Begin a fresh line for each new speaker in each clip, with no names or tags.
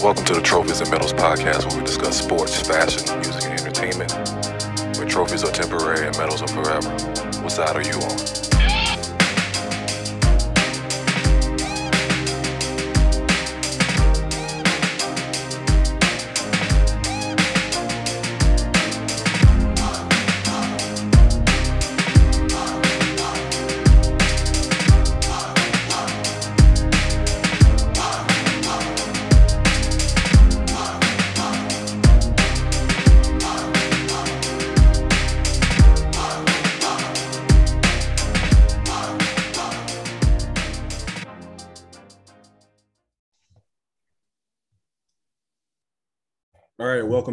Welcome to the Trophies and Medals podcast, where we discuss sports, fashion, music, and entertainment. Where trophies are temporary and medals are forever. What side are you on?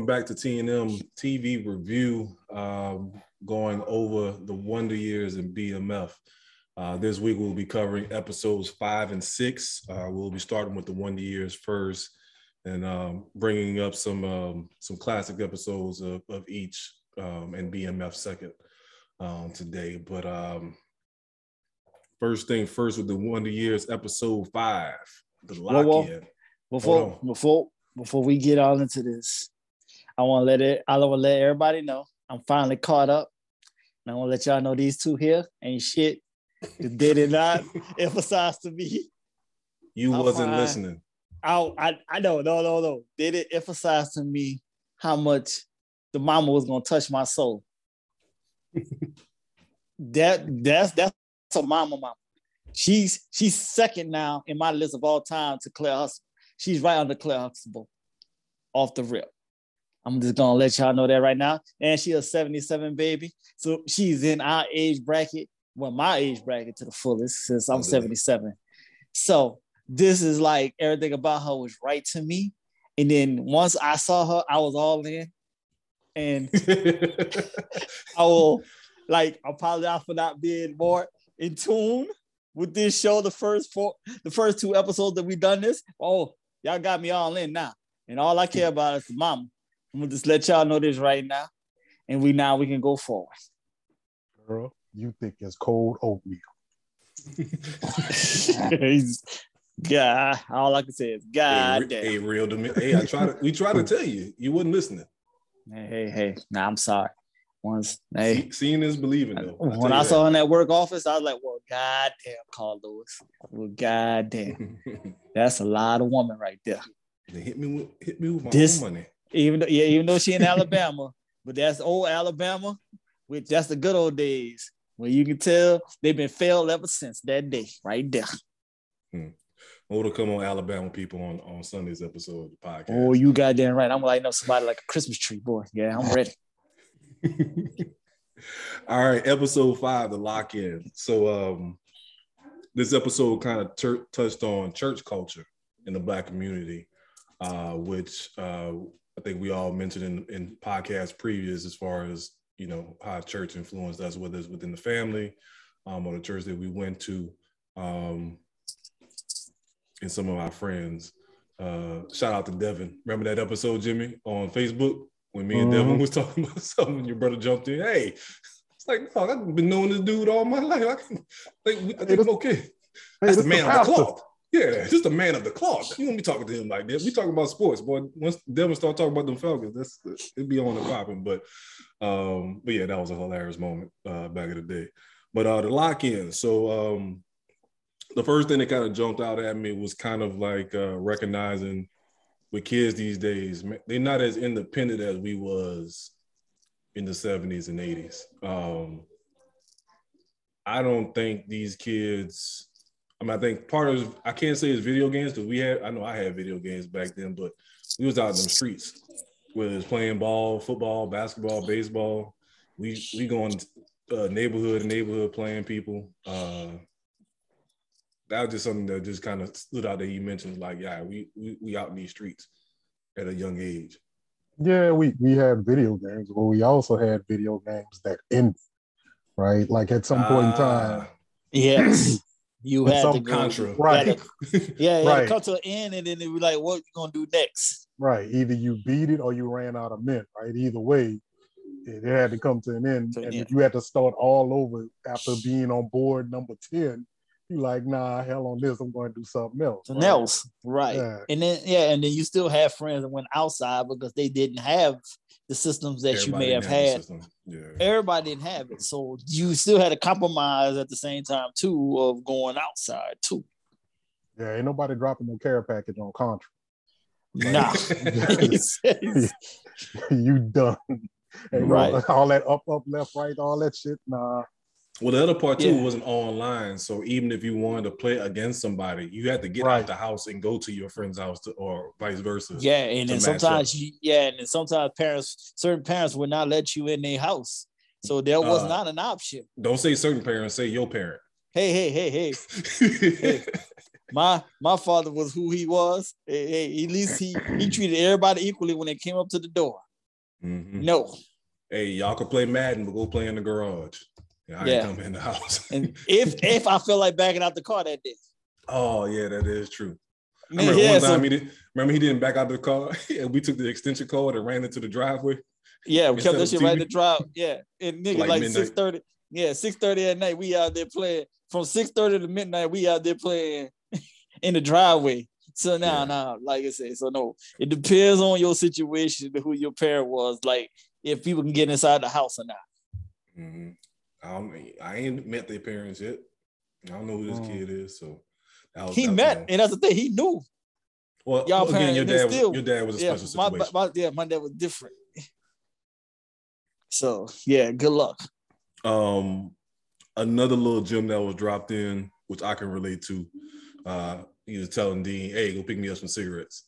Welcome back to T&M TV review, um, going over the Wonder Years in BMF. Uh, this week we'll be covering episodes five and six. Uh, we'll be starting with the Wonder Years first, and um, bringing up some um, some classic episodes of, of each, um, and BMF second um, today. But um, first thing first with the Wonder Years episode five, the lock-in.
Before before before we get all into this, I want to let it. I want to let everybody know I'm finally caught up. And I want to let y'all know these two here ain't shit. They did not emphasize to me.
You I'm wasn't fine. listening.
I, I I know no no no. They didn't emphasize to me how much the mama was gonna touch my soul. that that's that's a mama mama. She's she's second now in my list of all time to Claire Huxtable. She's right under Claire Huxtable off the rip. I'm just gonna let y'all know that right now. And she a 77 baby. So she's in our age bracket, well, my age bracket to the fullest, since I'm 77. So this is like everything about her was right to me. And then once I saw her, I was all in. And I will like apologize for not being more in tune with this show. The first four, the first two episodes that we done this. Oh, y'all got me all in now. And all I care about is the mama. I'm gonna just let y'all know this right now, and we now we can go forward.
Girl, you think it's cold oatmeal?
God, all I can say is God.
Hey, hey real to me. Hey, I try to. We try to tell you. You wasn't listening.
Hey, hey, hey. Nah, I'm sorry. Once, hey,
See, seeing is believing. Though.
I when I that. saw in that work office, I was like, "Well, goddamn, Carl Lewis. Well, goddamn, that's a lot of woman right there."
They hit me with hit me with my this, money
even though yeah, even though she in Alabama, but that's old Alabama, which that's the good old days where you can tell they've been failed ever since that day, right there.
Hmm. More to come on Alabama people on, on Sunday's episode of the podcast.
Oh, you goddamn right. I'm like know somebody like a Christmas tree, boy. Yeah, I'm ready.
All right, episode five, the lock in. So um this episode kind of ter- touched on church culture in the black community, uh, which uh, I think we all mentioned in, in podcasts previous as far as you know how church influenced us, whether it's within the family um, or the church that we went to, um, and some of our friends. Uh, shout out to Devin. Remember that episode, Jimmy, on Facebook when me and mm-hmm. Devin was talking about something. Your brother jumped in. Hey, it's like, no, I've been knowing this dude all my life. I think, I think, hey, okay. That's hey, the man of the cloth. Yeah, just a man of the cloth. You won't be talking to him like that. We talk about sports, boy. Once Devin start talking about them Falcons, that's it'd be on the popping. But um, but yeah, that was a hilarious moment uh, back in the day. But uh, the lock in. So um, the first thing that kind of jumped out at me was kind of like uh, recognizing with kids these days, they're not as independent as we was in the 70s and 80s. Um, I don't think these kids I mean, I think part of I can't say it's video games because we had I know I had video games back then, but we was out in the streets, whether it's playing ball, football, basketball, baseball. We we going uh, neighborhood to neighborhood playing people. Uh, that was just something that just kind of stood out that you mentioned. Like, yeah, we, we we out in these streets at a young age.
Yeah, we we had video games, but we also had video games that ended, right? Like at some point in time.
Ah. Yes. you had to go,
contra,
right? To, yeah, it right. come to an end, and then it was like, what you gonna do next?
Right. Either you beat it or you ran out of mint. Right. Either way, it, had to come to an end, to and if you had to start all over after being on board number ten, you like, nah, hell on this. I'm going to do something else.
Something else, right?
Yeah.
And then yeah, and then you still have friends that went outside because they didn't have the systems that you may have had.
Yeah.
Everybody didn't have it, so you still had a compromise at the same time too of going outside too.
Yeah, ain't nobody dropping no care package on Contra.
Nah,
you done. Ain't no-
Right.
all that up, up, left, right, all that shit. Nah.
Well, the other part too
Yeah.
wasn't online. So even if you wanted to play against somebody, you had to get
Right.
out the house and go to your friend's house, to, or vice versa.
yeah, and then sometimes you, yeah, and then sometimes parents, certain parents would not let you in their house, so there was
Uh,
not an option.
Don't say certain parents. Say your parent.
Hey, hey, hey, hey, my my father was who he was. Hey, hey, at least he he treated everybody equally when they came up to the door.
Mhm.
No,
Hey, y'all can play Madden, but go play in the garage. Yeah, I
Yeah.
come in the house.
and if if I feel like backing out the car that day,
oh yeah, that is true. I
Man,
remember
yeah,
one
so-
time he did. Remember he didn't back out the car, and we took the extension cord and ran into the driveway.
yeah, we kept that
of
shit right in the drive. Yeah, and nigga
Like
like, six thirty. Yeah, six thirty at night. We out there playing from six thirty to midnight. We out there playing in the driveway. So now,
Yeah.
now, like I said, so no, it depends on your situation, who your parent was. Like if people can get inside the house or not.
Mhm. I don't. I ain't met their parents yet. I don't know who this
Mm.
kid is. So that was,
He
that was,
met,
you
and that's the thing. He knew.
Well,
y'all
well, again, your
parents,
dad.
Still-
your dad was a
Yeah,
special
my,
situation.
my, yeah, my dad was different. So yeah, good luck.
um, another little gem that was dropped in, which I can relate to. Uh, he was telling Dean, "Hey, go pick me up some cigarettes."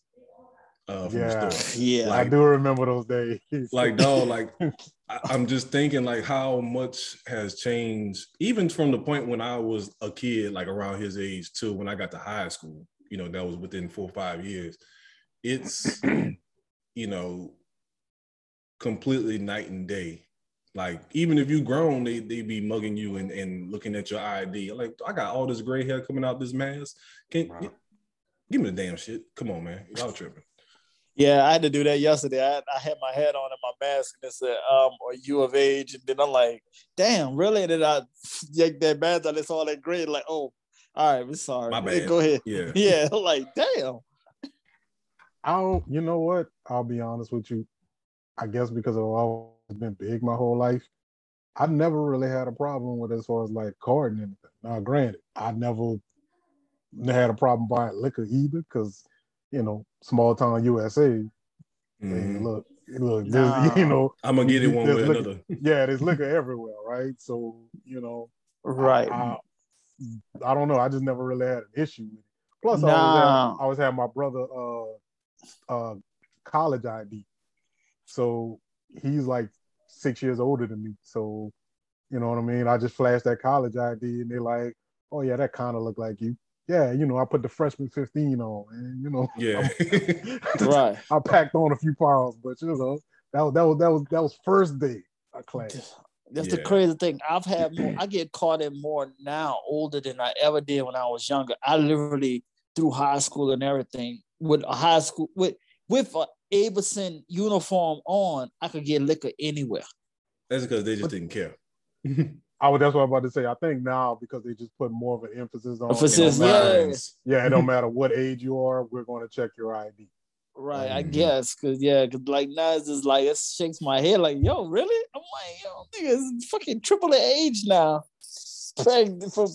Uh, from
Yeah.
the store.
Yeah,
Like-
I do remember those days.
Like, dog, like I, I'm just thinking, like how much has changed, even from the point when I was a kid, like around his age, to when I got to high school. You know, that was within four or five years. It's, you know, completely night and day. Like even if you grown, they they be mugging you and, and looking at your ID. Like I got all this gray hair coming out this mask. Can
Wow.
give me the damn shit? Come on, man, y'all tripping.
Yeah, I had to do that yesterday. I, I had my hat on and my mask, and it said, "Um, are you of age?" And then I'm like, "Damn, really?" And then I yank that mask out. It's all that gray. Like, oh, all right, we're sorry.
My bad.
Go ahead.
Yeah.
Yeah, like, damn.
I don't, you know what? I'll be honest with you. I guess because I've always been big my whole life, I never really had a problem with as far as like carding anything. Now, granted, I never had a problem buying liquor either, because you know, small town USA. Hey,
Mhm.
look, look,
Nah.
there's, you know,
I'm gonna get it one way or another.
yeah, there's liquor everywhere, right? So you know,
Right.
I, I don't know. I just never really had an issue with it. Plus, I,
Nah.
always had, I always had my brother uh, uh, college ID, so he's like six years older than me. So you know what I mean. I just flashed that college ID, and they're like, "Oh yeah, that kind of looked like you." Yeah, you know, I put the freshman 15 on, and you know,
Yeah.
right.
I packed on a few pounds, but you know, that was that was that was that was first day of class.
That's the crazy thing. I've had more, I get caught in more now, older than I ever did when I was younger. I literally through high school and everything with a high school with with a Abramson uniform on, I could get liquor anywhere.
That's because they just didn't care.
I was that's what I'm about to say. I think now because they just put more of an emphasis on
Emphasis,
it don't
yeah.
Yeah, it don't matter what age you are, we're going to check your ID.
Right, I
Mhm.
guess, cause yeah, cause like now it's just like it shakes my head, like yo, really? I'm like, yo, nigga, it's fucking triple the age now. Like, from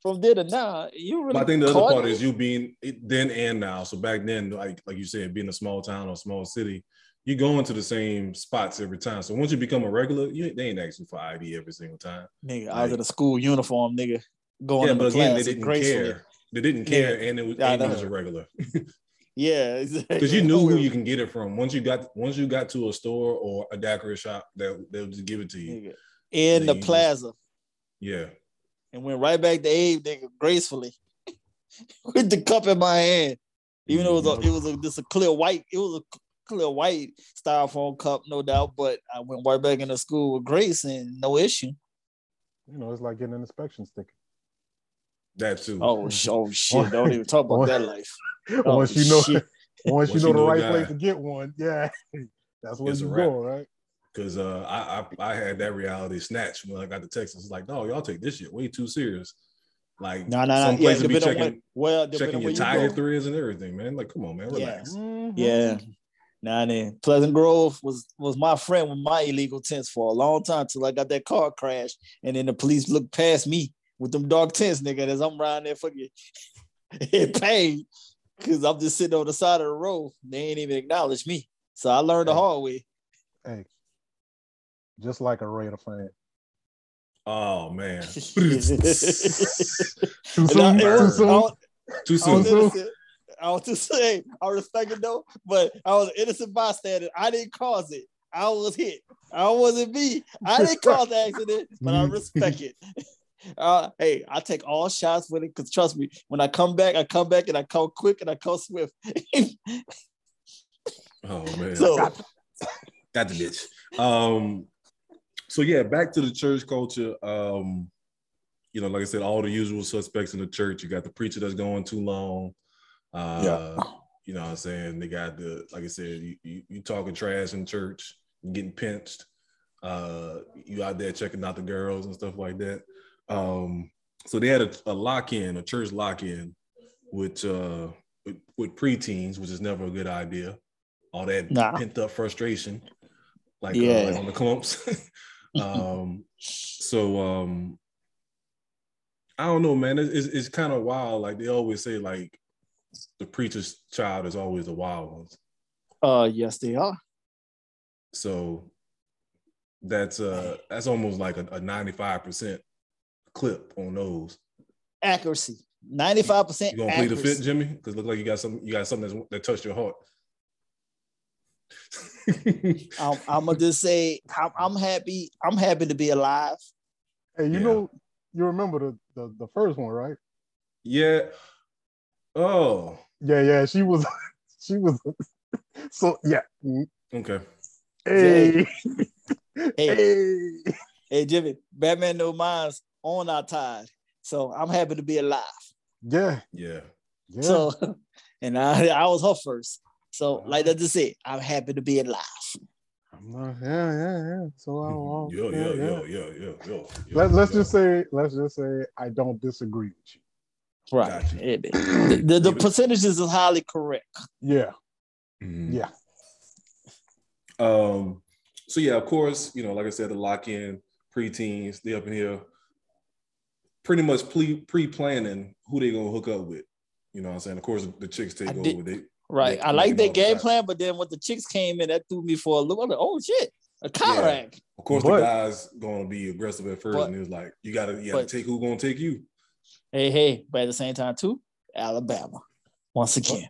from there to now, you really.
But I think the other
caught
part
it?
is you being then and now. So back then, like like you said, being a small town or small city, you go into the same spots every time. So once you become a regular, you they ain't asking for ID every single time.
Nigga, I was in a school uniform, nigga, going
yeah, but again, they didn't care. They didn't care, and it was,
Yeah,
and it was a regular
Yeah, exactly.
because you knew who you can get it from. Once you got once you got to a store or a daiquiri shop, that they'll just give it to you.
Nigga. in the
just-
plaza
Yeah,
and went right back to Abe, nigga, gracefully with the cup in my hand. Even though it was a, it was a, just a clear white, it was a clear white styrofoam cup, no doubt. But I went right back into school with grace and no issue.
You know, it's like getting an inspection sticker.
that too.
Oh, sh- oh shit! Don't even talk about that life. Oh,
once you know,
shit.
once you
Once
know
you
the
know a
right
guy.
place to get one, yeah, that's where
It's a
you go, right?
Cause uh, I, I I had that reality snatch when I got to Texas. It's like, no, y'all take this shit way too serious. Like
No, no,
some
no. Yeah,
be
depending on
checking
where, well,
checking
depending
your
where you
tire
go.
threads and everything, man. Like, come on, man,
Yeah.
relax.
Mhm.
Yeah. Nah, then Pleasant Grove was was my friend with my illegal tents for a long time till I got that car crash, and then the police looked past me with them dark tents, nigga, as I'm riding there fucking it paid because I'm just sitting on the side of the road. They ain't even acknowledge me, so I learned the
Yeah.
hard way.
Hey, just like a Raider fan.
Oh man,
Too soon.
I- it
Too
was- I
soon.
Was-
too
I was
soon.
soon.
innocent. I was just saying, I respect it though, but I was an innocent bystander. I didn't cause it. I was hit. I wasn't me. I didn't cause the accident, but I respect it. Uh, hey, I take all shots with it because trust me, when I come back, I come back and I come quick and I come swift.
Oh man,
so
got the bitch. Um, so yeah, back to the church culture. Um, you know, like I said, all the usual suspects in the church. You got the preacher that's going too long. Uh,
Yeah.
You know what I'm saying? They got the, like I said, you, you, you talking trash in church, getting pinched. Uh, you out there checking out the girls and stuff like that. Um, so they had a, a lock-in, a church lock-in, with uh with, with preteens, which is never a good idea. All that
Nah.
pent up frustration, like, uh,
Yeah.
like on the clumps. um, so um, I don't know, man. It's, it's, it's kind of wild. Like they always say, like the preacher's child is always the wild ones.
uh yes, they are.
So that's uh that's almost like a, a 95% clip on those.
Accuracy. 95%
You gonna plead the
accuracy.
fifth, Jimmy? Because look like you got some you got something that's, that touched your heart.
I'm, I'm gonna just say I'm, I'm happy. I'm happy to be alive.
Hey, you
Yeah.
know, you remember the, the the first one, right?
yeah. Oh,
Yeah, yeah. She was, she was. So yeah.
Okay.
Hey,
Hey.
hey.
Hey Jimmy, Batman no minds on our tide. So I'm happy to be alive.
Yeah,
Yeah.
yeah.
So and I I was her first. So like I just said, I'm happy to be alive.
I'm not, yeah, yeah, yeah. So I, mm-hmm. I'll,
Yo,
yeah,
yo,
yeah.
yo, yo, yo, yo.
Let, let's
yo.
just say, let's just say, I don't disagree with you.
Right.
Got you.
It- the, the, the percentages is highly correct.
Yeah,
Mhm.
yeah.
Um, so yeah, of course, you know, like I said, the lock-in preteens, they up in here pretty much pre pre-planning who they gonna hook up with. You know what I'm saying? Of course, the chicks take
I
over.
did-
They
Right.
They-
I like
making
their game
shots.
plan, but then when the chicks came in, that threw me for a loop. I'm like, oh shit, a
Yeah.
Chirac.
of course
But-
the guys gonna be aggressive at first,
But-
and it was like, you gotta you gotta
but-
take who gonna take you.
Hey, hey, but at the same time, too, Alabama. Once again.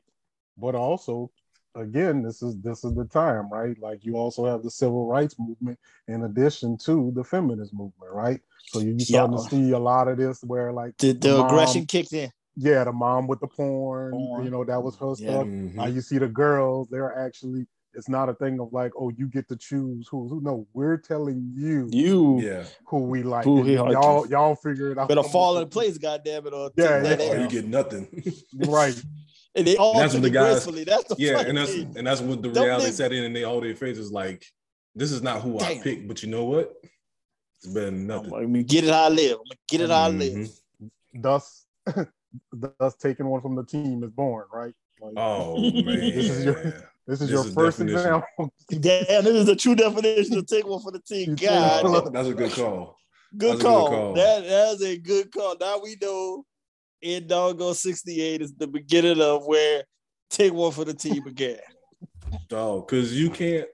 But also, again, this is this is the time, right? Like you also have the civil rights movement in addition to the feminist movement, right? So you you starting
Yeah.
to see a lot of this where like
The, the
Mom-
aggression kicked in.
yeah, the mom with the porn,
Porn.
you know, that was her
Yeah.
stuff.
Mhm.
Now you see the girls, they're actually it's not a thing of like, oh, you get to choose who who no, we're telling you
You
Yeah.
who we like.
Who
and
he-
y'all y'all figure it out.
better fall in place, goddamn it, or
Yeah, yeah.
Or you get nothing.
Right.
And they all
That's
took
when the guys-
That's the
yeah, and that's
thing.
and that's when the
Them
reality
niggas-
set in and they all their faces like, this is not who I
Damn.
picked, but you know what? It's better than
I'm
nothing.
gonna get it how I live. I'm gonna get it how I live.
Mhm.
Thus thus taking one from the team is born, right? Like,
Oh man.
This is your- This is
This
your
is
first
definition.
example.
Damn, this is the true definition of take one for the team.
You
God.
That's a good call.
good
That's a good
call.
call.
That that's a good call. Now we know in doggone 68 is the beginning of where take one for the team again.
Dog, because you can't.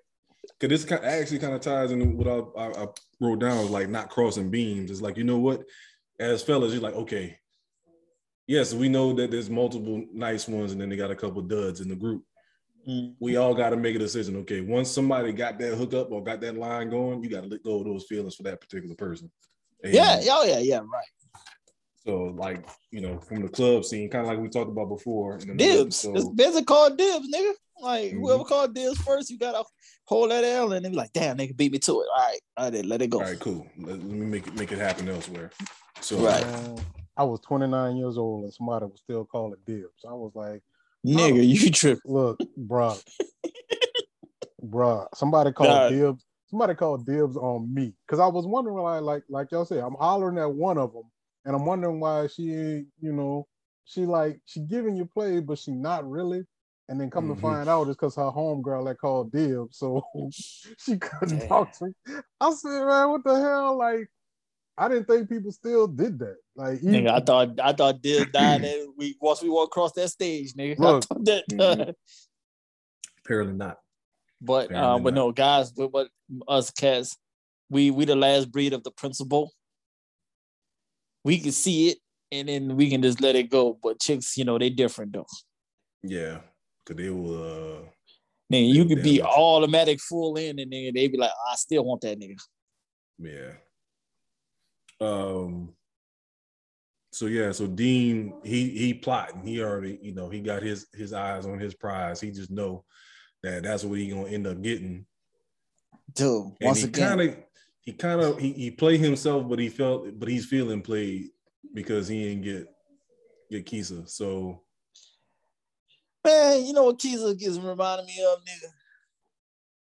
Because this kind actually kind of ties in what I, I, I wrote down was like not crossing beams. It's like you know what, as fellas, you're like okay, yes, we know that there's multiple nice ones, and then they got a couple duds in the group.
Mm.
We all got to make a decision. Okay, once somebody got that hookup or got that line going, you got to let go of those feelings for that particular person. And
Yeah, oh yeah, yeah, right.
So like you know, from the club scene, kind of like we talked about before. in
Dibs.
episode.
It's busy called dibs, nigga. Like
Mhm.
whoever called dibs first, you gotta hold that L and then be like, damn, nigga beat me to it. All right, I did let it go.
All right, cool. Let, let me make it make it happen elsewhere. So
Right.
Man, I was 29 years old and somebody was still calling dibs. I was like,
Nigga, you tripping.
look, bro. bruh, somebody called
Nah.
dibs. Somebody called dibs on me because I was wondering, like, like, like y'all said, I'm hollering at one of them, and I'm wondering why she ain't, you know, she like she giving you play, but she not really. And then come
Mhm.
to find out it's because her homegirl that called Dib, so she couldn't
Damn.
talk to me. I said, man, what the hell? Like, I didn't think people still did that. Like, even-
Nigga, I thought I thought Dill died that we once we walked across that stage, nigga. I
Look.
thought that,
Mhm. Apparently not.
but
Apparently
uh, but
not.
no, guys, but, but us cats, we we the last breed of the principle. We can see it and then we can just let it go. But chicks, you know, they different though.
Yeah, cause they will. Uh,
Nigga, you could be automatic full in, and then they be like, I still want that nigga.
Yeah. Um. So yeah, so Dean he he plotting. He already you know he got his his eyes on his prize. He just know that that's what he gonna end up getting.
Dude,
And
once
he
again,
kind of he kind of he, he played himself, but he felt but he's feeling played because he didn't get get Keisa. So
man, you know what Keisa is reminding me of, nigga?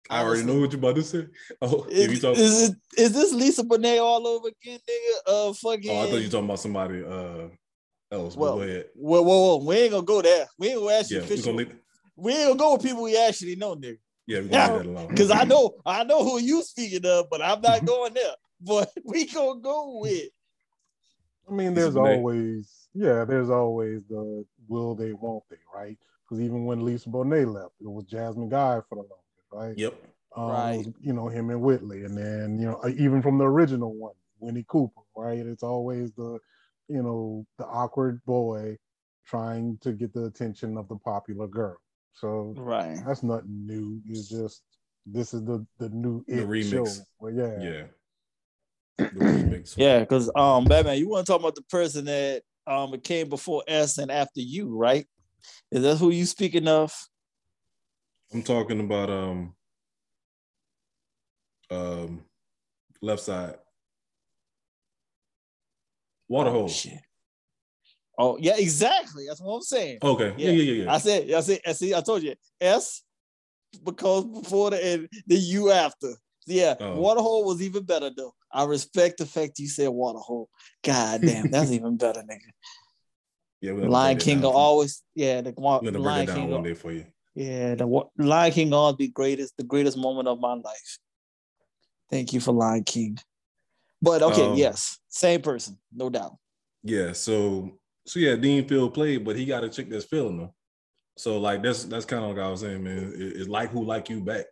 I already know what you're about to say. Oh, if you
Is,
talk,
is, it, is this Lisa Bonet all over again, nigga? Uh, fucking.
oh, I thought you were talking about somebody uh else. But
Well,
go ahead.
Whoa, whoa, whoa! We ain't gonna go there. We ain't gonna ask you
Yeah, we're gonna leave,
We ain't gonna go with people we actually know, nigga.
yeah, we're gonna leave that alone.
Because I know, I know who you speaking of, but I'm not going there. But we gonna go with.
I mean,
Lisa
there's
Bonet.
always, yeah, there's always the will they, won't they, right? Because even when Lisa Bonet left, it was Jasmine Guy for the longest, right?
Yep.
Um,
Right.
you know, him and Whitley. And then, you know, uh, even from the original one, Winnie Cooper, right? It's always the, you know, the awkward boy trying to get the attention of the popular girl. So
Right.
that's nothing new. It's just, this is the, the new
The remix.
show. Well, yeah.
Yeah.
Yeah, because um, Batman, you want to talk about the person that um came before S and after you, right? Is that who you speaking of?
I'm talking about um um left side. Water
Oh,
hole.
shit. Oh yeah, exactly. That's what I'm saying.
Okay. Yeah,
Yeah.
yeah, yeah.
I said, I said, I see, I told you, S because before the end, the U after. Yeah,
Oh.
Waterhole was even better though. I respect the fact you said Waterhole. God damn, that's even better, nigga.
yeah, we'll have to
Lion King will always, yeah, the
gonna
Lion King.
one day for you.
Yeah, the Lion King always be greatest, the greatest moment of my life. Thank you for Lion King. But okay,
Um,
yes, same person, no doubt.
Yeah, so so yeah, Dean Field played, but he got a chick that's feeling him. So like that's that's kind of like I was saying, man. It- It's like who like you back.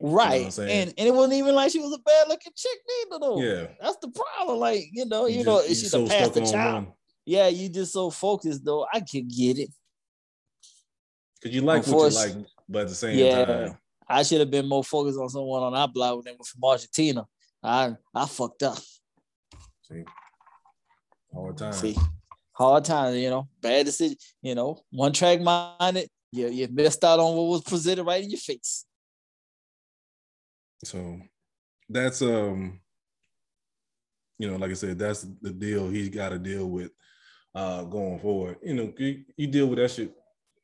Right.
I'm saying?
and and it wasn't even like she was a bad looking chick neither though.
Yeah.
That's the problem. Like, you know, you,
You
know, she's
you
a
so stuck
pastor child.
one.
Yeah, you just so focused though. I can get it.
Cause you like what you like, but at the same
Yeah.
time,
I should have been more focused on someone on our block when they were from Argentina. I I fucked up.
see, hard time.
See, hard time. you know, bad decision, you know, one track minded. You, you missed out on what was presented right in your face.
So that's um, you know, like I said, that's the deal he's got to deal with uh going forward. You know, you, you deal with that shit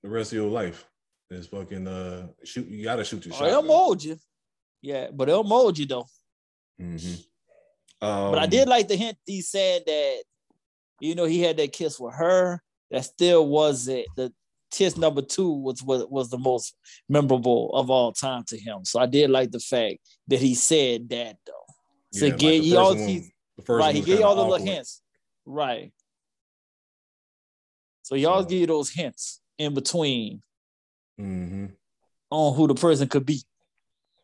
the rest of your life. It's fucking uh shoot, you gotta shoot your
Oh,
shot.
they'll mold you. Yeah, but they'll mold you though.
Mhm. Um,
But I did like the hint he said that, you know, he had that kiss with her. That still wasn't the kiss number two was was, was the most memorable of all time to him. So I did like the fact that he said that though. So
yeah, like
get
the
y'all,
one-
he, right, he gave all the little hints. Right. So y'all give you those hints in between
Mhm.
on who the person could be.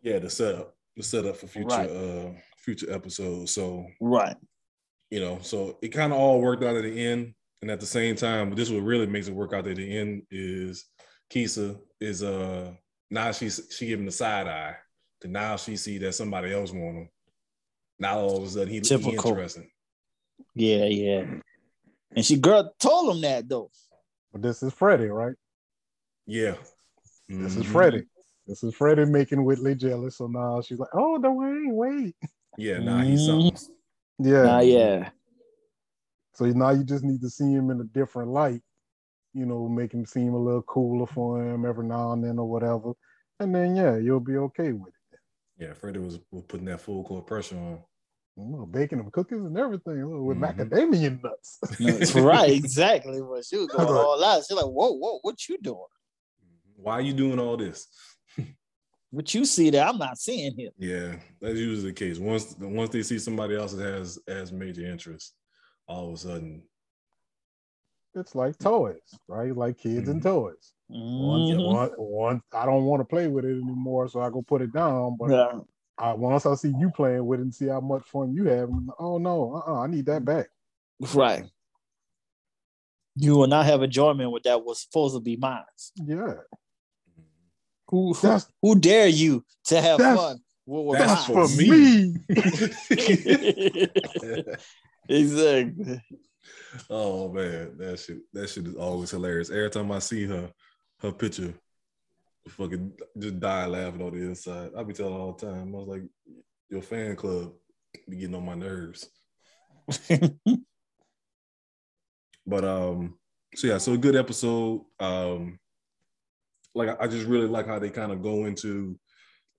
Yeah, the setup, the setup for future
Right.
uh future episodes. So
Right.
you know, so it kind of all worked out at the end. And at the same time, this what really makes it work out at the end is Keisa is uh now she's she giving the side eye. To now she see that somebody else want him. Now all of a sudden he, he
Typical.
interesting.
Yeah, yeah. And she girl told him that though.
But this is Freddie, right?
Yeah.
This is
Mhm.
Freddie. This is Freddie making Whitley jealous. So now she's like, oh, no, wait, wait.
Yeah, now he's
Mhm.
something.
Yeah.
Nah, yeah.
So now you just need to see him in a different light, you know, make him seem a little cooler for him every now and then or whatever. And then, yeah, you'll be okay with it.
Yeah, Freddie was, was putting that full court pressure on.
Baking them cookies and everything with
Mhm.
macadamia nuts.
That's right, exactly. But she was going all out. She's like, whoa, whoa, what you doing?
Why are you doing all this?
What you see there, I'm not seeing here.
Yeah, that's usually the case. Once once they see somebody else that has has major interest, all of a sudden,
It's like toys, right? Like kids and toys. Once,
Mhm.
once, once I don't want to play with it anymore, so I go put it down. But
Yeah.
I, once I see you playing with it and see how much fun you have, like, oh no, uh-uh, I need that back.
Right. You will not have enjoyment with that was supposed to be mine.
Yeah,
Who, who,
that's
who dare you to have
That's-
fun with what
that's
that's
mine?
for
me.
me.
exactly.
oh man, that shit that shit is always hilarious. Every time I see her, her picture, fucking just die laughing on the inside. I be telling all the time. I was like, your fan club be getting on my nerves. But um, so yeah, so a good episode. Um, like I just really like how they kind of go into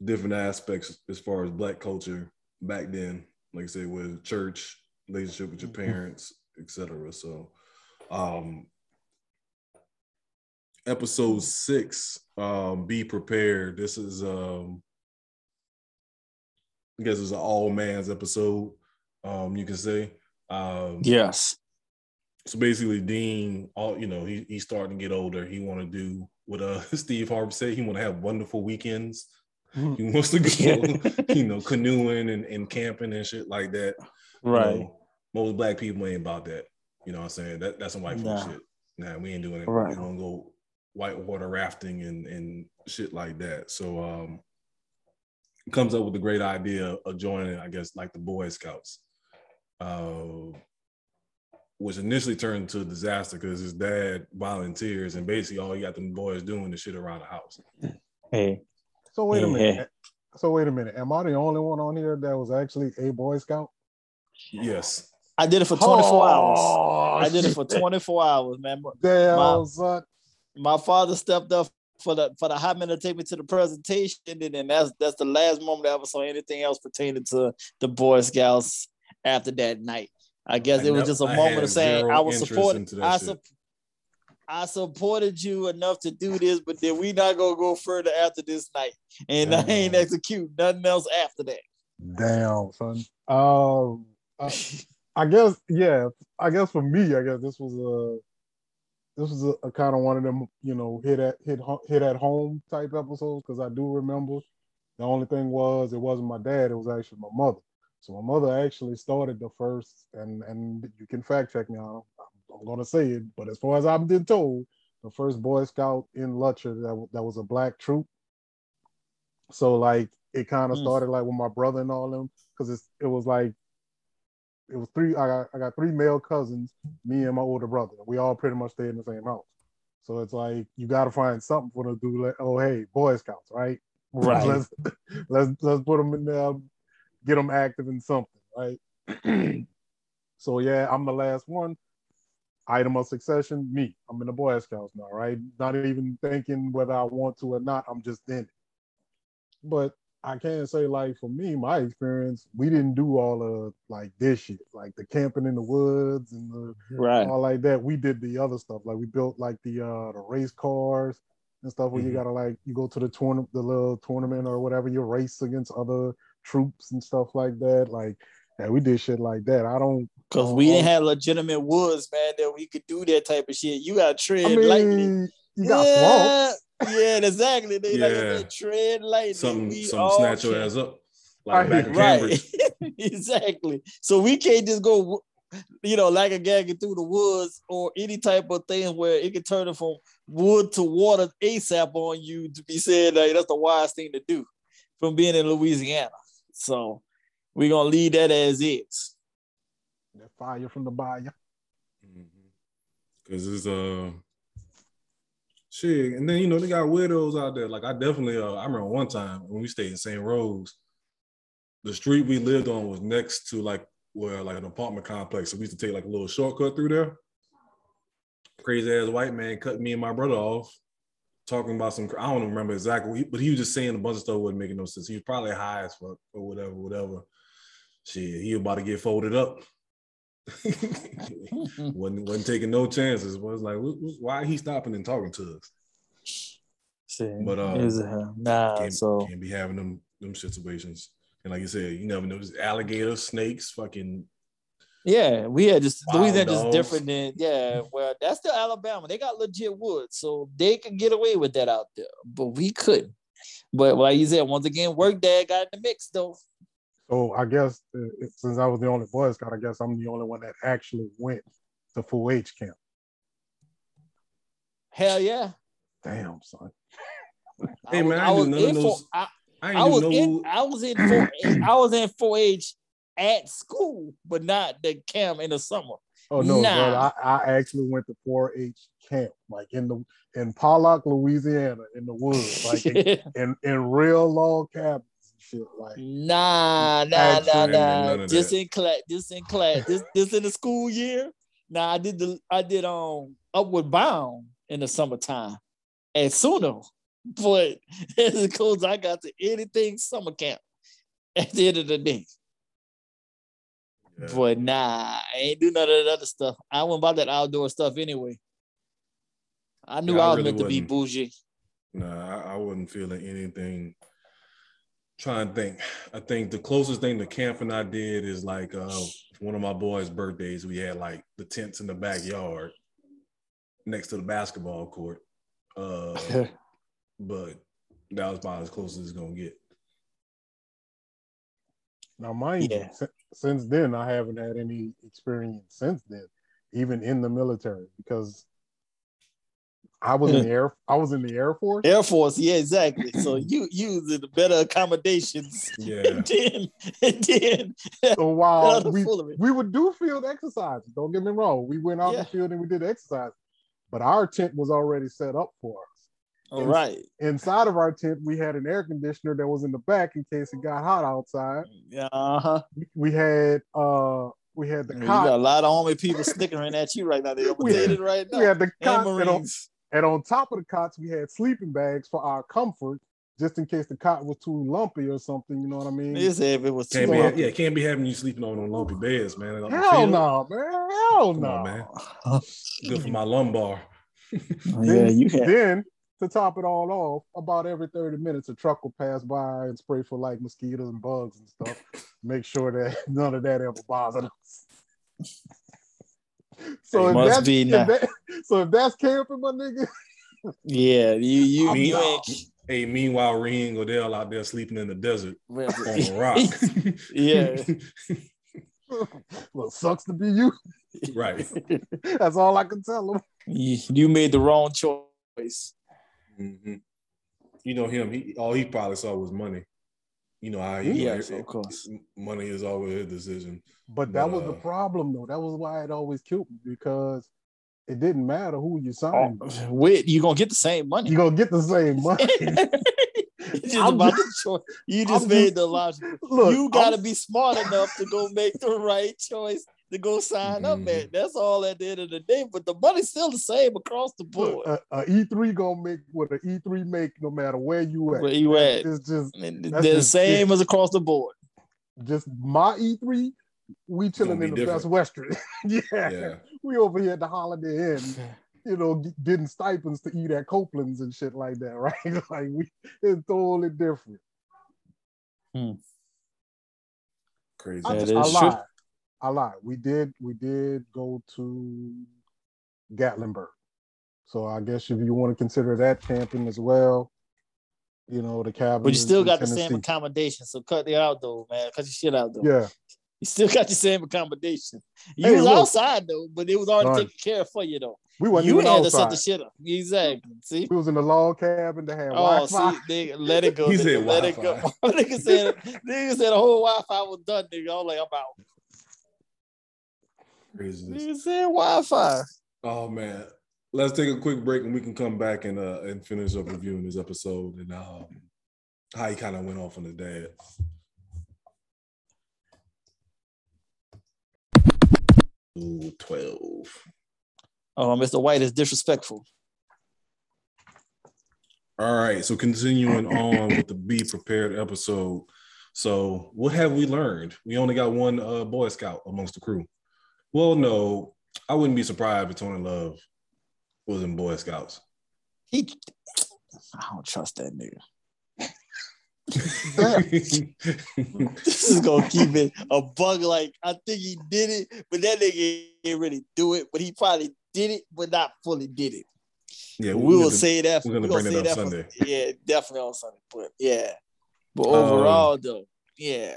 different aspects as far as black culture back then. Like I said, with church, relationship with your parents, etc. So, um, episode six, um, be prepared. This is um, I guess it's an all man's episode. Um, you can say. Um,
yes.
so basically, Dean, all you know, he he's starting to get older. He want to do what uh Steve Harvey said. He want to have wonderful weekends. He wants to go, you know, canoeing and, and camping and shit like that. You
Right.
know, most black people ain't about that. You know what I'm saying? That that's some white folk
Nah.
shit. Nah, we ain't doing it.
Right.
We gonna go whitewater rafting and and shit like that. So um comes up with the great idea of joining, I guess, like the Boy Scouts. Uh which initially turned into a disaster because his dad volunteers and basically all he got them boys doing is shit around the house.
Hey.
So wait a
Yeah.
minute. So wait a minute. Am I the only one on here that was actually a Boy Scout?
Yes.
I did it for 24 hours.
Oh,
I did it for 24 hours, man.
Damn,
Wow.
son.
My father stepped up for the for the hot minute to take me to the presentation, and then that's that's the last moment I ever saw anything else pertaining to the Boy Scouts after that night. I guess
I
it was just a
I
moment of saying I was supporting. I,
shit.
sup- I supported you enough to do this, but then we not gonna go further after this night, and I ain't execute nothing else after that.
Damn, son. Um, I, I guess, yeah. I guess for me, I guess this was a this was a, a kind of one of them, you know, hit at hit hit at home type episodes because I do remember. The only thing was it wasn't my dad; it was actually my mother. So my mother actually started the first, and and you can fact check me on. I'm gonna say it, but as far as I've been told, the first Boy Scout in Lutcher that that was a black troop. So like it kind of
Mm.
started like with my brother and all them because it was like it was three. I got I got three male cousins, me and my older brother. We all pretty much stayed in the same house. So it's like you got to find something for them to do. Like, oh hey, Boy Scouts, right?
Right.
let's let's let's put them in there, get them active in something, right? so yeah, I'm the last one. Item of succession, me. I'm in the Boy Scouts now, right? Not even thinking whether I want to or not. I'm just in it. But I can't say, like for me, my experience, we didn't do all of like this shit, like the camping in the woods and the
Right.
all like that. We did the other stuff, like we built like the uh the race cars and stuff where you
Mhm.
gotta like you go to the tournament, the little tournament or whatever, you race against other troops and stuff like that. Like, yeah, we did shit like that. I don't.
Cause
Oh,
we didn't
oh.
have legitimate woods, man, that we could do that type of shit. You gotta tread
I mean,
lightly.
you got
yeah,
swamps.
Yeah, exactly. They like I
Yeah.
tread lightly.
Something
We
something
all
snatch your ass up.
I
Like back in Cambridge.
Right. exactly. So we can't just go, you know, like a gagging through the woods or any type of thing where it can turn it from wood to water ASAP on you to be said like that's the wise thing to do from being in Louisiana. So we're gonna leave that as is.
That fire from the bayou.
Cause it's uh shit. And then you know they got widows out there. Like I definitely uh I remember one time when we stayed in St. Rose, the street we lived on was next to like where like an apartment complex. So we used to take like a little shortcut through there. Crazy ass white man cut me and my brother off, talking about some. I don't remember exactly, but he was just saying a bunch of stuff wasn't making no sense. He was probably high as fuck or whatever, whatever. shit, he about to get folded up. wasn't wasn't taking no chances. Was like, why he stopping and talking to us?
See,
But, um,
is, uh, nah,
Can't,
so
can't be having them them situations. And like you said, you never know. There's alligators, snakes, fucking
yeah, we had just Louisiana just different than yeah. Well, that's still Alabama. They got legit woods, so they can get away with that out there, but we couldn't. But like you said, once again, work dad got in the mix though.
So I guess uh, since I was the only Boy Scout, I guess I'm the only one that actually went to 4-H camp.
Hell yeah.
Damn, son.
Hey,
I was,
man, I
I was
ain't do none
in
those-
for, I,
I
I was
even
in. I was in four I was in 4-H at school, but not the camp in the summer.
Oh no,
Nah.
brother, I, I actually went to 4-H camp, like in the in Pollock, Louisiana, in the woods, like in, in, in real log cabins and shit. Like
Nah, nah,
Actually,
nah, nah.
of
Just in class, just in class. This this in the school year. Nah, I did the I did um Upward Bound in the summertime at Suno, but as close as I got to anything summer camp at the end of the day.
Yeah.
But nah, I ain't do none of that other stuff. I went about that outdoor stuff anyway. I knew
Yeah, I
I was
really
meant to be
wasn't.
bougie.
Nah, I, I wasn't feeling anything. Trying to think. I think the closest thing to camping I did is like uh one of my boys' birthdays. We had like the tents in the backyard next to the basketball court. Uh, but that was about as close as it's gonna get.
now, mind
Yeah.
you, since then I haven't had any experience since then, even in the military, because I was in the air. I was in the Air Force.
Air Force, yeah, exactly. So you you the better accommodations.
Yeah.
And then and then
So while we we would do field exercises. Don't get me wrong. We went out in
Yeah.
the field and we did exercise, but our tent was already set up for us.
All right.
Inside of our tent, we had an air conditioner that was in the back in case it got hot outside.
Yeah, uh-huh.
We had uh we had the
You got a lot of army people snickering at you right now. They're
We had-
right now.
We had the
and
cot,
Marines.
And on top of the cots, we had sleeping bags for our comfort, just in case the cot was too lumpy or something. You know what I mean?
They said if it was too
Can't be,
long.
yeah, can't be having you sleeping on on lumpy beds, man. out
Hell
field.
no, man. Hell no.
on, man. Good for my lumbar.
yeah,
Then,
you had
then to top it all off, about every 30 minutes, a truck will pass by and spray for like mosquitoes and bugs and stuff. Make sure that none of that ever bothers us. So
It
if
must
that's,
be
if that- so if that's camping, my nigga,
yeah, you you,
Me-
you ain't
Hey, meanwhile, Reen Godell out there sleeping in the desert on a rock.
yeah.
well, sucks to be you.
right.
That's all I can tell them.
you you made the wrong choice.
hmm You know him. He all he probably saw was money. You know how he,
Yes, of course.
money is always his decision.
But that
But,
was the
uh,
problem, though. That was why it always killed me because it didn't matter who you
Oh,
signed.
wait, you gonna get the same money.
You're gonna get the same money.
Just
I'm
about
just-
the choice. You just
I'm
made
just-
the logical.
Look,
you gotta
I'm-
be smart enough to go make the right choice to go sign up
Mhm.
at. That's all at the end of the day. But the money's still the same across the
Look,
board.
a, a E3 gonna make what an E3 make no matter where you at.
Where you at?
It's just
And
that's
They're the
just
same as across the board.
just my E3. We chilling in
be
the Best Western. yeah.
Yeah.
we over here at the Holiday Inn. You know, getting stipends to eat at Copeland's and shit like that, right? like we, it's totally different.
Crazy.
I,
That
just, I lied. I lot. We did. We did go to Gatlinburg. So I guess if you want to consider that camping as well, you know the cabin.
But you still
in
got the same
Tennessee.
accommodation. So cut the out though, man. Cut your shit out though.
Yeah,
You still got the same accommodation. You
Hey,
was
look.
outside though, but it was already
Right.
taken care of for you though.
we wasn't
You
even
had to set the shit up. Exactly. See?
We was in the log cabin that had
Oh,
Wi-Fi.
see, nigga, let it go.
He
nigga,
said
let it go.
Wi-Fi.
nigga said, nigga said the whole Wi-Fi was done, nigga. I was like, I'm out.
Craziness.
Nigga said Wi-Fi.
Oh man. Let's take a quick break and we can come back and uh and finish up reviewing this episode and um how he kind of went off on the dad. Ooh, 12.
Oh, Mr. White is disrespectful.
All right, so continuing on with the Be Prepared episode, So what have we learned? We only got one uh, Boy Scout amongst the crew. Well, no, I wouldn't be surprised if Tony Love was in Boy Scouts.
He, I don't trust that nigga. this is gonna keep it a bug. Like I think he did it, but that nigga didn't really do it. But he probably did it, but not fully did it.
Yeah,
we will
to,
say that.
We're gonna
we
bring it up Sunday.
For, yeah, definitely on Sunday. But yeah, but overall um, though, yeah,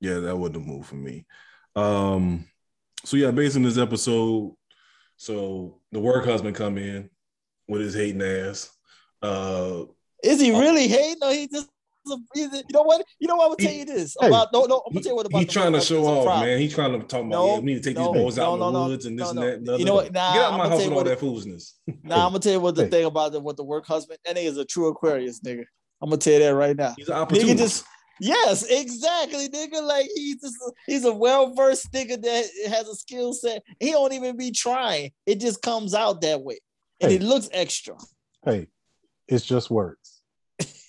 yeah, that wasn't a move for me. Um, so yeah, based on this episode, so the work husband come in with his hating ass. Uh,
is he really hating or he just you know what? You know what? I'm gonna tell you this
hey,
about no, no. I'm gonna tell you what about.
He's trying to show off, man. He's trying to talk about.
No,
yeah, we need to take
no,
these boys out
no,
in the
no,
woods and this and that. And
you know what? Nah,
Get out of my house with all
what,
that foolishness.
Nah, I'm gonna tell you what the
Hey.
thing about the, what the work husband. That nigga is a true Aquarius, nigga. I'm gonna tell you that right now.
He's an
Nigga just yes, exactly, nigga. Like he's just he's a well versed nigga that has a skill set. He don't even be trying. It just comes out that way, and
Hey.
it looks extra.
Hey, it's just words.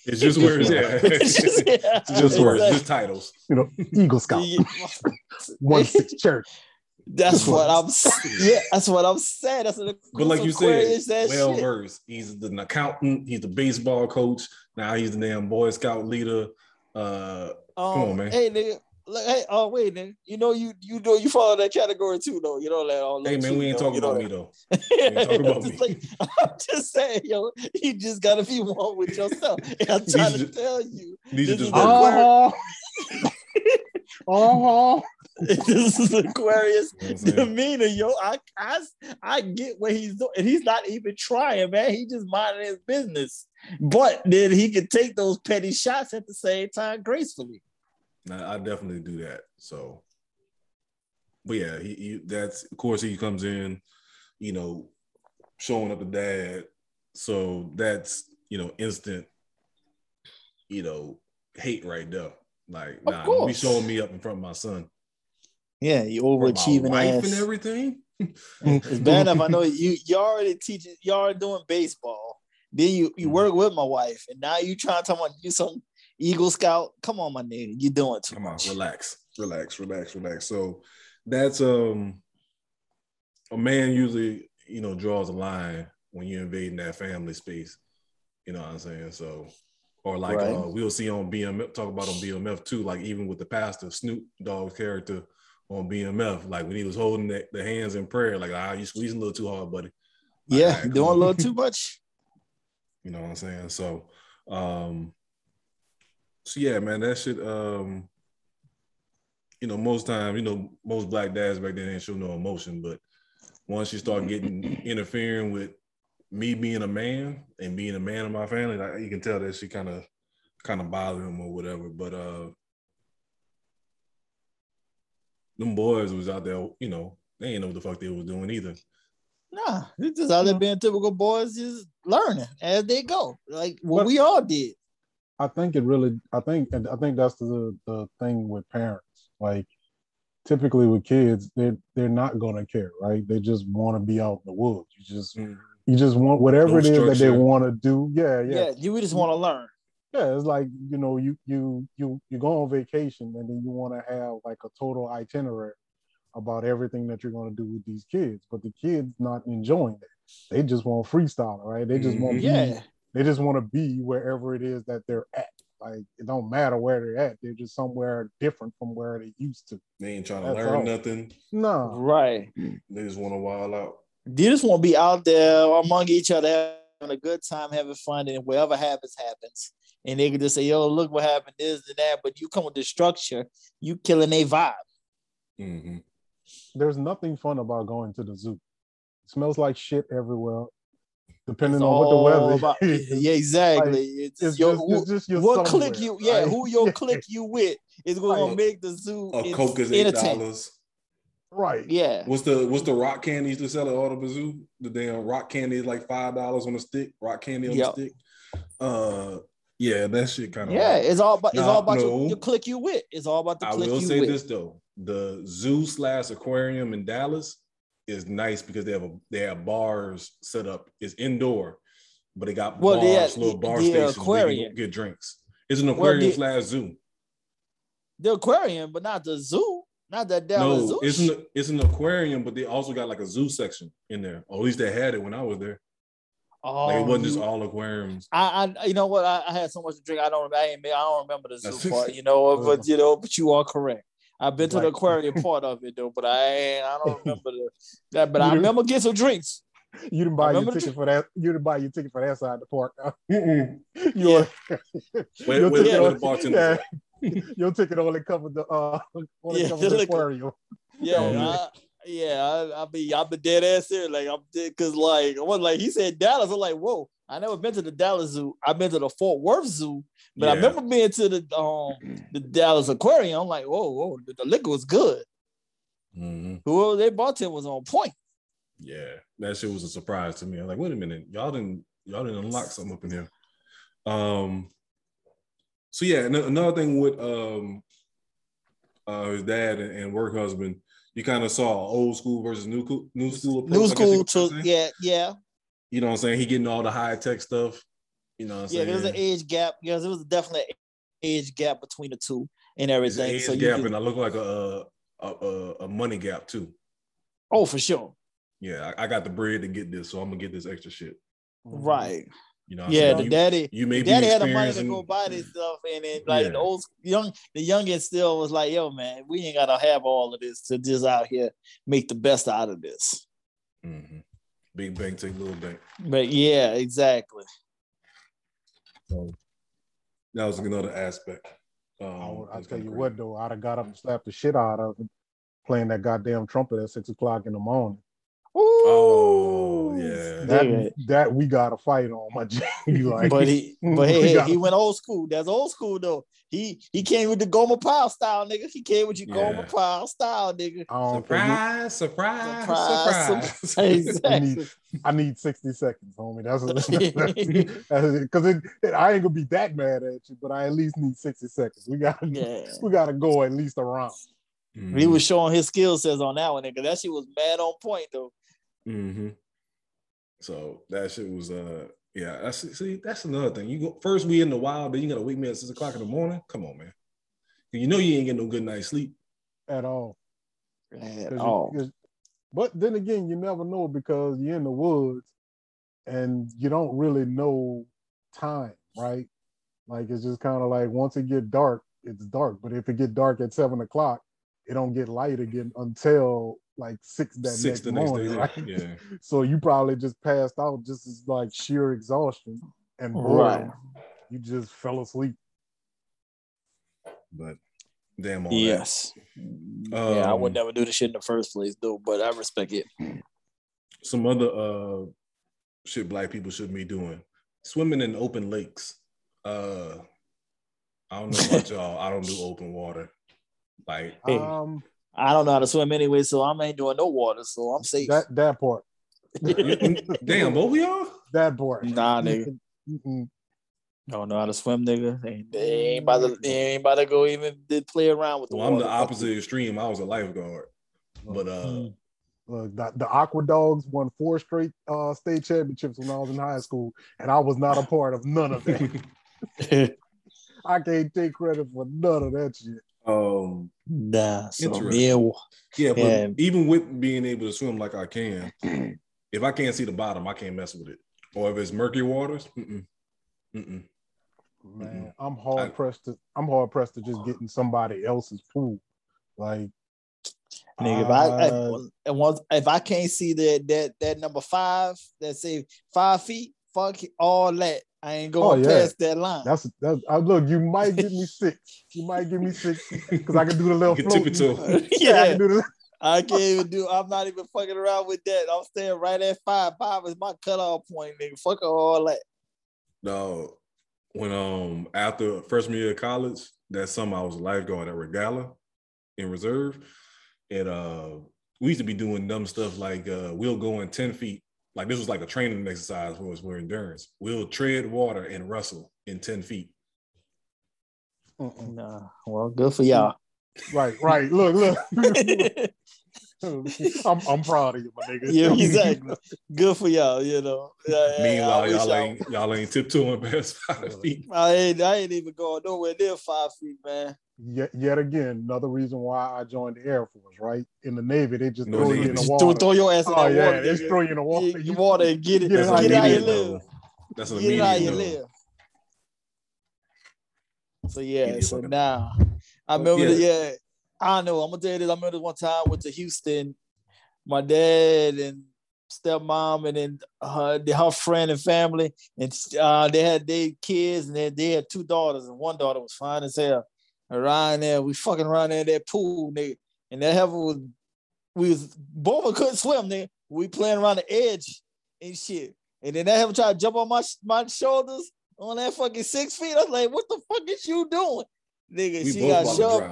It's just words. Yeah,
It's just, yeah,
It's just words.
exactly.
Just titles.
You know, Eagle Scout,
Yeah.
one six church.
That's what I'm. Yeah, that's what I'm saying. That's what.
But like you
Aquarius,
said, well versed. He's an accountant. He's the baseball coach. Now he's the damn Boy Scout leader. Uh,
Um,
on, man.
Hey, nigga. Look, hey, oh wait, nigga. You know you you know you follow that category too, though. You know that all.
hey man, we ain't talking about me though. talking about me.
I'm just saying, yo, you just gotta be one with yourself. And I'm trying to
just-
tell you,
These are
This
just
is
words.
This is Aquarius
You know what I'm saying?
demeanor, yo. I, I I get what he's doing, and he's not even trying, man. He just minding his business. But then he can take those petty shots at the same time gracefully.
I, I definitely do that. So, but yeah, he, he that's of course he comes in, you know, showing up the dad. So that's you know instant, you know, hate right there. Like,
Of
nah, be showing me up in front of my son.
Yeah, you overachieving
wife
ass.
and everything.
It's bad enough. I know you. You already teaching. You already doing baseball. Then you you
Mhm.
work with my wife, and now you trying to talk about you some Eagle Scout. Come on, my nigga, you doing too
Come on,
much.
relax, relax, relax, relax. So that's um a man usually, you know, draws a line when you're invading that family space. You know what I'm saying? So or like
Right.
uh, we'll see on BMF talk about on BMF too, like even with the pastor Snoop Dogg's character on BMF, like when he was holding the, the hands in prayer, like ah, you squeezing a little too hard, buddy. Like,
Yeah,
right,
doing a little too much.
You know what I'm saying? So, um, so yeah, man, that shit. Um, you know, most time, you know, most black dads back then didn't show no emotion, but once you start getting interfering with me being a man and being a man of my family, like, you can tell that she kind of, kind of bother him or whatever. But uh, them boys was out there, you know, they ain't know what the fuck they was doing either.
Nah, it's just out there being typical boys, just learning as they go, like what
But-
we all did.
I think it really. I think, and I think that's the the thing with parents. Like, typically with kids, they they're not gonna care, right? They just want to be out in the woods. You just mm. you just want whatever
No
it is that they want to do. Yeah,
Yeah,
yeah,
you just want to learn.
Yeah. It's like you know, you you you you go on vacation and then you want to have like a total itinerary about everything that you're going to do with these kids, but the kids not enjoying it. They just want freestyle, right? They just want
Mhm.
to
Yeah,
they just want to be wherever it is that they're at. Like it don't matter where they're at. They're just somewhere different from where they used to.
They ain't trying to
That's
learn
all.
nothing.
No.
right.
They just want to wild out.
You just want to be out there among each other, having a good time, having fun, and whatever happens, happens. And they can just say, "Yo, look what happened, this and that." But you come with the structure, you killing a vibe.
hmm
There's nothing fun about going to the zoo. It smells like shit everywhere. Depending
It's
on what the weather
about-
is.
yeah, exactly. it's,
It's
your,
just,
who,
it's just your
what
somewhere,
click you? Yeah,
right?
who your
Yeah.
click you with is going to make the zoo
A
en-
Coke is eight
entertaining.
dollars.
Right.
Yeah,
What's the what's the rock candy used to sell at Auto Zoo? The damn rock candy is like five dollars on a stick. Rock candy on
Yep.
the stick. Uh, yeah, that shit kind of.
yeah. It's all about it's
Nah,
all about
no.
your, your click you with. It's all about the
I
click
will
you
say
with.
this though: the zoo slash aquarium in Dallas is nice because they have a they have bars set up. It's indoor, but they got
Well,
bars,
the-
little bar
the
stations where you
aquarium.
get drinks. It's an
Well,
aquarium
the-
slash zoo.
the aquarium, but not the zoo. Not that Dallas
No,
Zoo.
it's an it's an aquarium, but they also got like a zoo section in there. Or at least they had it when I was there.
oh,
Like it oh, wasn't just all aquariums.
I, I, you know what? I, I had so much to drink. I don't, I, ain't, I don't remember the zoo part. You know, but you know, but you are correct. I've been to the aquarium part of it though, but I, I don't remember the that. But I remember getting some drinks.
You didn't buy your ticket for that. You didn't buy your ticket for that side of the park.
Mm-mm.
Your,
Where,
your
where,
ticket,
where
only,
the bartender?
yeah, your ticket only covered the uh only
Yeah,
covered
the
the aquarium.
Yeah,
Yeah.
I, yeah. I, I be, I've been dead ass here. Like I'm dead because like I was like he said Dallas. I'm like, whoa. I never been to the Dallas Zoo. I've been to the Fort Worth Zoo, but I remember being to the um the Dallas Aquarium. I'm like, whoa, whoa, the, the liquor was good.
Mhm.
Whoever they bartender was on point.
Yeah, that shit was a surprise to me. I'm like, wait a minute, y'all didn't y'all didn't unlock something up in here. Um. So yeah, another thing with um uh his dad and, and work husband, you kind of saw old school versus new new school approach.
New school to yeah, yeah,
You know what I'm saying? He getting all the high tech stuff. You know what I'm
yeah. There was an age gap. Yeah, there was definitely an age gap between the two and
There's an
everything.
age
So you
gap,
could-
and I look like a a, a a money gap too.
oh, for sure,
Yeah, I, I got the bread to get this, so I'm gonna get this extra shit.
right.
You know,
Yeah, the
you,
daddy.
you may be
Daddy had the money to go buy this stuff, and then like
Yeah.
the old young, the youngest still was like, "Yo, man, we ain't gotta have all of this to just out here make the best out of this."
Mhm. Big bank take little bank.
But yeah, exactly.
So that was another aspect. Um,
I, I tell you
crazy.
what though, I'd have got up and slapped the shit out of him playing that goddamn trumpet at six o'clock in the morning.
Oh, yeah.
That that we got to fight on, my G. like,
But he, but hey, hey, he went old school. That's old school though. He he came with the Gomer Pyle style, nigga. He came with your
Yeah.
Gomer Pyle style, nigga.
I don't
Surprise, surprise,
Surprise,
surprise.
Exactly.
need- I need 60 seconds, homie. That's because it, it- I ain't gonna be that mad at you, but I at least need 60 seconds. We got to
Yeah.
we gotta go at least around. round.
Mhm.
He was showing his skill sets on that one, nigga. That shit was mad on point though.
Mhm. So that shit was uh yeah, that's see, that's another thing. You go first we in the wild, then you gotta wake me at six o'clock in the morning. Come on, man. You know you ain't getting no good night's sleep.
at all.
At
'Cause you- but then again, you never know because you're in the woods and you don't really know time, right? Like it's just kind of like once it get dark, it's dark. But if it get dark at seven o'clock, it don't get light again until like six that
Six
next
the next
morning,
day.
right?
Yeah.
So you probably just passed out just as like sheer exhaustion and boredom.
Right.
You just fell asleep.
But damn all that.
Yes. yeah, I would
Um,
never do the shit in the first place, though. But I respect it.
Some other uh shit black people shouldn't be doing. Swimming in open lakes. Uh I don't know about y'all. I don't do open water. Like
Um,
I don't know how to swim anyway, so I ain't doing no water, so I'm safe.
that that part.
damn, both of y'all?
that part.
nah, nigga.
Mm-mm.
Don't know how to swim, nigga. They, they ain't about to, they ain't about to go even play around with the
Well, I'm the opposite extreme. I was a lifeguard. But uh.
Look, the, the Aqua Dogs won four straight uh, state championships when I was in high school, and I was not a part of none of that. I can't take credit for none of that shit.
Um
nah, so
Interesting.
yeah,
yeah, but
Yeah.
even with being able to swim like I can, if I can't see the bottom, I can't mess with it. Or if it's murky waters, mm-mm, mm-mm.
Man, I'm hard
I-
pressed to I'm hard pressed to just get in somebody else's pool. Like
nigga. If I,
uh,
I and once if I can't see that that that number five that say five feet, fuck it, all that. I ain't going
Oh, yeah.
past that line.
that's that's I look, you might get me six. You might give me six because I can do the little
You can tip
float.
it to
Yeah, I can do the
I can't even do. I'm not even fucking around with that. I'm staying right at five. Five is my cutoff point, nigga. Fuck all that.
No, when um after freshman year of college, that summer I was a lifeguard at Regala in reserve. And uh we used to be doing dumb stuff like uh we'll go in 10 feet. Like this was like a training exercise for us for endurance. We'll tread water and wrestle in 10 feet.
Nah, well, good for y'all.
Right, right. Look, look. I'm, I'm proud of you, my nigga.
Yeah, exactly. Good for y'all, you know. Yeah, yeah,
Meanwhile,
wish
y'all
y'all-
ain't y'all ain't tiptoeing past five feet.
I ain't, I ain't even going nowhere near five feet, man.
Yet, yet again, another reason why I joined the Air Force, right? In the Navy, they just
No
throw you
Navy.
in the water.
throw, throw your ass in
oh
that
yeah,
water.
they just throw you in the water.
Get-
You-
water and get it.
Get it
Get
how
how
you
you
live,
live.
That's an
Get it how
immediate
you live. So yeah,
Immediate
so
fucking-
now I
But
remember the,
yeah.
yeah. I know. I'm gonna tell you this. I remember this one time I went to Houston. My dad and stepmom and then her, her friend and family, and uh, they had their kids and they, they had two daughters, and one daughter was fine as hell. Around there, we fucking around there in that pool, nigga. And that heifer was we was both of us couldn't swim, nigga. We playing around the edge and shit. And then that heifer tried to jump on my my shoulders on that fucking six feet. I was like, what the fuck is you doing? Nigga,
We
she got shoved.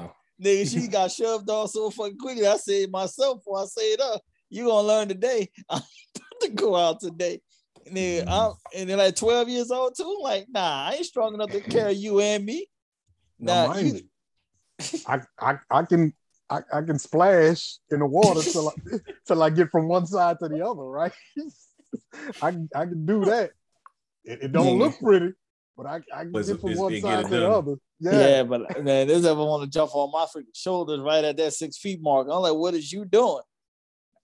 Nigga, she got shoved off so fucking quickly. I said myself before I say it up. You gonna learn today. I'm about to go out today. Nigga,
Mhm.
I'm and then like 12 years old too. Like, nah, I ain't strong enough to carry you and me.
Now,
Nah,
mind
you-
I, I, I can I, I can splash in the water till I, till I get from one side to the other, right? I, can- I can do that. It, it don't
Nigga.
look pretty, but I, I can get from one side to the other.
Yeah.
Yeah.
but man, this ever want to jump on my freaking shoulders right at that six feet mark. I'm like, what is you doing?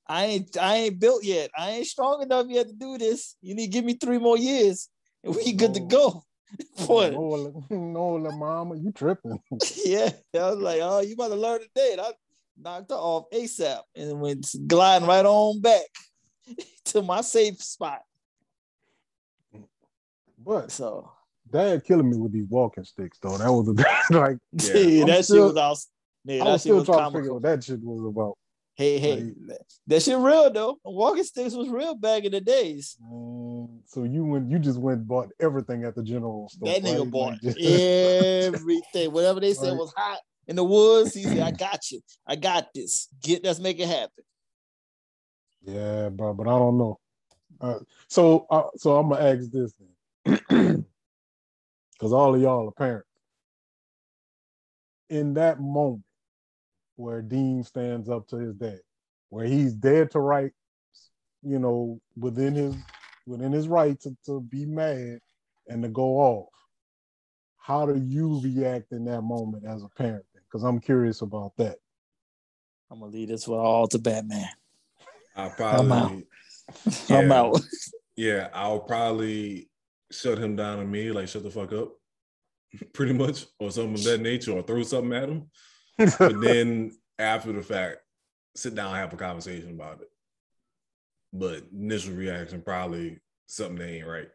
I ain't I ain't built yet. I ain't strong enough yet to do this. You need to give me three more years and we good to go. Boy,
No, la- no, mama, you tripping.
yeah. I was like, oh, you about to learn today. And I knocked her off ASAP and went gliding right on back to my safe spot.
But
So
dad killing me with these walking sticks, though. That was a, like
Yeah.
I'm
that shit was out. Yeah,
I was still
was
trying to figure
out
what that shit was about.
Hey, hey, that shit real though. Walking sticks was real back in the days.
So you went, you just went and bought everything at the general store.
That nigga
right?
bought
just-
everything. Whatever they said was hot in the woods, he said, I got you. I got this. Get let's make it happen.
Yeah, bro, but I don't know. Uh, so, uh, so I'm gonna ask this then, because all of y'all are parents. In that moment where Dean stands up to his dad, where he's dead to right, you know, within his within his right to, to be mad and to go off. How do you react in that moment as a parent? Because I'm curious about that.
I'm gonna leave this one all to Batman.
I
I'm
probably
I'm
Yeah.
out.
yeah, I'll probably shut him down on me, like shut the fuck up, pretty much, or something of that nature, or throw something at him. But then after the fact, sit down and have a conversation about it. But initial reaction probably something that ain't right.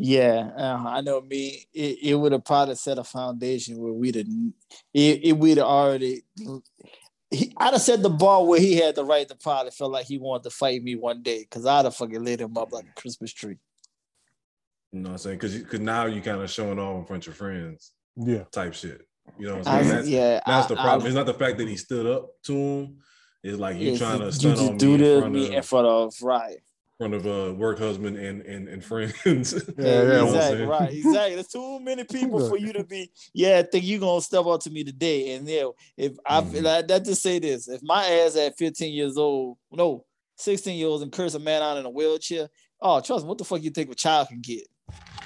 Yeah, uh, I know me. It, it would have probably set a foundation where we'd have it, it we'd already. He, I'd have set the bar where he had the right to probably feel like he wanted to fight me one day because I'd have fucking lit him up like a Christmas tree.
You know what I'm saying? Because because now you kind of showing off in front of your friends
yeah.
type shit. You know what
I,
I'm saying? That's,
yeah,
that's
I-
the
I-
problem. it's not the fact that he stood up to him. It's like you
Yes,
trying to
you
stunt
just
on
do
me in
this
front
me
of,
in front of right.
front of a work husband and and, and friends.
Yeah, yeah,
You know what I'm
exactly
saying?
right. Exactly. There's too many people for you to be. Yeah, I think you're gonna step up to me today. And yeah, if I
Mhm.
like that, just say this: if my ass at 15 years old, no, 16 years old, and curse a man out in a wheelchair, oh, trust me, what the fuck you think a child can get?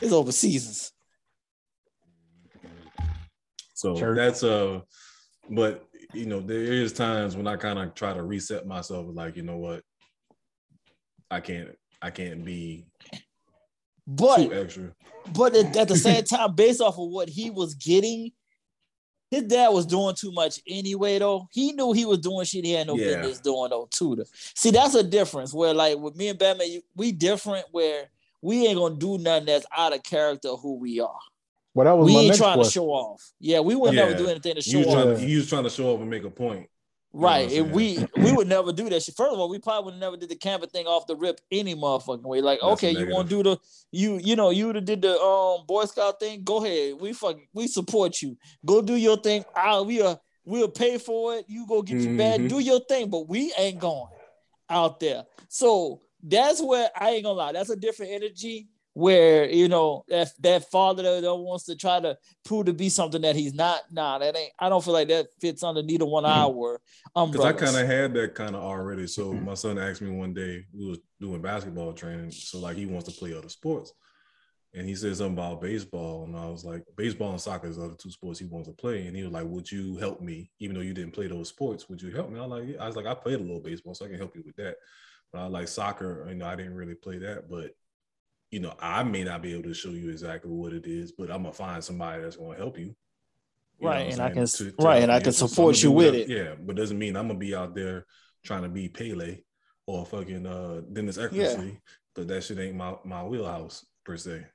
It's over seasons.
So
Church.
that's uh but you know, there is times when I kind of try to reset myself like, you know what? I can't I can't be
But
too extra.
but at, the same time, based off of what he was getting, his dad was doing too much anyway. Though he knew he was doing shit he had no
Yeah.
business doing. Though too. See, that's a difference. Where like with me and Batman, we different. Where we ain't gonna do nothing that's out of character who we are.
Well, that was
We
my
ain't
next
trying
question.
to show off. Yeah, we would
Yeah.
never do anything to show
was,
off.
trying,
Yeah.
he was trying to show up and make a point.
Right.
You know
and we we would never do that shit. First of all, we probably would never did the camera thing off the rip any motherfucking way. Like,
That's
okay, you want to do the you you know you would have did the um Boy Scout thing. Go ahead. We fucking we support you. Go do your thing. I we are we'll pay for it. You go get your badge.
Mhm.
Do your thing. But we ain't going out there. So that's where I ain't gonna lie. That's a different energy where you know that that father that, that wants to try to prove to be something that he's not. Nah, that ain't. I don't feel like that fits under neither one
Mm-hmm.
hour
Because I kind of had that kind of already. So my son asked me one day, we was doing basketball training. So like he wants to play other sports. And he said something about baseball. And I was like, baseball and soccer is the other two sports he wants to play. And he was like, Would you help me? Even though you didn't play those sports, would you help me? I was like, yeah. I was like, I played a little baseball, so I can help you with that. But I like soccer, you know, I didn't really play that. But you know, I may not be able to show you exactly what it is, but I'm gonna find somebody that's gonna help you. You
Right, and
I'm
I can- right, and I can support
gonna
you with it.
Yeah, but doesn't mean I'm gonna be out there trying to be Pele or fucking uh Dennis Eckersley, but that shit ain't my my wheelhouse per se.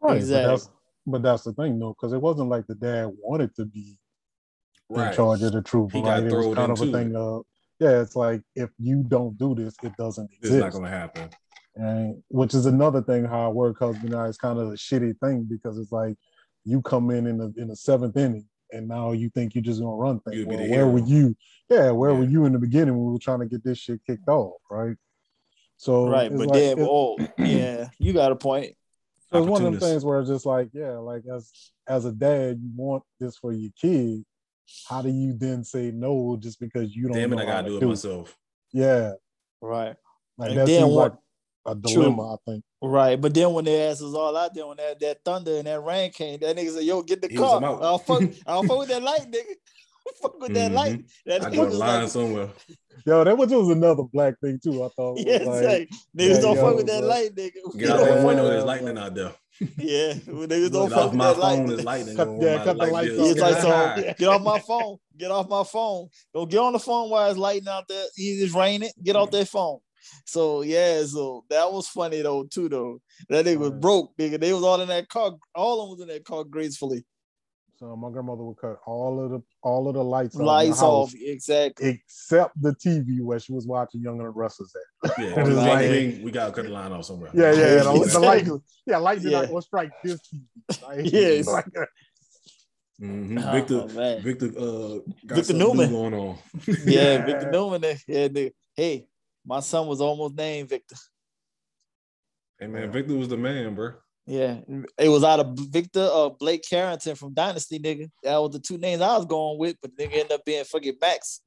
Right,
Exactly.
but that's but that's the thing though, because it wasn't like the dad wanted to be in charge of the troop,
He
right?
got
It was kind of a thing
it.
of yeah, it's like if you don't do this, it doesn't
It's not gonna happen.
And which is another thing how I work husband now is kind of a shitty thing because it's like you come in in the in the seventh inning and now you think you're just gonna run things. Well,
the
where were you? Yeah, where
Yeah.
were you in the beginning when we were trying to get this shit kicked off, right? So
right, but
like-
then oh yeah, you got a point.
so it's one of them things where it's just like, yeah, like as as a dad, you want this for your kid. How do you then say no just because you don't
Damn it, I gotta
to
do it myself.
Yeah,
Right.
like
And
that
then
seems
what-
like a dilemma. I think.
Right, but then when their ass was all out there, when that, that thunder and that rain came, that nigga said, "Yo, get the
He
car."
them out.
I'll fuck, I'll fuck with that light, nigga. fuck with that
Mhm.
light. That
I
nigga
draw a
was
line
like,
somewhere.
Yo, that was, was another black thing too. I thought.
yeah, it's
like,
like, niggas
yeah,
don't
yo,
fuck with that
bro.
light, nigga.
Get out that
Yeah,
window, there's lightning out there.
yeah, niggas don't
Get
fuck
off
with
my
that light.
phone, there's lightning.
Cut- yeah,
my
cut the
light
lights off.
He's like, so get off my phone. Get off my phone. Don't get on the phone while it's lighting out there. It's raining. Get off that phone. So yeah, so that was funny though too though. That nigga was broke, nigga. They was all in that car. All of them was in that car gracefully.
So my grandmother would cut all of the all of the lights, out in the
Lights
house
off, exactly.
except the TV where she was watching Young and the Restless at.
Yeah,
It
because
is
like,
like-
we gotta cut the line off somewhere.
Yeah, yeah, the, the light, yeah, light did not
Yeah.
go strike this TV. Like,
Yes.
like,
Mhm.
Oh,
Victor,
man.
Victor, uh, got
Victor
something new
Newman.
going on.
Yeah, Victor Newman. Yeah, nigga. Hey, my son was almost named Victor.
Hey man, Victor was the man, bro.
Yeah, it was out of Victor or Blake Carrington from Dynasty, nigga. That was the two names I was going with, but nigga ended up being fucking Max.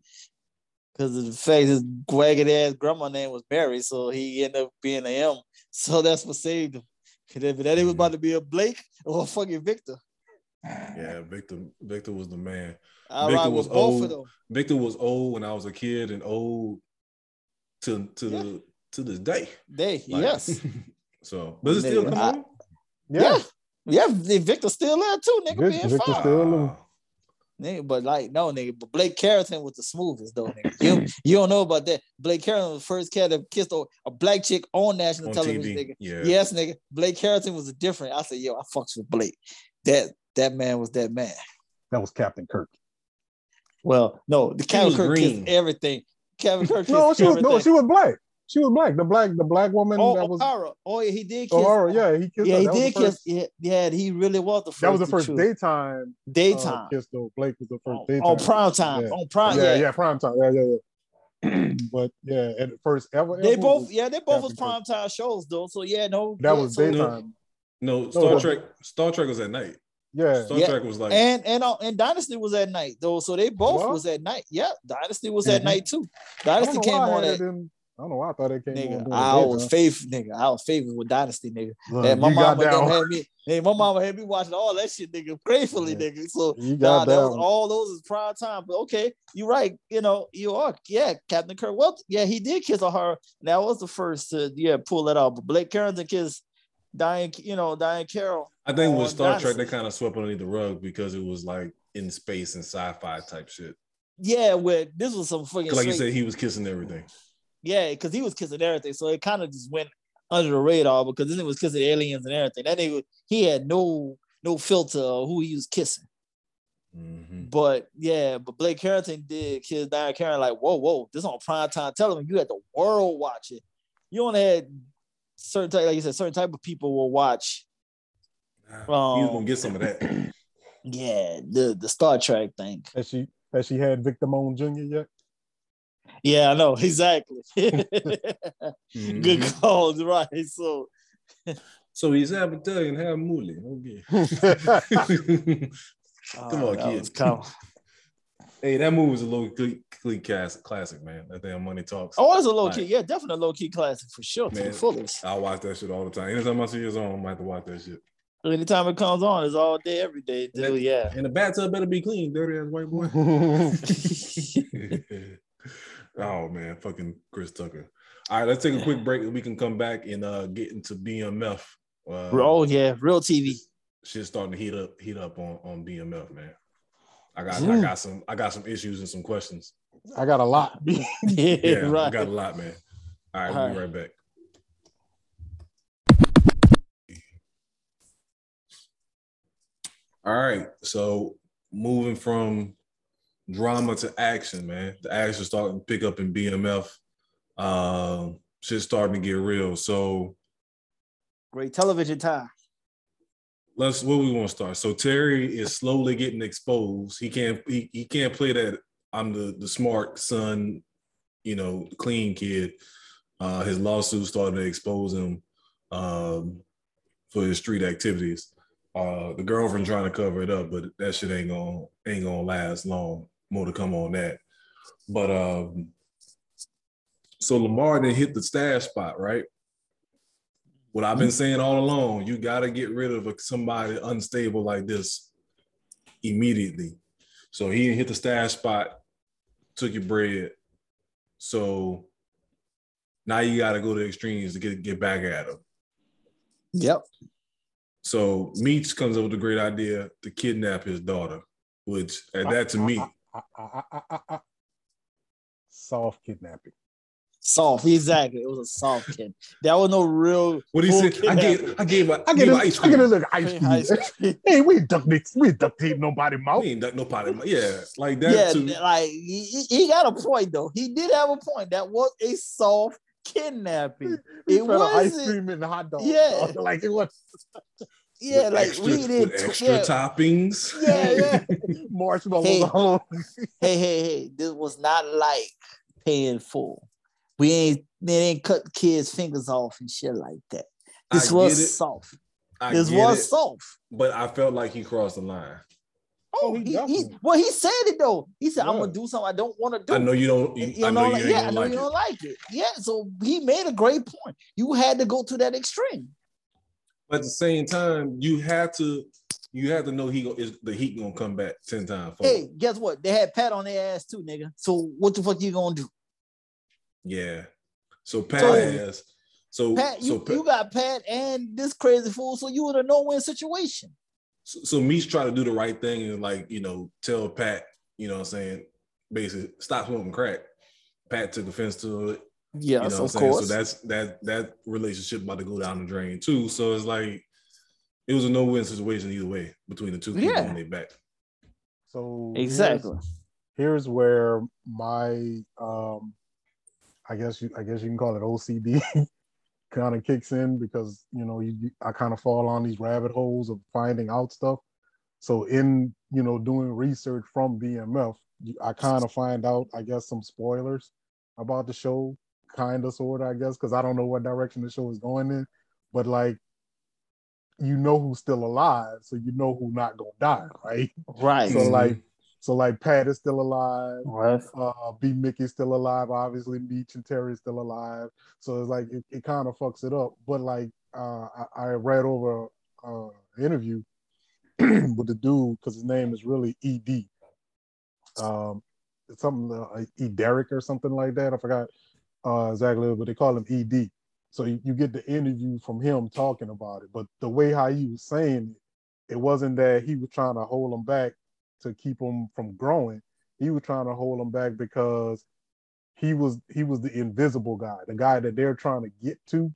Because of the fact his wagged ass grandma name was Mary, so he ended up being a M. So that's what saved him. And if that it was about to be a Blake or a fucking Victor.
Yeah, Victor, Victor was the man.
I
Victor was
both
old.
of them.
Victor was old when I was a kid and old to to
Yeah.
the to this day.
Day,
Like,
yes.
so does it still
Nigga,
come
I-
on?
Yeah.
yeah,
Yeah, Victor still there too, nigga.
Vic-
being
Victor
fine.
still living.
Nigga, but like no nigga, but Blake Carrington was the smoothest though, nigga. You, you don't know about that. Blake Carrington was the first cat that kissed a, a black chick on national
on
television,
TV.
nigga.
Yeah.
Yes, nigga. Blake Carrington was a different. I said, yo, I fucks with Blake. That that man was that man.
that was Captain Kirk.
Well, no, the Kevin
was
Kirk
green.
kissed everything. Kevin Kirk
No, she was no, she was black. She was black. The black, the black woman
oh,
that was
Uhura. Oh, yeah, he did kiss.
Uhura. Yeah, he kissed.
yeah,
her.
he did
the
kiss. Yeah, yeah, he really was the first.
That was the first
choose.
daytime uh,
Daytime.
kiss. Though Blake was the first
on,
daytime.
on prime time.
Yeah.
On prime.
yeah,
Yeah,
yeah, prime time. Yeah, yeah, yeah. but yeah, and the first ever.
They
ever
both, yeah, they both was
Captain
prime time shows though. So yeah, no,
that
yeah,
was
so-
daytime.
No, Star
but-
Trek. Star Trek was at night.
Yeah,
Star
Yeah.
Trek was like
and and uh, and Dynasty was at night though, so they both
What?
was at night. Yeah, Dynasty was at
Mhm.
night too. Dynasty came on at
I don't know why I thought it came on.
nigga. I
the
was
daytime.
faithful, nigga. I was faithful with Dynasty, nigga.
Look,
And my mama them
down.
had me. Hey, my mama had me watching all that shit, nigga, gratefully,
Yeah.
nigga. So
You
nah,
got
that was
down.
all those is prime time. But okay, you're right. You know, you are. Yeah, Captain Kirk. Well, yeah, he did kiss on her. That was the first to yeah pull that out. But Blake Carrington kissed Diahann, you know, Diahann Carroll.
I think with Star Trek they kind of swept underneath the rug because it was like in space and sci-fi type shit.
Yeah, where this was some fucking.
Like you said, he was kissing everything.
Yeah, because he was kissing everything, so it kind of just went under the radar because then it was kissing aliens and everything. That nigga, he had no no filter of who he was kissing.
Mhm.
But yeah, but Blake Carrington did kiss Diahann Carroll like, whoa, whoa, this on prime time television. You had the world watch it. You only had certain type, like you said, certain type of people will watch.
He was
Um,
gonna get some of that.
Yeah, the the Star Trek thing.
Has she has she had Victor Moan Jr. yet?
Yeah, I know exactly. Good
Mhm.
calls, right? So
So he's half Italian, half Muli. Okay. Come
Oh,
on,
kids.
Come.
was
hey, that movie was a low key key cast classic, man. That damn money talks.
Oh, it's a low
Like,
key. Yeah, definitely a low key classic for sure. To
Man.
the fullest.
I watch that shit all the time. Anytime I see his on, I might have to watch that shit.
Anytime it comes on, it's all day, every day.
And that-
yeah.
And the bathtub better be clean, dirty ass white boy. oh man, fucking Chris Tucker. All right, let's take a quick break and we can come back and uh get into BMF. Uh,
Oh yeah, real TV.
shit's starting to heat up, heat up on on BMF, man. I got, I got some, I got some issues and some questions.
I got a lot.
yeah,
Yeah, I got a lot, man. All right, we'll
All
be
right.
right back. All right, so moving from drama to action, man. The action starting to pick up in BMF. Um, shit's starting to get real. So
Great television time.
let's where we want to start. So Terry is slowly getting exposed. He can't he, he can't play that I'm the the smart son, you know, clean kid. Uh, his lawsuit started to expose him um, for his street activities. Uh, the girlfriend trying to cover it up, but that shit ain't gonna ain't gonna last long. More to come on that. But um, so Lamar didn't hit the stash spot, right? What I've been saying all along, you got to get rid of somebody unstable like this immediately. So he hit the stash spot, took your bread. So now you got to go to extremes to get get back at him.
Yep.
So Meach comes up with a great idea to kidnap his daughter, which and that to me,
soft kidnapping.
Soft, exactly. It was a soft kid. That was no real.
what he
full
said, I gave I gave a,
I
I
get
gave
a,
a ice
I get a
cream.
little ice cream.
Ice cream.
Hey, we ain't duct we ain't duct tape nobody mouth.
We ain't duck no potty. Yeah, like that.
Yeah,
to,
like he, he got a point though. He did have a point. That was a soft kidnapping.
He
It
fed her ice
wasn't-
cream and hot dog.
Yeah.
like it was
Yeah,
with
like
extra,
we did.
with extra
yeah.
toppings.
Yeah, yeah.
marshmallows
Hey. hey, hey, hey, this was not like paying full. We ain't they ain't cut kids' fingers off and shit like that. This
I
was
get it.
soft.
I
This was
it,
soft.
but I felt like he crossed the line.
Oh,
oh
he he,
he,
well, he said it though. He said, "I'm gonna do something I don't want to do."
I know you don't.
You
You, I
know,
know
like-
you ain't
yeah, I know
like
you
it.
don't like it. Yeah, so he made a great point. You had to go to that extreme.
But at the same time, you have to. You have to know he go, is the heat gonna come back ten times. forward.
Hey, guess what? They had Pat on their ass too, nigga. So what the fuck you gonna do?
Yeah. So Pat
So-
has. So
Pat, you,
so Pat,
you got Pat and this crazy fool, so you in a no-win situation.
so, so Meech tried to do the right thing and like you know tell Pat, you know, what I'm saying basically stop smoking crack. Pat took offense to it.
Yes,
you know
of
saying?
course.
So that's that that relationship about to go down the drain too. So it's like it was a no-win situation either way between the two people
Yeah.
on their back.
So
exactly.
here's where my um I guess you I guess you can call it OCD kind of kicks in because you know you, you- I kind of fall on these rabbit holes of finding out stuff. So in you know doing research from BMF, I kind of find out I guess some spoilers about the show, kind of sort of I guess because I don't know what direction the show is going in, but like you know who's still alive, so you know who not gonna die, right?
Right.
So like so like Pat is still alive
right.
uh B Mickey's still alive, obviously Meech and Terry's still alive. So it's like it, it kind of fucks it up. But like uh I, I read over uh interview with the dude because his name is really ED. Um something uh, E Derek or something like that. I forgot uh exactly, but they call him ED. So you, you get the interview from him talking about it. But the way how he was saying it, it wasn't that he was trying to hold him back to keep him from growing he was trying to hold him back because he was he was the invisible guy, the guy that they're trying to get to,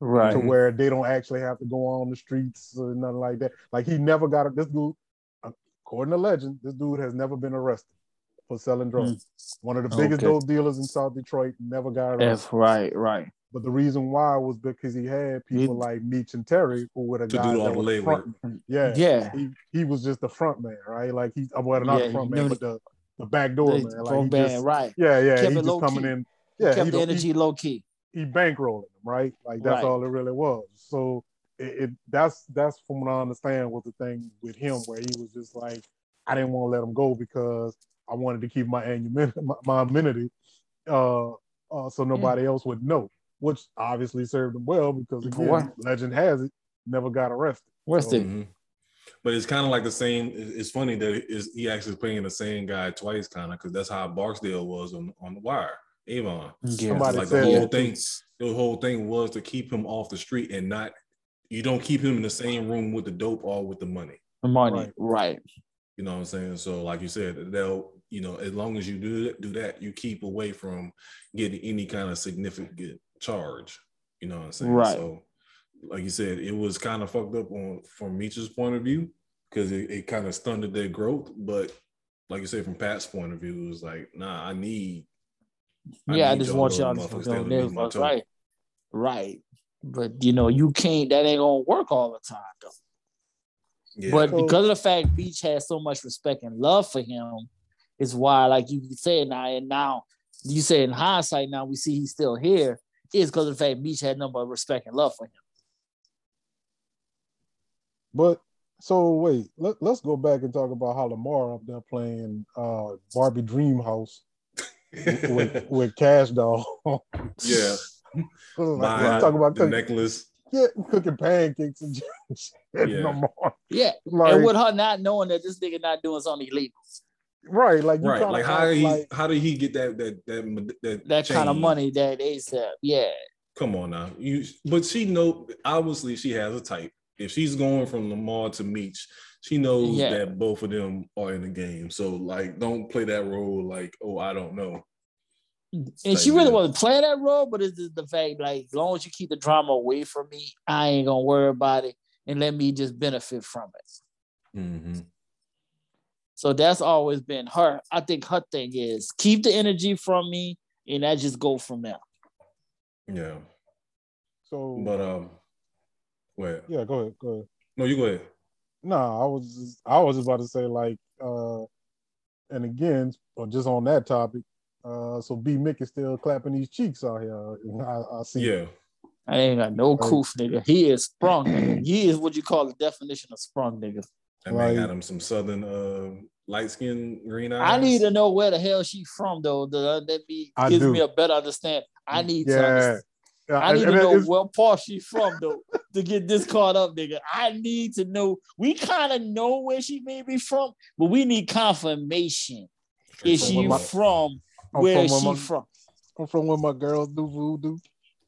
Right.
to where they don't actually have to go on the streets or nothing like that. Like he never got it. This dude, according to legend, this dude has never been arrested for selling hmm. drugs. One of the biggest
Okay.
dope dealers in South Detroit never got arrested.
F, right, right.
But the reason why was because he had people
He-
like Meech and Terry who were the
To do all
that
the
were front. Yeah,
Yeah.
he he was just the front man, right? Like he's well, not
Yeah,
the front man, but the the back door
They-
man. Like
from
he
band,
just,
right.
yeah, yeah,
Kept
he
it
just
low
coming
key.
in. Yeah,
Kept
he,
the energy
he,
low key.
he bankrolling them, right? Like that's
Right.
all it really was. So it, it that's that's from what I understand was the thing with him where he was just like I didn't want to let him go because I wanted to keep my anonymity, my, my amenity, uh, uh, so nobody else would know, which obviously served him well because again,
Boy.
legend has it, never got arrested.
Where's
So,
the
Mhm. But it's kind of like the same. It's funny that he actually playing the same guy twice, kind of, because that's how Barksdale was on, on the wire. Avon.
yeah.
Somebody
Like the whole
that
thing, the whole thing was to keep him off the street and not. You don't keep him in the same room with the dope or with the money.
the money,
Right.
right?
You know what I'm saying? So, like you said, they'll, you know, as long as you do that, do that, you keep away from getting any kind of significant charge. You know what I'm saying?
Right.
So, like you said, it was kind of fucked up on from Meech's point of view because it, it kind of stunted their growth. But like you said, from Pat's point of view, it was like, nah, I need.
yeah, I just want y'all to
motherfuckers
know
to leave
this
my toe.
right, right. But you know, you can't. That ain't gonna work all the time, though.
Yeah.
But because of the fact Meech has so much respect and love for him, is why, like you said now, and now you say in hindsight, now we see he's still here, is because of the fact Meech had number of respect and love for him.
But so wait, let, let's go back and talk about how Lamar up there playing uh Barbie Dream House with, with Cash Doll.
yeah.
like,
Buying
let's talk about
the
cooking,
necklace.
yeah, cooking pancakes and shit.
Yeah.
no more.
Yeah,
Like,
and with her not knowing that this nigga not doing something illegal,
right, like you
Right. Like how
act
he
like,
how did he get that that that that,
that kind of money that they said, yeah,
Come on now. You but she know obviously she has a type. If she's going from Lamar to Meech, she knows
Yeah.
that both of them are in the game. So like don't play that role like, oh, I don't know.
and
Like,
she really
yeah.
wasn't playing that role, but it's just the fact, like, as long as you keep the drama away from me, I ain't gonna worry about it and let me just benefit from it.
Mm-hmm.
So that's always been her. I think her thing is keep the energy from me, and I just go from there.
Yeah.
so
But um wait.
yeah, go ahead, go ahead.
No, you go ahead.
No, I was just, I was just about to say like uh and again, or just on that topic, uh so B Mick is still clapping these cheeks out here. I, I see.
Yeah.
I ain't got no
Right.
coof, nigga. He is sprung. nigga. he is what you call the definition of sprung, nigga.
That man
Like-
got him some southern uh light skin green eyes.
I need to know where the hell she from, though. The, that be
I
gives
do.
me a better understanding. I mm, need to
Yeah.
understand.
Yeah,
I need
and
to know
it's-
what part she from though to get this caught up, nigga. I need to know. We kind of know where she may be from, but we need confirmation. Is
From
she
my-
from
I'm
where
from
is
where
she
my-
from?
I'm from where my girls do voodoo.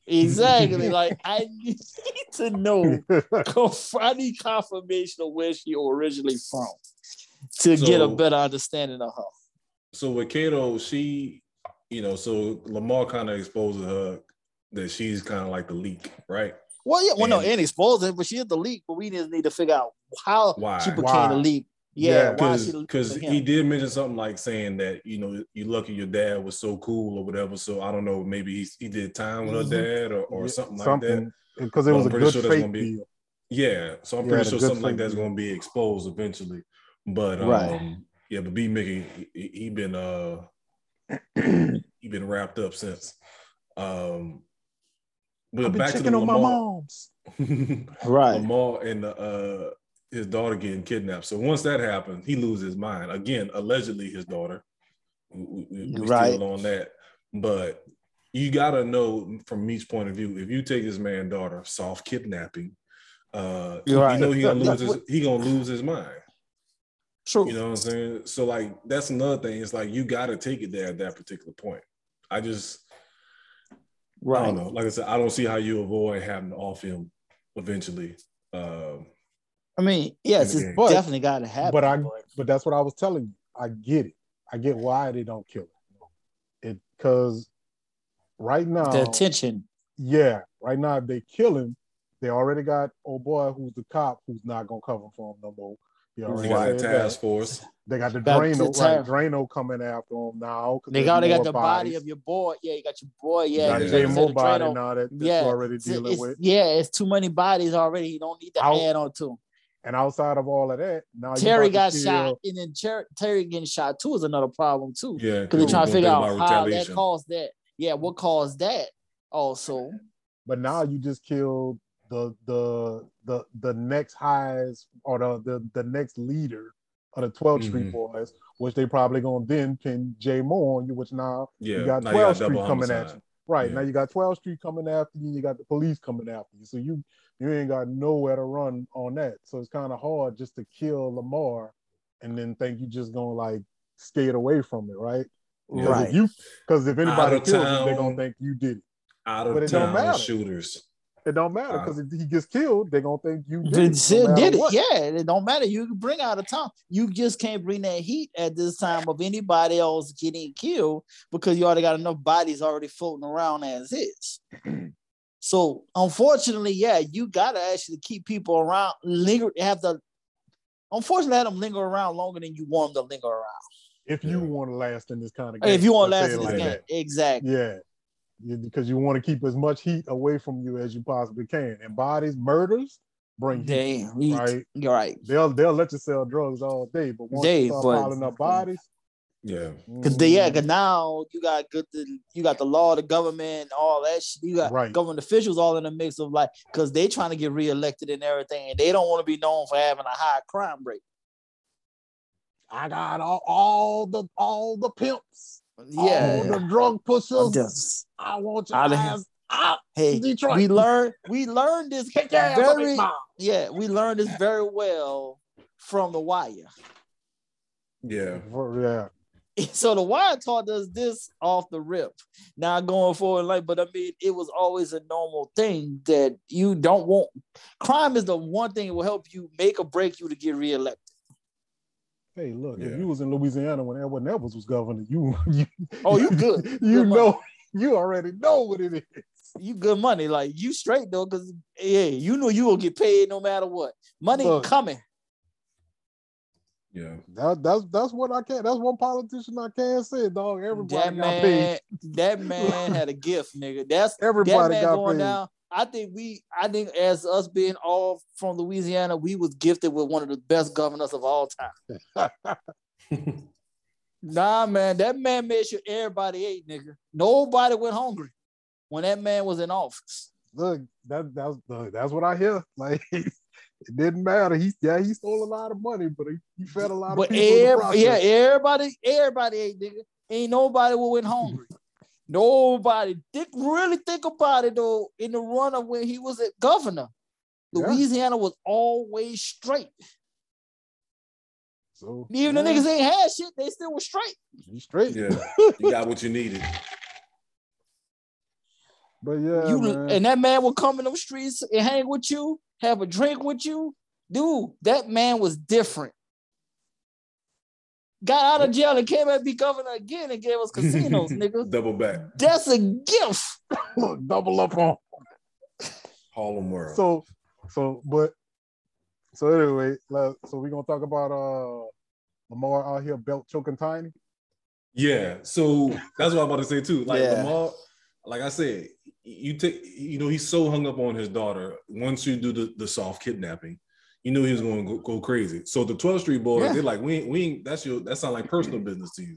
Exactly. like I need to know. conf- I need confirmation of where she originally from to get a better understanding of her.
so with Kato, she, you know, so Lamar kind of exposes her that she's kind of like the leak, right?
Well, yeah, well, no,
And-
and exposed it, but she is the leak. But we just need to figure out how
Why?
she became
Why?
the leak. Yeah,
Yeah,
because
she the leak
because
for
he did mention something like saying that you know you lucky your dad was so cool or whatever. So I don't know, maybe he, he did time with
Mhm.
her dad or, or
Yeah,
something like that.
because it was
I'm
a good
sure that's
fake
gonna be-
deal.
Yeah, so I'm
Yeah,
pretty sure something like that's going to be exposed eventually. But um,
Right.
yeah, but B Mickey, he, he been uh he been wrapped up since. Um, but
I've been
back to the
checking on my
Lamar,
moms.
right.
Lamar and uh his daughter getting kidnapped. So once that happens, he loses his mind again. Allegedly, his daughter. We, we, we
Right.
still on that, but you got to know from Meech's point of view. If you take this man daughter, soft kidnapping, uh,
right.
you know he gonna lose his he gonna lose his mind.
True.
You know what I'm saying? So like that's another thing. It's like you got to take it there at that particular point. I just
right.
I don't know. Like I said, I don't see how you avoid having to off him eventually. Um,
I mean, yes,
In
it's
game.
definitely got to happen.
But I but that's what I was telling you. I get it. I get why they don't kill him. It because right now,
the attention.
yeah, right now if they kill him, they already got old boy who's the cop who's not gonna cover for him no more. He
they got
said
that
that.
task force.
They got the
Got the
Drano, right? Drano coming after him now.
They got they got
more
the body of your boy. Yeah, you got your boy.
You
Yeah,
got
Yeah.
you
Jay
said
Mo
the
body
Drano.
now that, that
Yeah,
you're already dealing
it's-
with.
yeah, it's too many bodies already. You don't need to
Out-
add on to them.
And outside of all of that, now
Terry got
to
shot, and then Ter- Terry getting shot too is another problem too.
Yeah,
Because they're
we're
trying to figure out how that caused that. Yeah, what caused that? Also,
But now you just killed the the the the next highest or the the, the next leader of the 12th Street
Mhm.
Boys, which they probably gonna then pin Jay Moore on you, which now
Yeah,
you got
now
12th Street coming at you. Right
Yeah.
now you got 12th Street coming after you, you got the police coming after you. So you you ain't got nowhere to run on that. So it's kind of hard just to kill Lamar and then think you just gonna like skate away from it, right? Because
Right.
if you because if anybody kills you, they're gonna think you did it.
Out
But
of
it don't
town
matter.
shooters.
It don't matter
Uh,
because if he gets killed, they're gonna think you did
Did,
it. no
did it? Yeah, it don't matter. You can bring out of town. You just can't bring that heat at this time of anybody else getting killed because you already got enough bodies already floating around as is. so unfortunately, yeah, you gotta actually keep people around, linger, have to unfortunately have them linger around longer than you want them to linger around.
If you
Yeah.
want to last in this kind of game,
if you want to last in this
like
game, exactly.
that. Yeah. Yeah, because you want to keep as much heat away from you as you possibly can. And bodies, murders, bring heat,
They, we-
right?
You're right.
They'll they'll let you sell drugs all day, but once
Day,
you start
but-
piling up bodies,
Yeah. Mm-hmm.
Cause they, yeah, cause now you got good, the, you got the law, the government, all that shit. You got
Right.
government officials all in the mix of like, cause they trying to get reelected and everything, and they don't want to be known for having a high crime rate.
I got all, all the all the pimps,
Yeah,
all the drug
I'm
pushers.
just-
I want your
Out of here.
ass out,
hey,
Detroit.
we learned, we learned this
Kick your ass up,
very, yeah, we learned this very well from the Wire.
Yeah.
Yeah.
so the wire taught us this off the rip. Now going forward, like, but I mean, it was always a normal thing that you don't want. Crime is the one thing that will help you make or break you to get reelected.
Hey, look,
Yeah.
if you was in Louisiana when Edwin Edwards was governor, you you
Oh, you good.
you
Good
know you already know what it is.
You good money, like you straight though, because yeah, you know you will get paid no matter what. Money
Look.
coming.
Yeah.
That, that's that's what I can't. That's one politician I can say, dog. Everybody
That
got paid.
man, that man had a gift, nigga. That's
everybody that
man
got
going
paid.
down. I think we, I think as us being all from Louisiana, we was gifted with one of the best governors of all time. Nah, man, that man made sure everybody ate, nigga. Nobody went hungry when that man was in office.
Look, that that's that's what I hear. Like it didn't matter. He yeah, he stole a lot of money, but he, he fed a lot
But
of people.
every, yeah, everybody, everybody ate, nigga. Ain't nobody who went hungry. Nobody. Think really think about it though. In the run of when he was at governor,
Yeah.
Louisiana was always straight.
So
Even
yeah,
the niggas ain't had shit, they still was straight.
he straight.
Yeah. You got what you needed.
But yeah,
you
man.
and that man would come in them streets and hang with you, have a drink with you. Dude, that man was different. Got out of jail and came back to be governor again and gave us casinos, nigga.
Double back.
That's a gift.
Look, double up on.
Harlem World.
So so but so anyway, so we're gonna talk about uh Lamar out here belt choking tiny.
Yeah, so that's what I'm about to say too. Like
Yeah.
Lamar, like I said, you take, you know, he's so hung up on his daughter. Once you do the, the soft kidnapping, you knew he was going to go, go crazy. So the 12th Street boys,
Yeah.
they're like, we ain't, we ain't. That's your. That sound like personal business to you.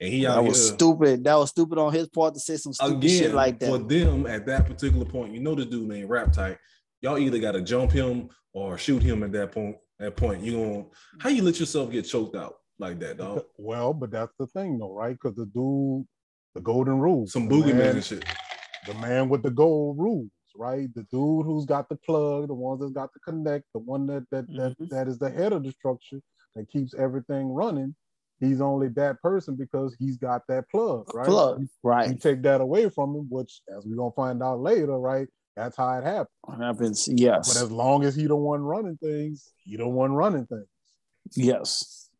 And he out
That
here
was stupid. That was stupid on his part to say some stupid
again
shit like that.
for them at that particular point. You know, the dude ain't rap tight. Y'all either got to jump him or shoot him at that point. That point, you going how you let yourself get choked out like that, dog?
Well, but that's the thing though, right? Because the dude, the golden rule,
Some
the
boogeyman
man-
and shit.
the man with the gold rules, right? The dude who's got the plug, the ones that's got the connect, the one that that that,
Mhm.
that is the head of the structure that keeps everything running. He's only that person because he's got that plug, right?
Plug,
You, you take that away from him, which as we're gonna find out later, right? That's how it happened.
Happens. yes.
But as long as he the one running things, he the one running things.
Yes.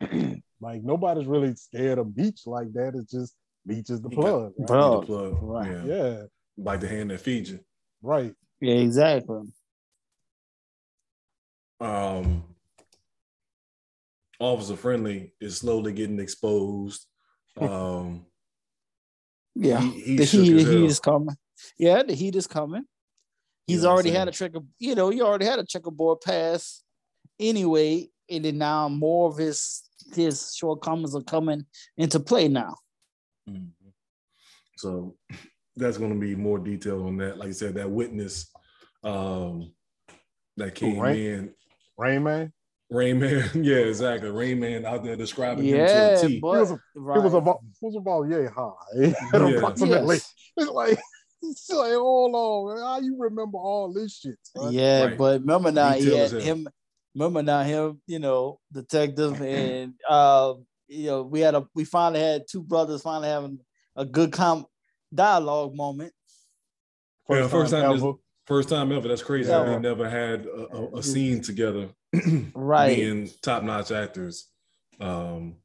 Like nobody's really scared of Beach like that. It's just Beach is the
He got-
plug, right?
Plug.
Plug.
Right.
Yeah.
Yeah,
Like the hand that feeds you.
right.
Yeah, exactly.
um officer friendly is slowly getting exposed um
Yeah.
he, he
the heat,
as
the heat is coming. Yeah, the heat is coming. He's
know
already had
saying?
a checker, you know, he already had a checkerboard pass anyway, and then now more of his his shortcomings are coming into play now.
Mhm. so that's going to be more detail on that like i said that witness um, that came
Rain-
in.
Rain Man.
Rain Man, yeah, exactly. Rain Man out there describing
Yeah,
him to a T.
but
It was a-
right.
It was about it was about yeah high.
Yeah.
Approximately.
Yes.
It's like it's like hold on, man. how you remember all this shit? son?
Yeah,
Right.
but remember now he
Detail
had
as hell.
him. Remember now him, you know, detective, and uh, you know, we had a we finally had two brothers finally having a good com dialogue moment.
Yeah, first time
ever.
this- First time ever. That's crazy.
Yeah.
They never had a, a, a scene together.
Right.
Being top notch actors. Um,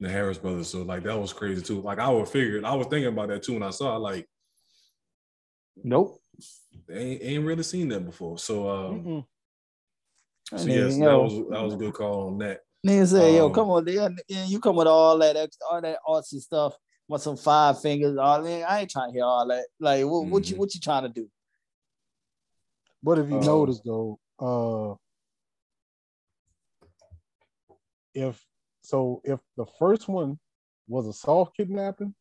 the Harris brothers. So like that was crazy too. Like I would figured, I was thinking about that too when I saw. Like
Nope.
ain't, ain't really seen that before. So um,
Mm-mm.
so
And
yes,
then,
that
yo,
was that was a good call on that.
Nigga say, yo,
Um,
come on, nigga, you come with all that extra, all that artsy stuff, want some five fingers, all that. I ain't trying to hear all that. Like, what, what you what you trying to do?
But if you
Uh,
notice though, uh if so if the first one was a soft kidnapping,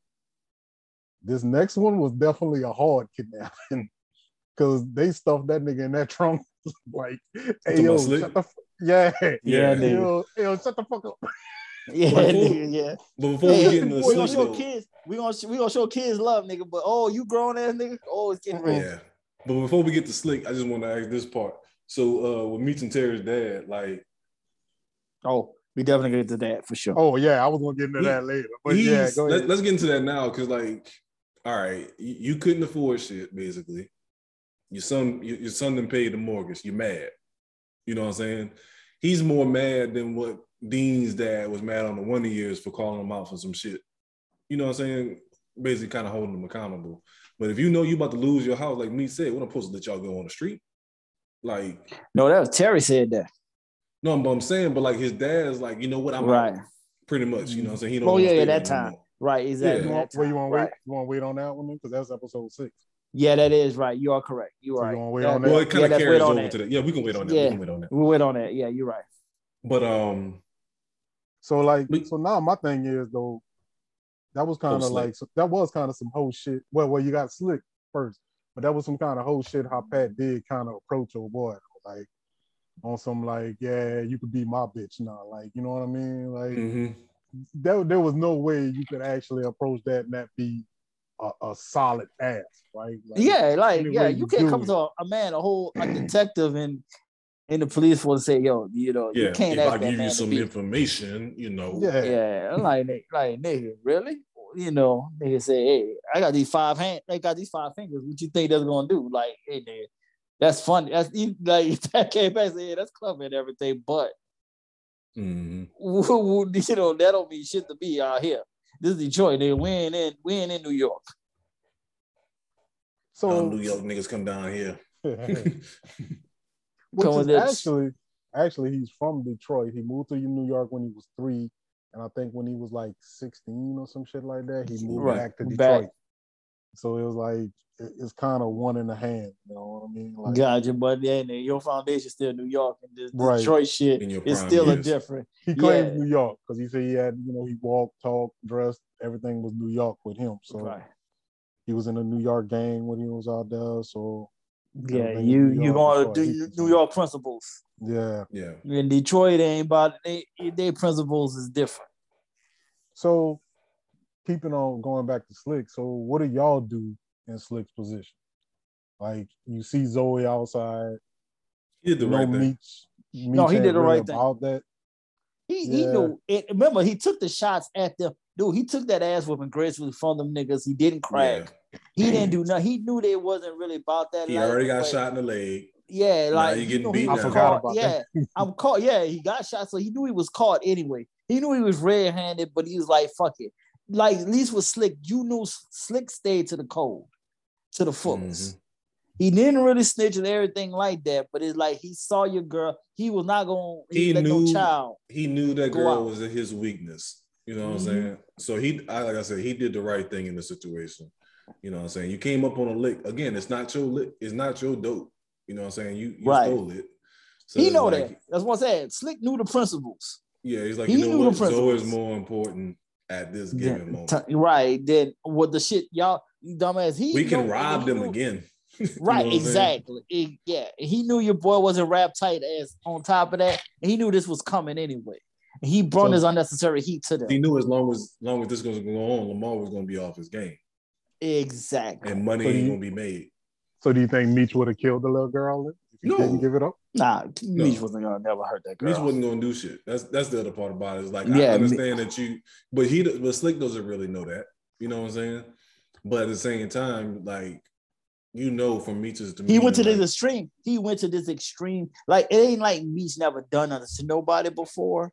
this next one was definitely a hard kidnapping. Cause they stuffed that nigga in that trunk like hey yo, shut the f- yeah,
Yeah,
yo, yo, shut the fuck up.
Yeah,
before-
nigga, yeah.
But before
Hey,
we get into the
we gonna show
though,
kids. We gonna we gonna show kids love, nigga. But oh, you grown ass nigga. Oh, it's getting real.
yeah. But before we get to slick, I just want to ask this part. So uh with meeting Terry's dad, like
Oh, we definitely get to that for sure.
Oh yeah, I was gonna get into
He-
that later. But yeah,
he's-
go
let,
ahead.
us get into that now because like all right you, you couldn't afford shit basically your son your, your son didn't pay the mortgage you're mad you know what i'm saying he's more mad than what dean's dad was mad on the one years for calling him out for some shit you know what i'm saying basically kind of holding him accountable but if you know you about to lose your house like me said we're not supposed to let y'all go on the street like
No, that was Terry said that.
no but i'm saying but like his dad's like you know what i'm out,
Right,
pretty much you know what i'm saying he don't
Oh, yeah, yeah, that time.
more.
right, exactly.
you
Yeah.
want,
that
where you want to wait? You want to wait on that one because that's episode six.
Yeah, that is right. You are correct. You
So
are
you
right.
wanna wait
That-
on that?
well it kind
yeah,
of
let's
carries over
that.
to that yeah we can wait on that
Yeah.
we can wait on that
We'll wait on that. Yeah, you're right.
But um,
So like,
But-
so now my thing is though, that was kind of like so that was kind of some whole shit. Well, well, you got slick first, but that was some kind of whole shit how Pat did kind of approach your boy, like on some like, yeah, you could be my bitch now, like you know what I mean? Like
mhm.
there, there was no way you could actually approach that and that be a, a solid ass, right? Like,
yeah, like yeah, you
you
can't come
it.
to a, a man, a whole a detective in in the police force and say, yo, you know,
yeah.
you can't
if
ask
I
that
give
man
you some information, you know,
yeah,
Yeah, I'm like, ni- like nigga, really? You know, nigga say, hey, I got these five hands. they got these five fingers. What you think that's gonna do? Like, hey, nigga, that's funny. That's you- like that came back and said, yeah, that's clever and everything, but
Mhm.
you know, that don't mean shit to be out here. This is Detroit, nigga. We ain't in, we ain't in New York.
So
All New York niggas come down here.
Which is actually, actually, he's from Detroit. He moved to New York when he was three, and I think when he was like sixteen or some shit like that, he moved
Right,
back to
back.
Detroit. So it was like it's kind of one in the hand. You know what I mean? Like,
Gotcha, but yeah, your foundation still New York, and this
Right.
Detroit shit
In your
is
prime
still a different.
he claims
yeah.
New York because he said he had, you know, he walked, talked, dressed, everything was New York with him. So
right.
he was in a New York gang when he was out there. So
Yeah,
everything
you you
York
gonna do
far
New. York principles.
yeah.
Yeah.
In Detroit, ain't about they their principles is different.
So keeping on going back to Slick. So what do y'all do in Slick's position? Like you see Zoe outside,
He did the
no
right thing.
Meech. Meech
No, he did the
really
right thing.
About that,
He he knew it. Remember, he took the shots at them. Dude, he took that ass whooping gracefully from them niggas. He didn't crack. He didn't do nothing. He knew they wasn't really about that.
He
life,
already got shot in the leg.
Yeah,
Now
like
you
he
getting
knew
beat
he
down.
was
I
forgot
caught.
about
yeah, I'm caught. Yeah, he got shot, so he knew he was caught anyway. He knew he was red-handed, but he was like, "Fuck it." Like at least with Slick, you knew Slick stayed to the cold, to the fullest.
Mhm.
He didn't really snitch and everything like that, but it's like he saw your girl. He was not gonna
He
he let no
knew-
child.
He knew that girl
out.
was his weakness. You know what
Mhm.
I'm saying? So he, I, like I said, he did the right thing in the situation. You know what I'm saying? You came up on a lick. Again, it's not your lick. It's not your dope. You know what I'm saying? You, you
Right.
stole it. So
he know
like-
that. That's what I said. Slick knew the principles.
Yeah, he's like,
He
you know
knew the
what? Zoe is
principles.
more important at this given
Then-
moment.
t- right. Then what the shit y'all you dumbass he
we can rob
he
them
knew-
again. You
Right,
know what I'm saying?
exactly. It- yeah, he knew your boy wasn't wrapped tight as on top of that, he knew this was coming anyway. He brought
So-
his unnecessary heat to them.
He knew as long as long as this was gonna go on, Lamar was gonna be off his game,
Exactly.
and money
So
ain't
you-
gonna be made.
So do you think Meech would have killed the little girl if he
No.
didn't give it up?
Nah,
No.
Meech wasn't gonna never hurt that girl.
Meech wasn't gonna do shit. That's that's the other part about it. It's like I
Yeah,
understand that you, but he, but Slick doesn't really know that. You know what I'm saying? But at the same time, like you know, from Meech's to
he went to this
like,
extreme. He went to this extreme. Like it ain't like Meech never done nothing to nobody before,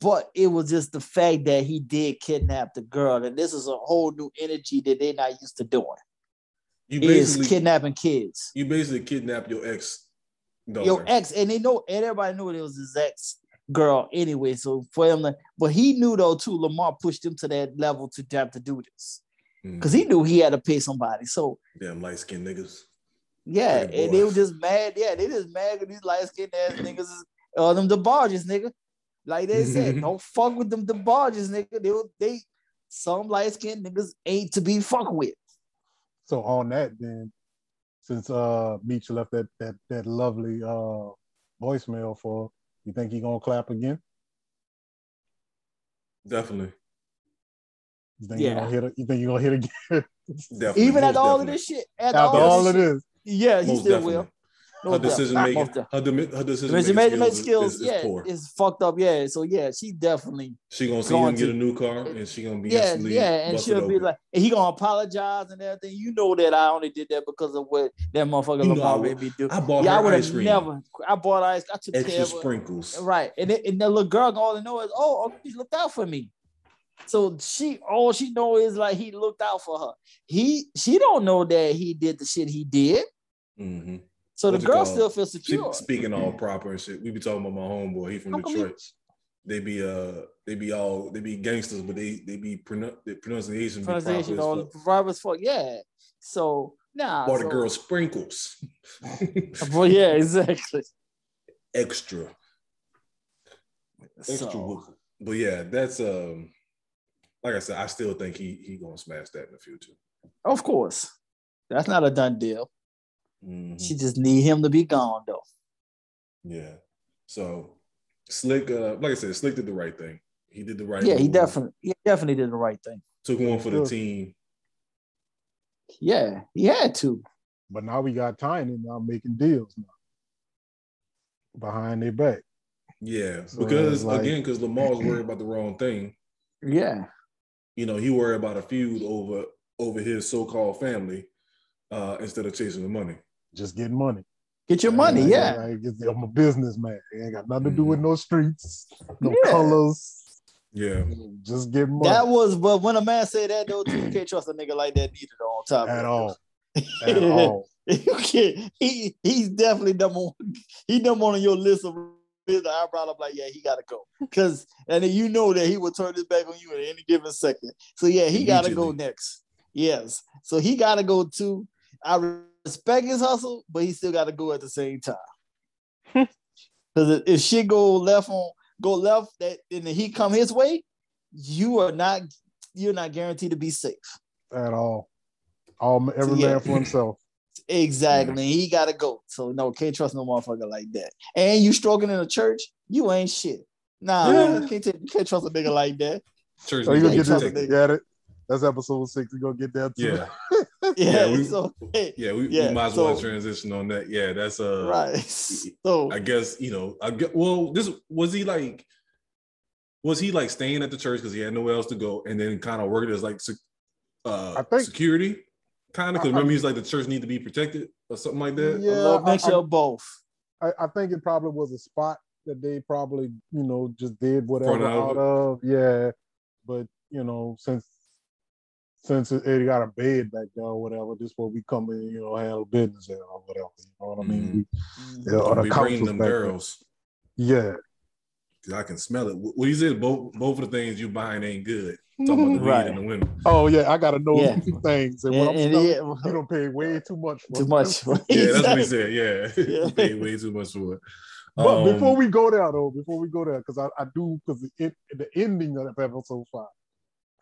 but it was just the fact that he did kidnap the girl, and this is a whole new energy that they're not used to doing.
you
Is
basically
kidnapping kids.
you basically kidnap your ex. Daughter.
Your ex, and they know, and everybody knew it was his ex girl anyway. So for him, to, but he knew though too. Lamar pushed him to that level to have to do this because he knew he had to pay somebody. So
damn light skinned niggas.
yeah, and they were just mad. Yeah, they just mad at these light skinned ass niggas. Is, uh, them the barges, nigga. Like they said, don't fuck with them the barges, nigga. They they some light skinned niggas ain't to be fucked with.
So on that, then, since uh Meech left that that that lovely uh voicemail for, you think he gonna clap again?
Definitely,
You think
Yeah.
you gonna hit? it- You think you gonna hit again
definitely.
Even
most
after all of this shit, after,
after
all,
all
this
of
shit,
this?
yeah, he
Most
still
definitely.
will.
Her decision making, her, her decision making skills,
skills,
is, is,
yeah,
is poor.
it's fucked up. Yeah, so yeah, she definitely,
She gonna see him get a new car, and she gonna be
yeah, yeah, and she'll be like, and he gonna apologize and everything. You know that I only did that because of what that motherfucker
You know I
Lamar
would-
do.
I bought
Yeah, I would
ice
have
cream,
never. I bought ice. I took
extra sprinkles.
Right, and it, and the little girl all know is, oh, he looked out for me. So she, all she know is like he looked out for her. He, she don't know that he did the shit he did.
hmm
So the girl
called?
still feels
She,
secure.
speaking all proper and shit. We be talking about my homeboy. He from
How
Detroit. They be uh, they be all they be gangsters, but they they be pronou- the pronunciation be
Pronunciation,
proper
all proper as fuck. Yeah. So nah.
Bought
so,
a girl sprinkles,
Well, yeah, exactly.
extra, extra.
So.
But yeah, that's um, like I said, I still think he he gonna smash that in the future.
of course, that's not a done deal.
Mhm.
She just need him to be gone though.
Yeah. So Slick, uh, like I said, Slick did the right thing. He did the right.
Yeah, he definitely, he definitely did the right thing.
took one for the
Sure.
team.
Yeah, he had to.
But now we got Tiny now making deals now behind their back.
Yeah,
So
because
like-
again, because Lamar's worried about the wrong thing.
Yeah,
You know, he worried about a feud over over his so-called family uh, instead of chasing the money.
Just getting money.
get your money.
I-
Yeah,
I, I, I'm a businessman. It ain't got nothing to do mm. with no streets, no
Yeah.
colors.
Yeah,
Just get money
that was. But when a man say that though, too, you can't trust a nigga like that neither. Though, on top
at
it.
all. At all.
you can't. He he's definitely number one. He number one on your list of his eyebrow. I'm like, yeah, he gotta go. Cause and then you know that he will turn his back on you at any given second. So yeah, he gotta go next. Yes. So he gotta go too. I respect his hustle, but he still gotta go at the same time. Hmm. Cause if shit go left on go left that and then he come his way, you are not you're not guaranteed to be safe.
At all. All every
yeah.
man for himself.
Exactly. He gotta go. So no, can't trust no motherfucker like that. And you stroking in a church, you ain't shit. Nah,
Yeah.
you can't, you can't trust a nigga like that.
church.
So you gonna get
to
this?
take-
it? That's episode six. You gonna get that too?
Yeah,
Yeah.
we-
so hey,
yeah. We,
Yeah,
we might as well transition on that. Yeah, that's uh.
right. So
I guess you know. I get, well, this was he like. Was he like staying at the church because he had nowhere else to go, and then kind of working as like uh,
I think-
security, kind of? Because
I- I-
remember he's like the church need to be protected or something like that.
Yeah,
little
I-
mixture of both.
I, I think it probably was a spot that they probably, you know, just did whatever
Front of
out of. Yeah. But, you know, since since it, it got a bed back there or whatever, this where we come in, you know, handle business there or whatever. You know what I mean? We, yeah, or the
we
couch
bring them
back there.
barrels.
Yeah.
'Cause I can smell it. What you said, both both of the things you buying ain't good. Talking about the
Right.
weed in the window.
Oh yeah, I gotta know
Yeah.
things. And,
And,
what I'm
and
smelling,
yeah,
you don't pay way too much for
too
it.
much.
Yeah, that's what he said. Yeah,
Yeah.
You paid way too much for it.
But
Um,
before we go there, though, before we go there, because I, I do, because the, it- the ending of episode five,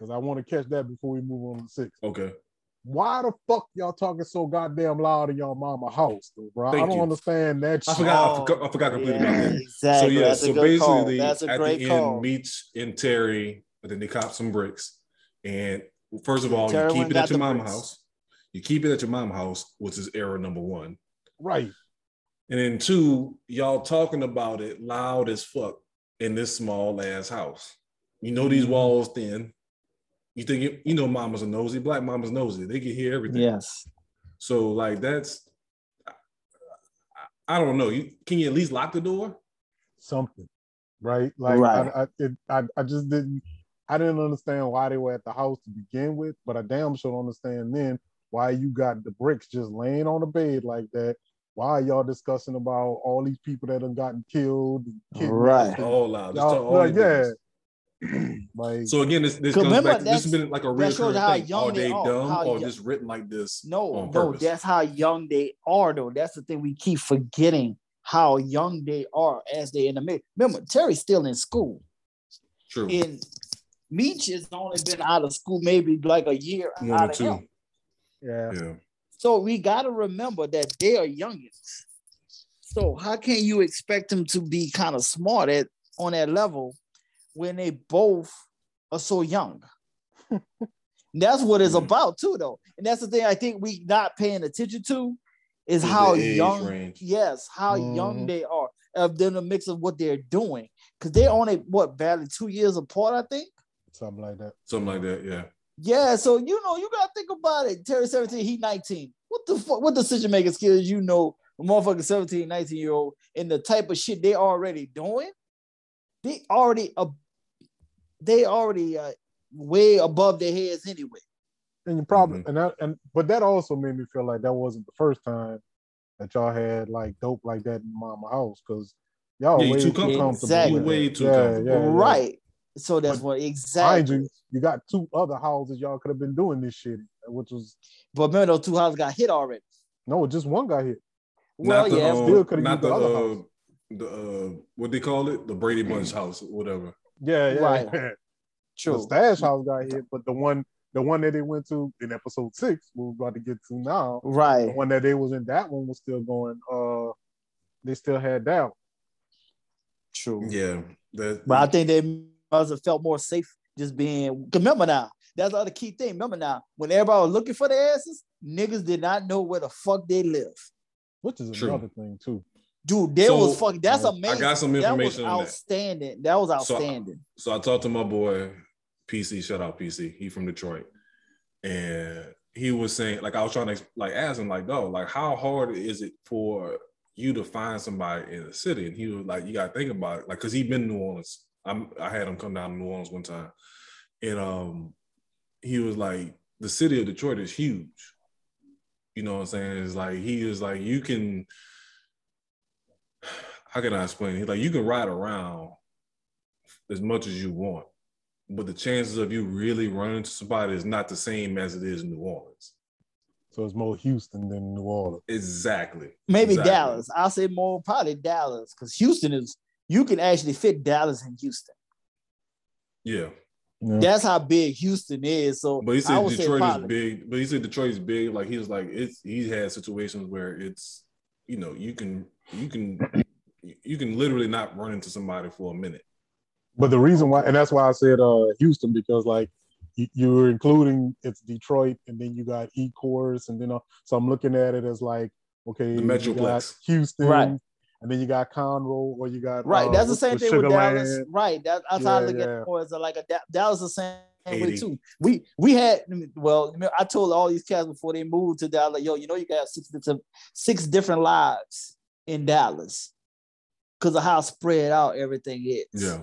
because I want to catch that before we move on to six.
okay,
why the fuck y'all talking so goddamn loud in y'all mama house, though, bro?
Thank
I don't
you.
understand that.
I
shit.
forgot. I forgot, I forgot completely about that.
Exactly.
So yeah,
That's a
so
good call.
basically,
That's a
at
great
the
call.
end, Meech and Terry, but then they cop some bricks. And first of all,
Terry
you keep it at your
the
mama
bricks.
house. You keep it at your mama house, which is error number one.
Right.
And then two, y'all talking about it loud as fuck in this small ass house. You know these
Mhm.
walls thin. You think it, you know mamas are nosy, black mamas nosy. They can hear everything.
Yes.
So like that's I, I don't know. You can you at least lock the door?
Something. Right. Like
Right.
I, I, it, I, I just didn't. I didn't understand why they were at the house to begin with, but I damn sure don't understand then why you got the bricks just laying on the bed like that. Why are y'all discussing about all these people that have gotten killed? And kidnapped
Right.
and-
All loud. Just
Y'all- like, yeah.
business.
like
So again, this this
'Cause
comes
remember,
back. To, this has been like a
real shows
recurring
how
thing.
young
Are
they
they
are,
dumb
how
or
young-
just written like this?
No,
on
no, that's how young they are, though. That's the thing we keep forgetting how young they are as they in the mix. Remember, Terry's still in school.
True.
And Meech has only been out of school maybe like a year
One
out
or
of
two.
him.
yeah.
Yeah.
So we got to remember that they are youngins. So how can you expect them to be kind of smart at on that level when they both are so young? that's what it's about too, though, and that's the thing I think we not paying attention to is
Is
how young,
range.
yes, how young
Mhm.
they are, of then the mix of what they're doing, because they're only what barely two years apart, I think.
Something like that.
Something like that. Yeah.
Yeah, so you know, you gotta think about it. Terry 17, he 19. What the fuck? What decision making skills you know a motherfucking 17, 19 year old and the type of shit they already doing? They already uh, they already uh, way above their heads anyway.
And you probably
Mhm.
and that and but that also made me feel like that wasn't the first time that y'all had like dope like that in mama house because y'all
Yeah, you
way
too
too comfortable.
Exactly.
with
Way too
yeah,
comfortable.
Yeah, yeah.
Right. So that's
But
what exactly.
you, you got two other houses y'all could have been doing this shit, which was
But remember those two houses got hit already.
no, just one got hit.
Well,
not the,
yeah,
um,
still coulda
not
used the
the,
other
uh,
house.
the uh, what they call it, the Brady Bunch house, whatever.
Yeah, yeah.
Right.
The
true.
stash house got hit, but the one the one that they went to in episode six, we're about to get to now.
Right.
The one that they was in, that one was still going. Uh, they still had that. one.
True.
Yeah, that.
But I think they must have felt more safe just being. Remember now, that's the other key thing. Remember now, when everybody was looking for the asses, niggas did not know where the fuck they live.
which is
True.
another thing too.
Dude, that
So,
was fucking. That's amazing.
I got some information.
that was
on that.
outstanding. That was
So-
outstanding.
So I talked to my boy PC. Shout out PC. He from Detroit, and he was saying like I was trying to like ask him like, dog, like how hard is it for you to find somebody in the city? And he was like, you got to think about it, like because he been New Orleans. I'm I had him come down to New Orleans one time, and um, he was like, the city of Detroit is huge. You know what I'm saying? It's like he is like you can. How can I explain? He's like you can ride around as much as you want, but the chances of you really running into somebody is not the same as it is in New Orleans.
So it's more Houston than New Orleans.
Exactly.
Maybe
Exactly.
Dallas. I'll say more probably Dallas because Houston is. You can actually fit Dallas in Houston.
Yeah,
Yeah.
That's how big Houston is. So
but he
I
said
would
Detroit is big. But he said Detroit is big. Like he was like it's. He had situations where it's. You know, you can you can you can literally not run into somebody for a minute.
But the reason why, and that's why I said uh Houston because like you, you're including it's Detroit, and then you got E course, and then uh, so I'm looking at it as like okay,
The
you got
Metroplex.
Houston,
Right.
and then you got Conroe, or you got
Right,
uh,
that's the same
the
thing with
Sugarland.
Dallas. Right, that, that's how I
Yeah,
look at it more as like a Da- Dallas the same way too. We we had well, I told all these cats before they moved to Dallas, yo, you know, you got six different six different lives in Dallas because of how spread out everything is.
Yeah,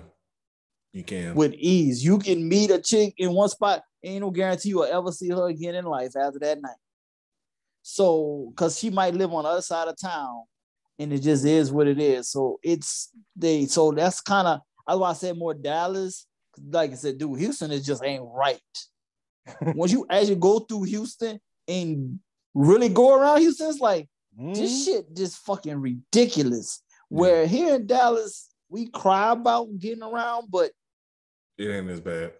you can.
with ease, you can meet a chick in one spot. Ain't no guarantee you'll ever see her again in life after that night. So, because she might live on the other side of town, and it just is what it is. So it's they. So that's kind of that's why I said more Dallas. Like I said, dude, Houston is just ain't right. Once you actually go through Houston and really go around Houston, it's like this
Mhm.
shit just fucking ridiculous. Where here in Dallas, we cry about getting around, but
it ain't as bad.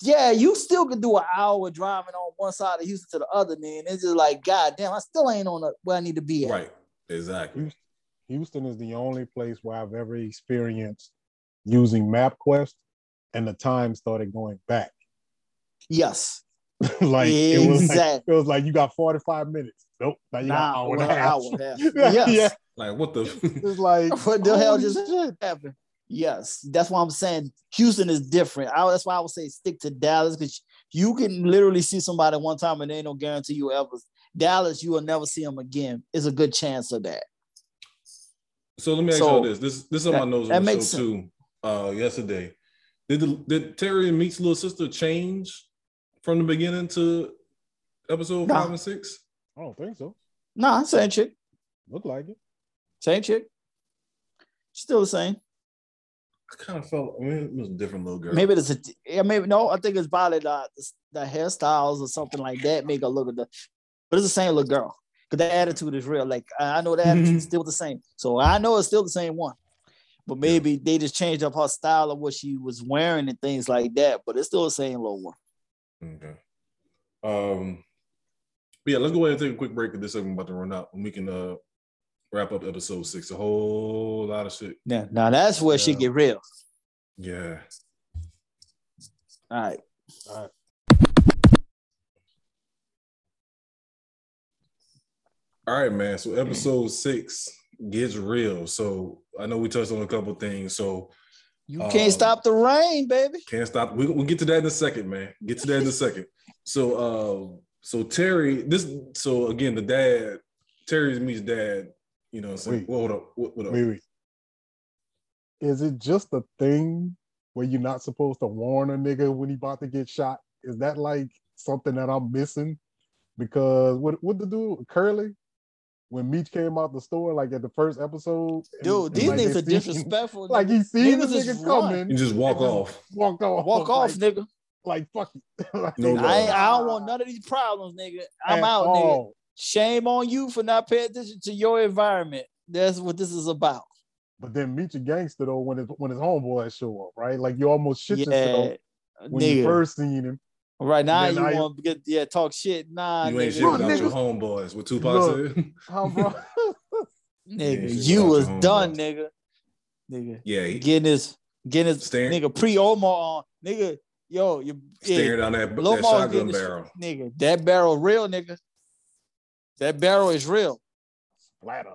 yeah, you still could do an hour driving on one side of Houston to the other, man. It's just like, God damn, I still ain't on the, where I need to be at.
Right. Exactly.
Houston is the only place where I've ever experienced using MapQuest and the time started going back.
Yes.
like it was like
Exact-
it was like you got 45 minutes. Nope. Now you got an hour and
well,
a half.
hour and a half. Yes.
Yeah.
Like what the
It's like
What the hell just happened? Yes, that's why I'm saying Houston is different. I, that's why I would say stick to Dallas because you can literally see somebody one time and there ain't no guarantee you ever. Dallas, you will never see them again. It's a good chance of that.
So let me ask
So,
y'all this. This this is on my nose
that
on the show
makes
too. Uh yesterday. Did the, did Terry and Meech's little sister change from the beginning to episode
Nah.
five and six?
I don't think so.
Nah, same chick,
Look like it.
Same chick, still the same.
I kind of felt I mean it was a different little girl.
Maybe it's a yeah, maybe no. I think it's probably the, the hairstyles or something like that make her look at the, but it's the same little girl because the attitude is real. Like I know the attitude is still the same, so I know it's still the same one. But maybe they just changed up her style of what she was wearing and things like that. But it's still the same little one.
Okay. Um yeah, let's go ahead and take a quick break this segment about to run out and we can uh wrap up episode six. A whole lot of shit.
Yeah, now that's where she
Yeah.
get real.
Yeah.
All right.
All right, man. So episode six gets real. So I know we touched on a couple things. So
You
Um,
can't stop the rain, baby.
can't stop. We, we'll get to that in a second, man. Get to that in a second. So uh so Terry, this so again, the dad, Terry's me's dad, you know, so
Wait.
well, hold up. What, what up?
Wait, wait. Is it just a thing where you're not supposed to warn a nigga when he about to get shot? Is that like something that I'm missing? Because what what the dude Curly when Meech came out the store, like at the first episode,
Dude,
and
these
like,
niggas are
seen-
disrespectful.
Like he seen the
Niggas is
nigga coming,
You just walk off.
walked off,
Walk off,
like,
nigga.
like fuck it. Like,
No
I. I don't want none of these problems, nigga. I'm
at
out, nigga.
all.
Shame on you for not paying attention to your environment. That's what this is about.
But then meet your gangster though when his when his homeboys show up, right? Like you almost shit
yeah,
yourself when you first seen him.
right now, you
now you-
want to get yeah talk shit. Nah,
You ain't shit
Look,
without your homeboys. What Tupac
Look.
said.
How bro?
nigga,
shit
you was done, nigga. Nigga,
yeah, he
getting his getting his
Staring-
nigga pre Omar on, nigga. Yo, you
staring down that,
Lil
that shotgun
getting his-
barrel.
nigga. That barrel real, nigga. That barrel is real.
Splatter.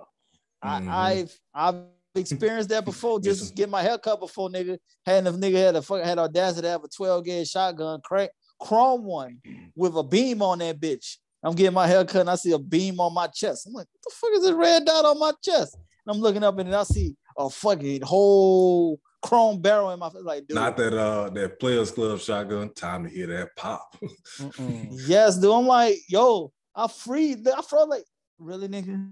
Mhm.
I, I've I've experienced that before. Just
sir.
get my hair cut before, nigga. Had a nigga had a fucking had audacity to have a 12 gauge shotgun, crank, chrome one with a beam on that bitch. I'm getting my hair cut and I see a beam on my chest. I'm like, what the fuck is this red dot on my chest? And I'm looking up and I see a fucking whole chrome barrel in my face. Like, dude,
Not that uh that players club shotgun. Time to hear that pop.
Yes, dude. I'm like, yo, I freed. I felt like, really, nigga?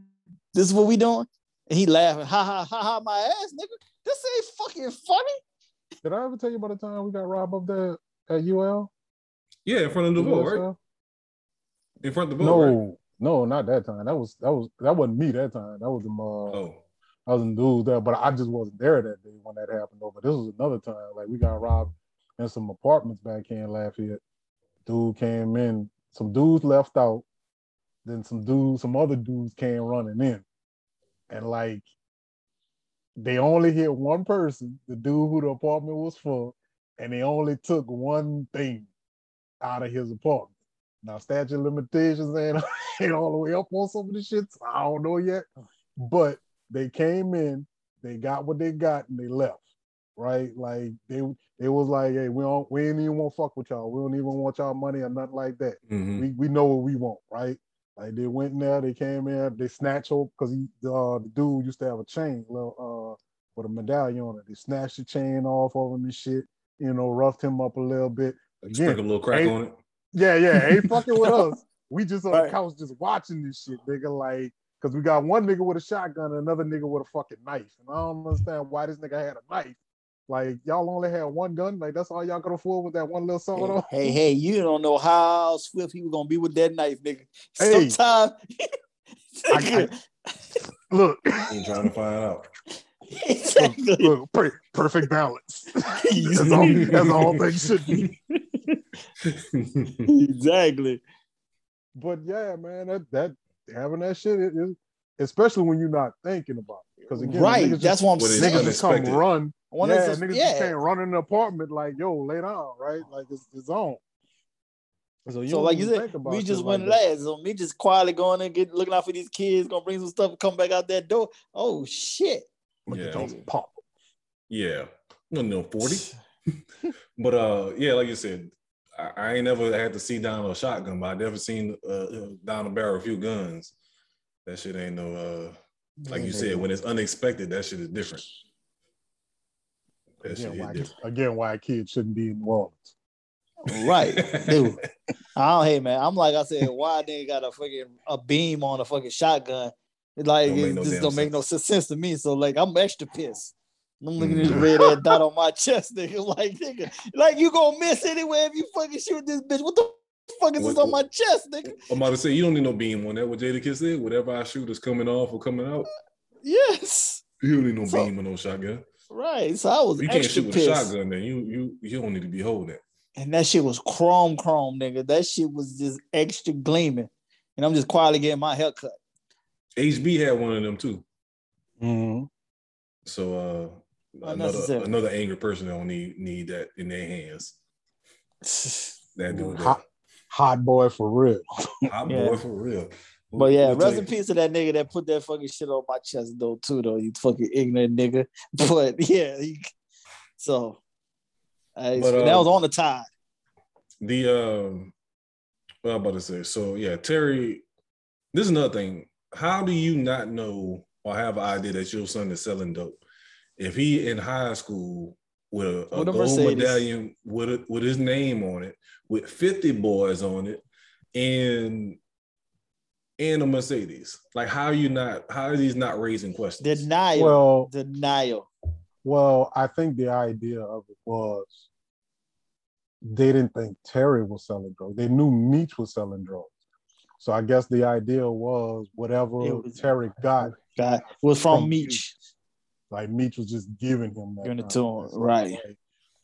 This is what we doing? And he laughing, ha ha ha ha, my ass, nigga. This ain't fucking funny.
Did I ever tell you about the time we got robbed up there at UL?
yeah, in front of the
UL
boat, right?
stuff?
In front of the
No,
right?
no, not that time. That was that was that wasn't me that time. That was them. Uh,
Oh,
I was in dudes there, but I just wasn't there that day when that happened. Though, but this was another time. Like we got robbed in some apartments back here in Lafayette. Dude came in. Some dudes left out. Then some dudes, some other dudes came running in, and like they only hit one person, the dude who the apartment was for, and they only took one thing out of his apartment. Now statute of limitations ain't, ain't all the way up on some of the shit. so I don't know yet, but they came in, they got what they got, and they left. Right? Like they it was like, hey, we don't we ain't even want to fuck with y'all. We don't even want y'all money or nothing like that.
mhm.
We we know what we want, right? Like they went in there, they came in, they snatched her because he uh, the dude used to have a chain, little uh, with a medallion on it. They snatched the chain off of him and shit. You know, roughed him up a little bit.
sprinkle a little crack on it.
yeah, yeah, ain't fucking with us. We just on the couch just watching this shit, nigga. Like, cause we got one nigga with a shotgun and another nigga with a fucking knife. And I don't understand why this nigga had a knife. Like, y'all only had one gun. Like, that's all y'all could afford with that one little sword on.
Hey, hey, you don't know how swift he was gonna be with that knife, nigga.
Hey.
Sometimes
I- Look,
Ain't trying to find out.
exactly.
look, per- perfect balance. that's all. That's all things should be.
exactly.
But yeah, man, that that having that shit, it, it, especially when you're not thinking about it. Because again,
right. That's
just,
what I'm saying.
niggas just come
unexpected.
run.
When
yeah,
it's just-
niggas
yeah.
just can't run in the apartment like, yo, lay down, right? Like it's, it's on. So, you
So like you said, we
shit
just
like
went
that.
last. So me just quietly going and get looking out for these kids, gonna bring some stuff come back out that door. Oh shit.
Look at
Yeah.
those pop.
Yeah, no, no, forty. But uh, yeah, like you said, I, I ain't never had to see down a shotgun, but I never seen uh, uh, down a barrel a few guns. That shit ain't no uh, like you said, when it's unexpected, that shit is different. That shit
Again
is
why,
different.
again, why kids shouldn't be in New Orleans.
Right, dude. I don't hate man. I'm like I said, why they got a fucking a beam on a fucking shotgun? It like
Don't
it
no
just don't make
sense.
no sense sense to me. So like I'm extra pissed. I'm looking at
Mhm.
the red ass dot on my chest, nigga. Like nigga, like you gonna miss anyway if you fucking shoot this bitch. What the fuck is this
What-
on my chest, nigga?
I'm about to say you don't need no beam on that. What Jadakiss said, whatever I shoot is coming off or coming out.
Yes,
You don't need no
So-
beam on no shotgun.
Right. So I was
you can't
extra
shoot with a shotgun, then you you you don't need to be holding it.
and that shit was chrome chrome, nigga. That shit was just extra gleaming. And I'm just quietly getting my hair cut.
HB had one of them too.
Mm-hmm.
So uh another another angry person don't need need that in their hands. That dude,
Hot, hot boy for real.
hot
Yeah.
boy for real.
But yeah,
We'll
rest in peace to that nigga that put that fucking shit on my chest though too though. You fucking ignorant nigga. But yeah, he, so I-
But,
that
uh,
was on the tide.
The um, what I'm about to say. So yeah, Terry. This is another thing. How do you not know or have an idea that your son is selling dope? If he in high school with a, a
With a
gold
Mercedes.
medallion with a, with his name on it, with 50 boys on it, and and a Mercedes. Like how are you not? How are these not raising questions?
Denial.
Well,
Denial.
well, I think the idea of it was they didn't think Terry was selling drugs. They knew Meech was selling drugs. So I guess the idea was whatever
was-
Terry got,
God was from,
From
Meech.
like Meech was just giving him that.
Giving it to him,
stuff,
right.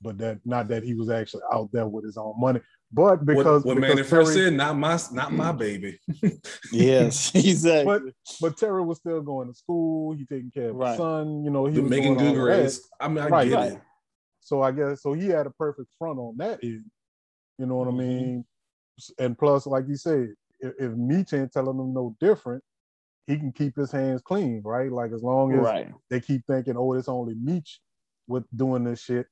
But that not that he was actually out there with his own money, but because
what
because
man first said, not my not my baby.
Yes, exactly.
But but Terry was still going to school. He taking care of
Right.
his son. You know, he was
making good grades. I mean, I
Right,
get
right.
it.
So I guess so he had a perfect front on that end. You know what
Mhm.
I mean? And plus, like you said, if, if Meech ain't telling him no different, he can keep his hands clean, right? Like as long as
right.
they keep thinking, oh, it's only Meech with doing this shit, and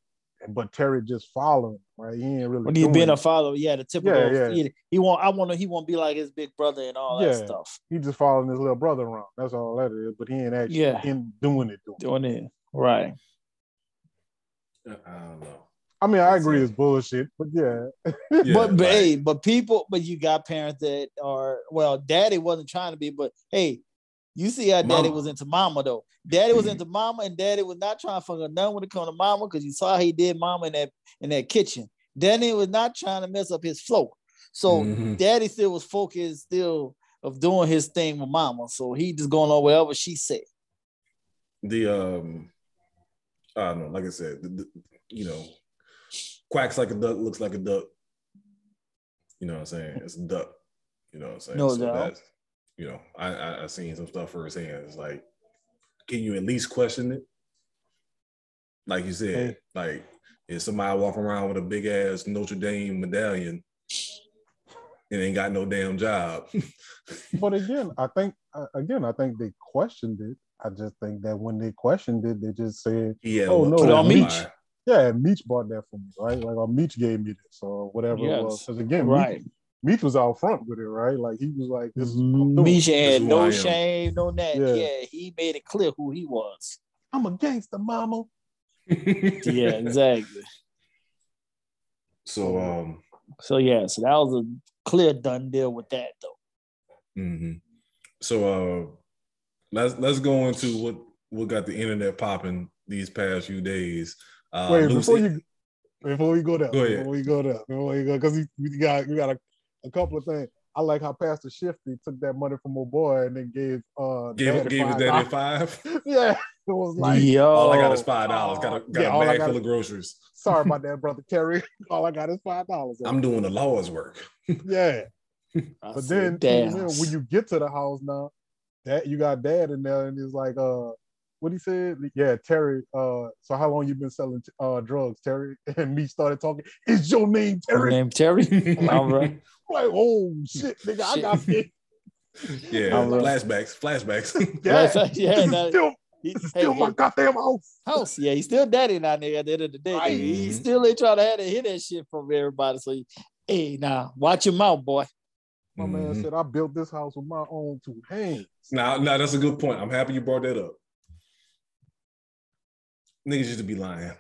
but Terry just following, right? He ain't really
When he
doing
being a follower, yeah, the typical
Yeah, yeah.
He, he want I want to he won't be like his big brother and all that
Yeah.
stuff.
he just following his little brother around. That's all that is. But he ain't actually
Yeah.
in doing it. Doing it.
Doing it. Right.
I don't know.
I mean, I
That's
agree
it.
it's bullshit, but yeah.
Yeah,
but but
like-
hey, but people, but you got parents that are well, daddy wasn't trying to be, but hey, you see how daddy was into mama though. Daddy was
Mhm.
into mama, and daddy was not trying to fuck her none when it come to mama, because you saw how he did mama in that in that kitchen. Daddy was not trying to mess up his flow. So
Mhm.
daddy still was focused still of doing his thing with mama. So he just going on wherever she said.
the um I don't know, like I said, the, the, you know, quacks like a duck, looks like a duck. You know what I'm saying? It's a duck. You know what I'm saying?
No doubt.
that's you know, I, I I seen some stuff firsthand. It's like, can you at least question it? Like you said,
Hey.
like if somebody walking around with a big ass Notre Dame medallion and ain't got no damn job.
But again, I think uh, again, I think they questioned it. I just think that when they questioned it, they just said,
yeah,
Oh, no,
Put it on Meech.
"Yeah, Meech bought that for me, right? Like, or Meech gave me this, or whatever it was." Because again,
Right.
Meech, Meech was out front with it, right? Like he was like, "This is what I'm.
Misha
This
had
is who I
no shame, no that. Yeah.
Yeah.
he made it clear who he was.
I'm a gangster, mama."
Yeah, exactly.
so um
So yeah, so that was a clear done deal with that though.
Mm-hmm. So uh let's let's go into what what got the internet popping these past few days. Uh,
Wait,
Lucy-
before you before we go there,
Go
before we go there, before we go, because we got we got a, a couple of things. I like how Pastor Shifty took that money from my boy and then gave uh
gave
Daddy
gave his
five
daddy five.
yeah. It was like,
Yo,
All I got is five dollars. Got a, got
Yeah,
a
all I
bag
got
full
is-
of groceries.
sorry about that, brother Kerry. All I got is five dollars.
I'm doing the Lord's work.
Yeah. But then, then, when you get to the house now, that you got dad in there and he's like, uh, what he said? Yeah, Terry. Uh, so how long you been selling uh drugs, Terry? And me started talking. Is your name
Your
Terry?
name Terry? All right.
I'm like, oh shit, nigga, I got it.
Yeah,
I'm like-
flashbacks, flashbacks.
Yeah,
That's- yeah,
It's
that-
still,
He,
it's
hey,
still my
hey,
goddamn house.
house. Yeah, he's still daddy now, nigga. At the end of the day,
Right.
he still ain't trying to have to hear that shit from everybody. So, he, hey, now watch your mouth, boy.
My man
Mhm.
said, I built this house with my own two hands.
Now, now that's a good point. I'm happy you brought that up. Niggas used to be lying.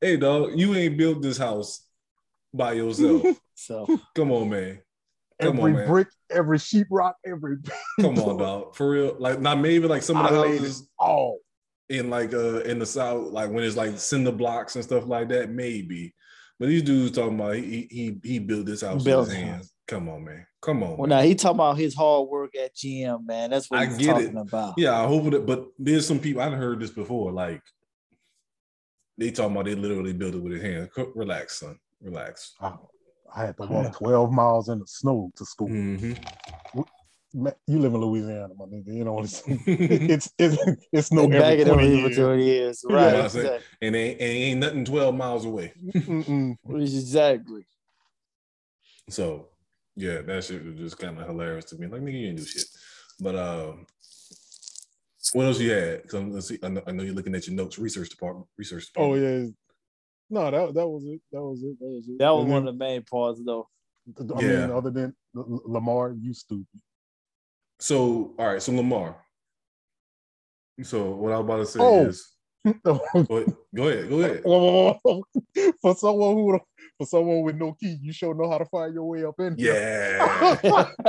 hey, dog, you ain't built this house by yourself.
So,
Come on, man. Come
every
on, man.
brick, every sheetrock, every
Come on, dog. For real. Like, not maybe like some of the
I
houses
all.
in like uh in the south, like when it's like cinder blocks and stuff like that, maybe. But these dudes talking about he he he built this house
Built
with his hands. Come on, man. Come on.
well,
man.
now he talking about his hard work at GM, man. That's what
I
he's
get it.
about.
Yeah, I hope it. But there's some people I've heard this before. Like they talking about they literally built it with his hands. Co- Relax, son. Relax.
I, I had to walk 12 miles in the snow to school.
hmm
you live in Louisiana, my nigga. You know, what it's it's it's, it's snow
And back
every
it up
20
for
years.
20 years. Right.
I said-
exactly.
and ain't, and ain't nothing twelve miles away.
Exactly.
So yeah, that shit was just kind of hilarious to me. Like nigga, you didn't do shit. But um, what else you had? 'Cause I'm- let's see. I know, I know you're looking at your notes. Research department. Research
Oh yeah. No, that that was it. That was it. That was it.
That was
And
one of the main parts, though.
I
Yeah.
mean, other than L- L- Lamar, you stupid.
So all right. So Lamar. So what I was about to say
Oh.
is, go ahead. Go ahead. Go ahead.
for someone who for someone with no key, you sure know how to find your way up in. here.
Yeah.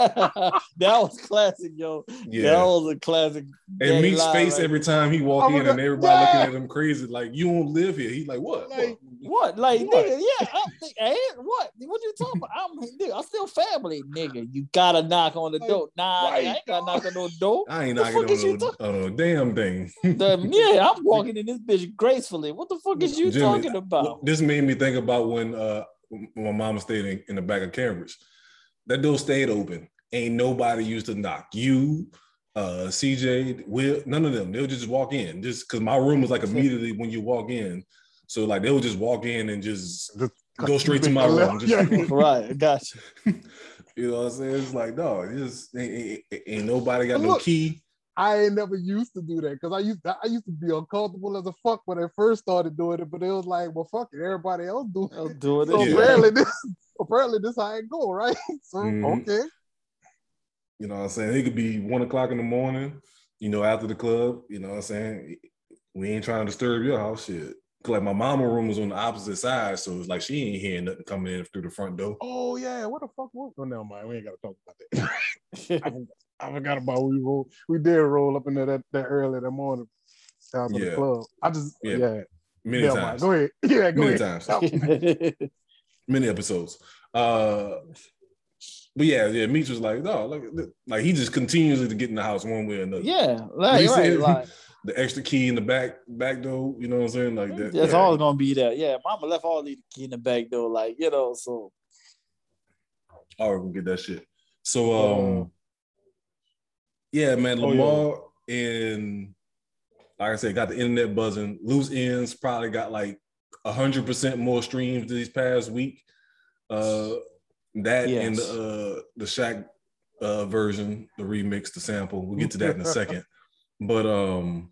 that was classic, yo.
Yeah, That
was a classic.
And
Meech's
face
right
every
there.
time he walk
Oh
in
my
and everybody
Yeah.
looking at him crazy, like you don't live here. He like, what?
Like,
What? Like,
What?
nigga, yeah. Think, eh, what? What you talking about? I'm, nigga, I'm still family, nigga. You gotta knock on the
Like,
door. Nah,
right.
I ain't gotta knock on no door.
I ain't knocking
fuck is you
on no, no damn thing.
The- yeah, I'm walking in this bitch gracefully. What the fuck is you
Jimmy,
talking about?
This made me think about when uh when my mama stayed in, in the back of Cambridge. That door stayed open. Ain't nobody used to knock. You, uh, CJ, Will, none of them. They'll just walk in. Just because my room was like immediately when you walk in. So like they'll just walk in and just
Just
go straight to my room. Just,
Yeah.
Right, gotcha. you.
You know what I'm saying? It's like, no, it just ain't, ain't, ain't nobody got no key.
I ain't never used to do that because I used to, I used to be uncomfortable as a fuck when I first started doing it, but it was like, well, fuck it, everybody else do. it.
I'll do it.
So
Yeah.
apparently this apparently this how it go, right? So
Mhm.
okay.
You know what I'm saying? It could be one o'clock in the morning, you know, after the club, you know what I'm saying? We ain't trying to disturb your house shit. 'Cause, Like my mama room was on the opposite side, so it's like she ain't hearing nothing coming in through the front door.
Oh yeah, what the fuck was? Oh no, mind. We ain't gotta talk about that. I, forgot, about we roll. We did roll up in there that, that early that morning down to
Yeah.
the club. I just
Yeah.
yeah.
Many
Never mind.
times.
Go ahead. Yeah, go
Many
ahead.
times. Many episodes. Uh but yeah, yeah, Meech was like, no, like, like he just continuously to get in the house one way or another.
yeah, like, right,
said,
like
the extra key in the back back door, you know what I'm saying? Like that.
that's
yeah.
always gonna be there. Yeah, mama left all the key in the back door, like you know. So
Or we can get that shit. So um yeah, man,
Oh, yeah.
Lamar and like I said, got the internet buzzing. Loose ends probably got like hundred percent more streams this past week. Uh that and
Yes.
the uh the Shaq uh version, the remix, the sample. We'll get to that in a second. But um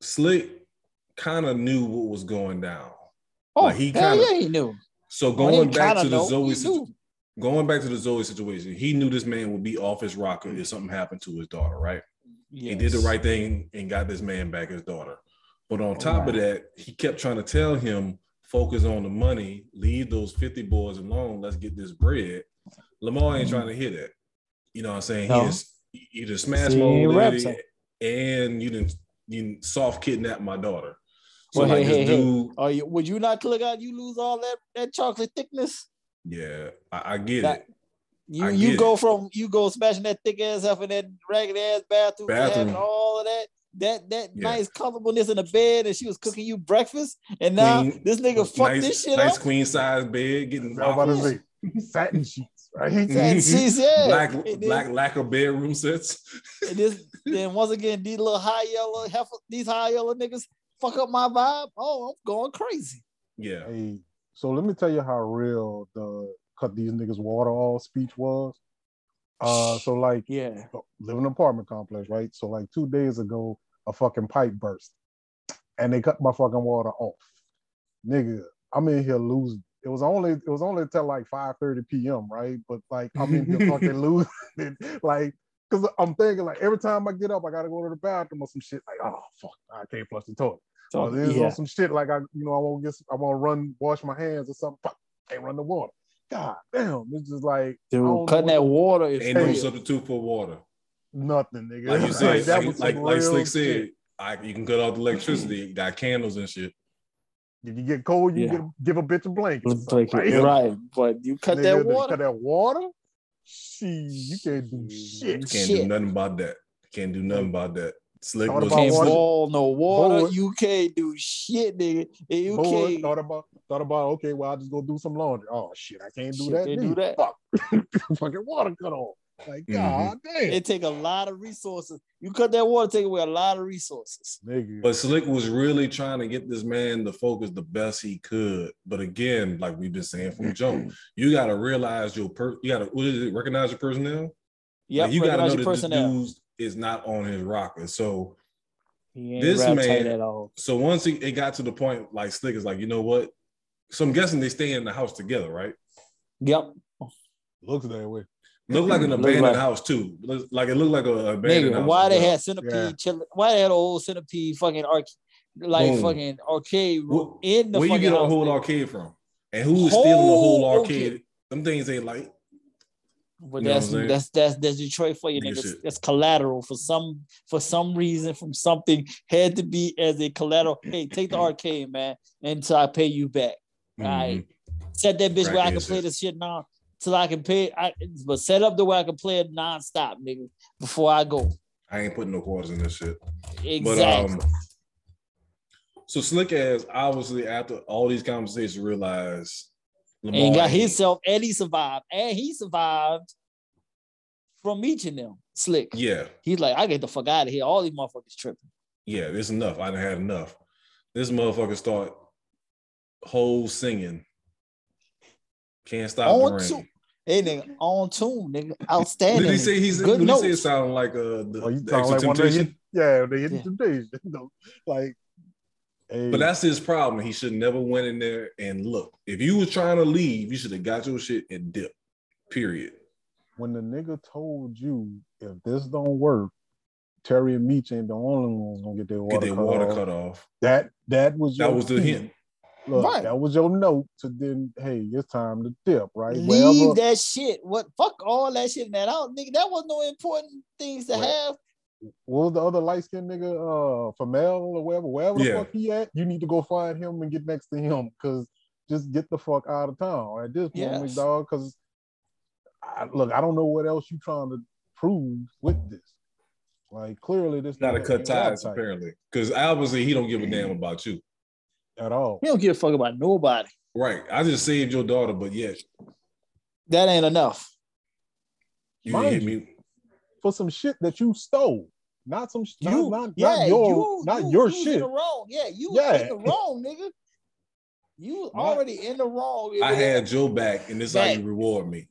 Slick kind of knew what was going down.
oh
Like, he kinda-
yeah, he knew.
So going back to the
know,
Zoe
he
situ-
knew.
Going back to the Zoe situation, he knew this man would be off his rocker if something happened to his daughter, right? He did the right thing and got this man back his daughter. But on top of that, he kept trying to tell him, focus on the money, leave those 50 boys alone, let's get this bread. Lamar ain't
Mhm.
trying to hear that. You know what I'm saying?
No.
He is just smashed my old lady and you didn't you soft kidnap my daughter. So
Well,
like
hey, hey, hey. Are you? Would you not click out? You lose all that that chocolate thickness.
Yeah, I, I get
That-
it.
You
I
you go
it.
from you go smashing that thick ass up in that ragged ass bathroom, to having
Bathroom.
all of that. That that
Yeah.
nice comfortableness in the bed, and she was cooking you breakfast, and now
Queen-
this nigga fucked
nice,
this shit up nice
queen size bed, getting
I was about to satin sheets, right?
And she's yeah,
black
and then-
black lacquer bedroom sets.
And this, then once again, these little high yellow heifer, these high yellow niggas fuck up my vibe. Oh, I'm going crazy.
Yeah,
Hey, so let me tell you how real the cut these niggas water all speech was. Uh, so like
Yeah.
live in an apartment complex, right? So like two days ago, a fucking pipe burst, and they cut my fucking water off. Nigga, I'm in here losing. It was only it was only till like 5:30 p.m. right? But like I'm in here fucking losing, like because I'm thinking like every time I get up, I gotta go to the bathroom or some shit. Like oh fuck, I can't flush the toilet.
So,
or there's
yeah.
some shit like I you know I won't get I want to run wash my hands or something. Fuck, can't run the water. God damn, it's just like I don't know
Dude, cutting that water is
ain't no
crazy.
substitute for water.
nothing, nigga.
Like you said,
that
like,
was
like, like Slick said, I, you can cut off the electricity. Got candles and shit.
If you get cold, you
Yeah.
get, give a bitch a blanket. or
Let's
something,
take it.
right?
Right. But you cut
Nigga,
that water.
Cut that water. She, you can't do shit.
You can't
Shit.
do nothing about that. Can't do nothing about that. Slick
Thought
was
about
can't
water.
boil no water.
Boil.
You can't do shit, nigga. And You
Boy,
can't.
thought about thought about okay, well I'll just go do some laundry. Oh shit, I can't do
Shit,
that.
can't do that.
Fuck, fucking water cut off. Like
Mhm.
god damn,
It take a lot of resources. You cut that water, take away a lot of resources.
nigga.
But Slick was really trying to get this man to focus the best he could. But again, like we've been saying from Joe, you gotta realize your per you gotta what is it, recognize your personnel.
Yeah,
Like, you gotta know
recognize
that
your personnel.
dude is not on his rocker. So
He ain't
this
rap
man-
tight at all.
so once he, it got to the point like Slick is like, you know what? So I'm guessing they stay in the house together, right?
Yep.
Looks that way.
Look like an abandoned
like-
house too. Look- Like it looked like a abandoned
Nigga,
house.
why they
well.
had centipede
Yeah.
chill- why they had a whole centipede fucking arc like
Boom.
fucking arcade room in the
Where you get a whole
nigga.
arcade from? And who is stealing the whole
Whole
arcade? Them things ain't like
But
You
that's that's that's that's Detroit for you
Nigga
niggas. That's collateral for some for some reason from something had to be as a collateral. Hey, take the arcade, man, until I pay you back.
mhm.
Alright. Set that bitch where I can play
shit.
this shit now till I can pay. I but set up the way I can play it nonstop, nigga, before I go.
I ain't putting no quarters in this shit.
Exactly.
But um, so slick as obviously after all these conversations realized Lamar
and got
ain't-
himself and he survived. And he survived from eaching them. Slick.
Yeah,
He's like, I get the fuck out of here. All these motherfuckers tripping.
yeah, it's enough. I done had enough. This motherfucker start whole singing. Can't stop the
On
rain.
tune. Hey nigga, on tune, nigga. Outstanding.
Did he say he's
good
did he say it
notes.
sounded like uh the,
Oh, you
the extra
like one of the
temptation?
hit, yeah, the hit
Yeah.
temptation. No, like, hey,
But that's his problem. He should never went in there and look. If you was trying to leave, you should have got your shit and dipped. Period.
when the nigga told you if this don't work, Terry and Meech ain't the only ones gonna get their water,
Get their
cut,
water
off.
cut off.
That that was your
That was the
key.
hint.
Look,
Right.
that was your note to then, hey, it's time to dip, right?
Leave
Wherever,
that shit. What fuck all that shit in that out, nigga. That was no important things to
Right.
have.
What was the other light skinned nigga, uh, Famel or wherever, wherever the
Yeah.
fuck he at, you need to go find him and get next to him because just get the fuck out of town at this point,
Yes.
dog. Because I, look, I don't know what else you trying to prove with this. Like clearly, this
not
to
cut
ain't
ties, apparently. Because obviously he don't give a damn about you.
at all.
He don't give a fuck about nobody.
Right. I just saved your daughter, but yet
That ain't enough.
you
Mind
hit
you,
me.
For some shit that you stole, not some, sh- not,
You,
not,
yeah,
not your,
you,
not
you,
your
you
shit.
The wrong. Yeah, you
Yeah.
in the wrong, nigga. You was already in the wrong.
I had Joe back, and this is how you reward me.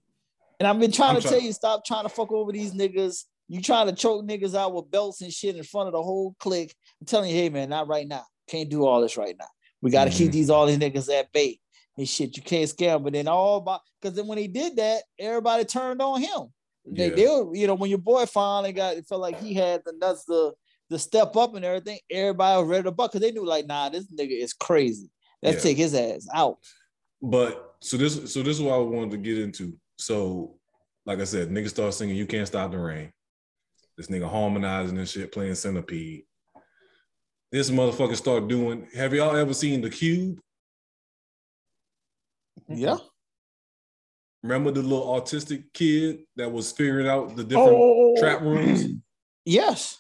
And I've been trying
I'm
to
try-
tell you, stop trying to fuck over these niggas. You trying to choke niggas out with belts and shit in front of the whole clique. I'm telling you, hey man, not right now. Can't do all this right now. We got to keep
Mhm.
these all these niggas at bay and shit. You can't scare them. But then all about because then when he did that, everybody turned on him. They,
Yeah.
they were, you know, when your boy finally got it felt like he had the nuts to to step up and everything. Everybody was ready to buck because they knew like, nah, this nigga is crazy. Let's
Yeah.
take his ass out.
But so this so this is what I wanted to get into. So, like I said, niggas start singing "You Can't Stop the Rain." This nigga harmonizing and shit, playing centipede. This motherfucker start doing. Have y'all ever seen the Cube?
Yeah.
Remember the little autistic kid that was figuring out the oh, different
oh, oh, oh,
trap rooms?
Yes.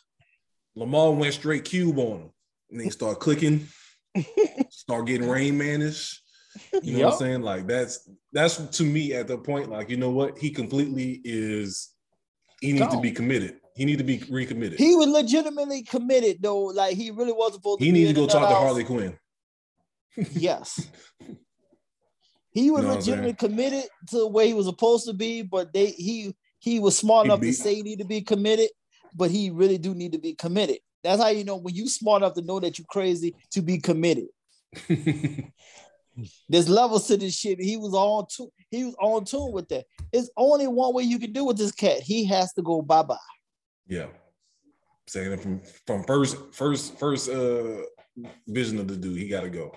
Lamar went straight cube on him. And they start clicking, start getting Rain Manish. You know what I'm saying? Like that's that's to me at the point, like, you know what? He completely is he needs to be committed. He need to be recommitted.
He was legitimately committed though. Like he really wasn't supposed to
He needs to go talk to. Harley Quinn.
Yes. He was
Know
legitimately committed to where he was supposed to be, but they he he was smart
He
enough
beat-
to say he need to be committed, but he really do need to be committed. That's how you know when you smart enough to know that you're crazy to be committed. There's levels to this shit. He was on tune. He was on tune with that. It's only one way you can do with this cat. He has to go bye bye.
yeah. Saying it from from first first first uh vision of the dude, he gotta go.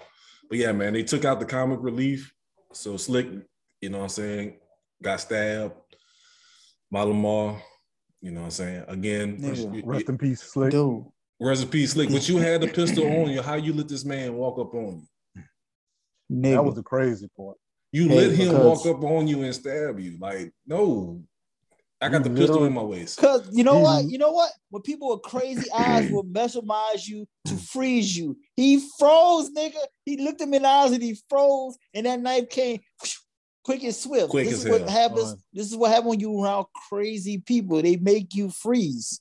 But yeah, man, they took out the comic relief. So slick, you know what I'm saying, got stabbed by Lamar. You know what I'm saying? Again,
Nigga,
you-
Rest in peace, Slick.
Dude,
Rest in peace, Slick. But you had the pistol on you. How you let this man walk up on you?
nigga.
That was the crazy part.
You
Hey,
let him
because-
walk up on you and stab you. Like, no. I got the pistol in my waist.
Cause you know what,
Mhm.
you know what? When people with crazy eyes will mesmerize you to freeze you. He froze, nigga. He looked him in the eyes and he froze, and that knife came quick and swift.
Quick
this
as
is what
hell.
happens.
Fine.
This is what happens when you around crazy people. They make you freeze.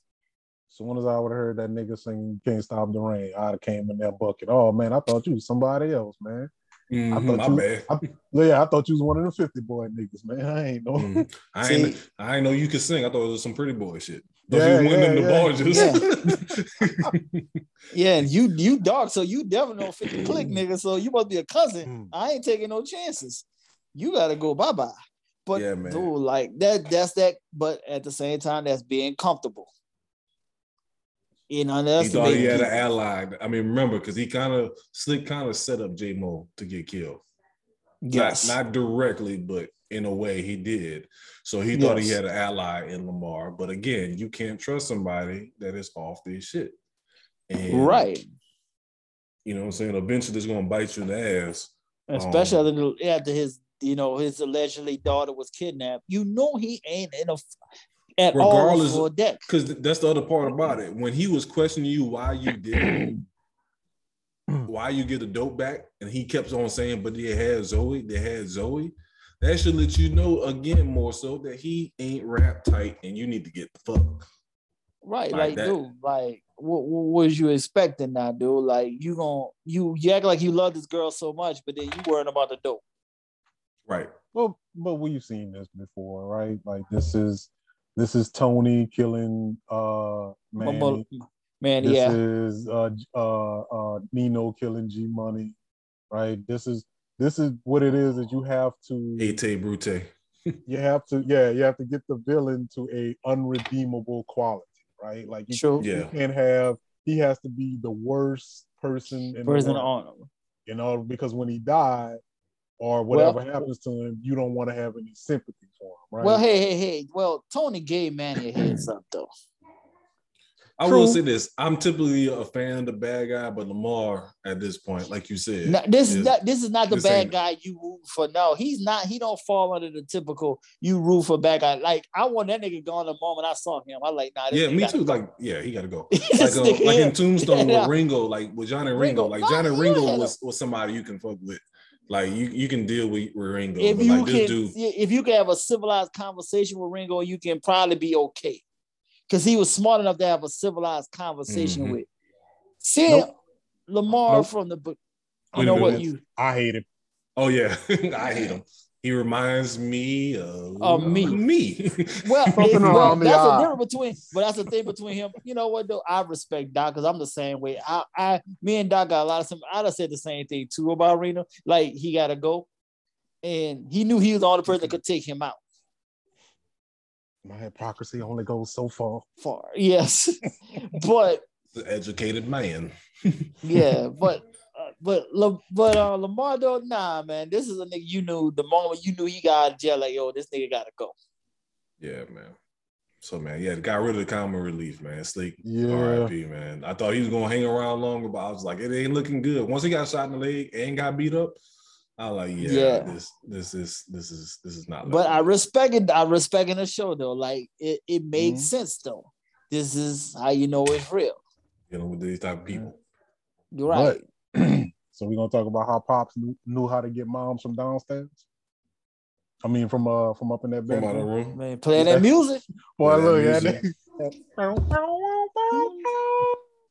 As soon as I would have heard that nigga sing "Can't Stop the Rain," I'd have came in that bucket. Oh man, I thought you was somebody else, man.
Mhm,
I thought
my
you-
bad.
I, yeah, I thought you was one of the fifty boy niggas, man. I ain't know.
Mhm. I
See-
ain't I ain't know you could sing. I thought it was some pretty boy shit. Thought
Yeah,
you went in
yeah,
the
yeah.
barges.
Yeah, and you you dark, so you definitely don't fit the click, nigga. So you must be a cousin.
Mm.
I ain't taking no chances. You gotta go bye bye. But
Yeah, man.
dude, like that, that's that. But at the same time, that's being comfortable. You know,
he
that's
thought he had an ally. I mean, remember, because he kind of slick kind of set up J Mo to get killed.
yes.
Not not directly, but in a way he did. So he thought he had an ally in Lamar. But again, you can't trust somebody that is off their shit. And,
right.
You know what I'm saying? Eventually it's gonna bite you in the ass.
Especially
Um,
after his, you know, his allegedly daughter was kidnapped. You know, he ain't in a at
Regardless
all for that.
Because that's the other part about it. When he was questioning you why you did why you get the dope back, and he kept on saying, but they had Zoe, they had Zoe. That should let you know again more so that he ain't rap tight and you need to get the fuck.
Right,
Like
like,
that.
dude, like what, what was you expecting now, dude? Like you gon' you you act like you love this girl so much, but then you worrying about the dope.
Right.
Well, but we've seen this before, right? Like this is this is Tony killing uh
But-
Manny.
but- Man,
This
yeah,
is uh uh uh Nino killing G Money, right? This is this is what it is that you have to
Ate Brute.
you have to yeah you have to get the villain to a unredeemable quality, right? Like you,
true.
Yeah.
you can't have he has to be the worst person in
Person
the world,
on him.
you know, because when he died or whatever happens to him, you don't want to have any sympathy for him, right?
Well, hey, hey, hey. Well, Tony gave Manny a heads up though.
I will say this. I'm typically a fan of the bad guy, but Lamar at this point, like you said,
Now, this is
is-
not this is not the bad
ain't-
guy you root for. No, he's not. He don't fall under the typical you root for bad guy. Like I want that nigga gone the moment I saw him. I like nah. This
yeah, me too.
go.
Like, yeah, he got to go. Like, uh, like in Tombstone
Yeah.
with Ringo, like with Johnny Ringo,
Ringo.
like Johnny Ringo was, was somebody you can fuck with. Like you, you can deal with, with Ringo,
if you
like
can,
dude,
if you can have a civilized conversation with Ringo, you can probably be okay, because he was smart enough to have a civilized conversation
Mhm.
with. Seeing
Nope.
Lamar
Nope.
from the book, you know what you
I hate him.
oh yeah, I hate him. He reminds me of
Of me.
Me.
well, well,
around the
that's
eye.
the difference between, but that's the thing between him. You know what though? I respect Doc because I'm the same way. I, I, me and Doc got a lot of some. I'd have said the same thing too about Ringo. Like he got to go, and he knew he was the only person that could take him out.
My hypocrisy only goes so far.
Far, yes, but
the educated man.
yeah, but uh, but La- but uh, Lamar though, nah, man, this is a nigga you knew the moment you knew he got out of jail, like yo, this nigga gotta go.
Yeah, man. So man, yeah, got rid of the common relief, man. Slick.
Yeah.
R.I.P. Man. I thought he was gonna hang around longer, but I was like, it ain't looking good. Once he got shot in the leg and got beat up, I was like, yeah,
Yeah.
this this is this is this is not.
But I
level.
respect it. I respect in the show though. Like it, it made
Mhm.
sense though. This is how you know it's real.
dealing with these type of people.
You're right.
So we're gonna talk about how pops knew, knew how to get moms from downstairs. I mean, from uh from up in that
From out of room.
Man, playing that music.
Boy,
that
look at
music.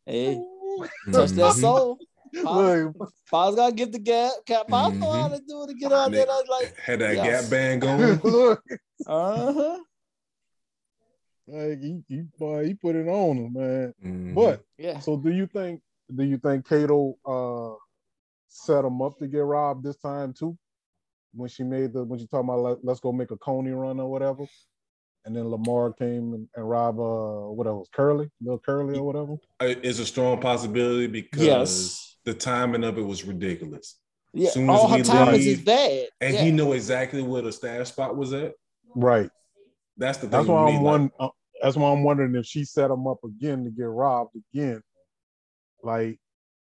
Hey, touch that
Mhm.
soul. Pops,
Look,
Pops gotta get the gap. Cap, Pops know how to do it to get out there. I was like,
Had that
Yes.
gap band going.
look,
uh-huh.
like he, he, boy, he put it on him, man.
Mhm.
But
Yeah.
so, do you think? Do you think Cato uh set him up to get robbed this time too? When she made the when she talking about let, let's go make a coney run or whatever, and then Lamar came and, and robbed uh what else Curly, little Curly or whatever.
it's a strong possibility because
Yes.
the timing of it was ridiculous.
Yeah.
soon as
All her
we
time is bad.
And
yeah.
he knew exactly where the stash spot was at.
Right.
That's the thing.
That's why I'm
me,
one. uh, that's why I'm wondering if she set him up again to get robbed again. Like,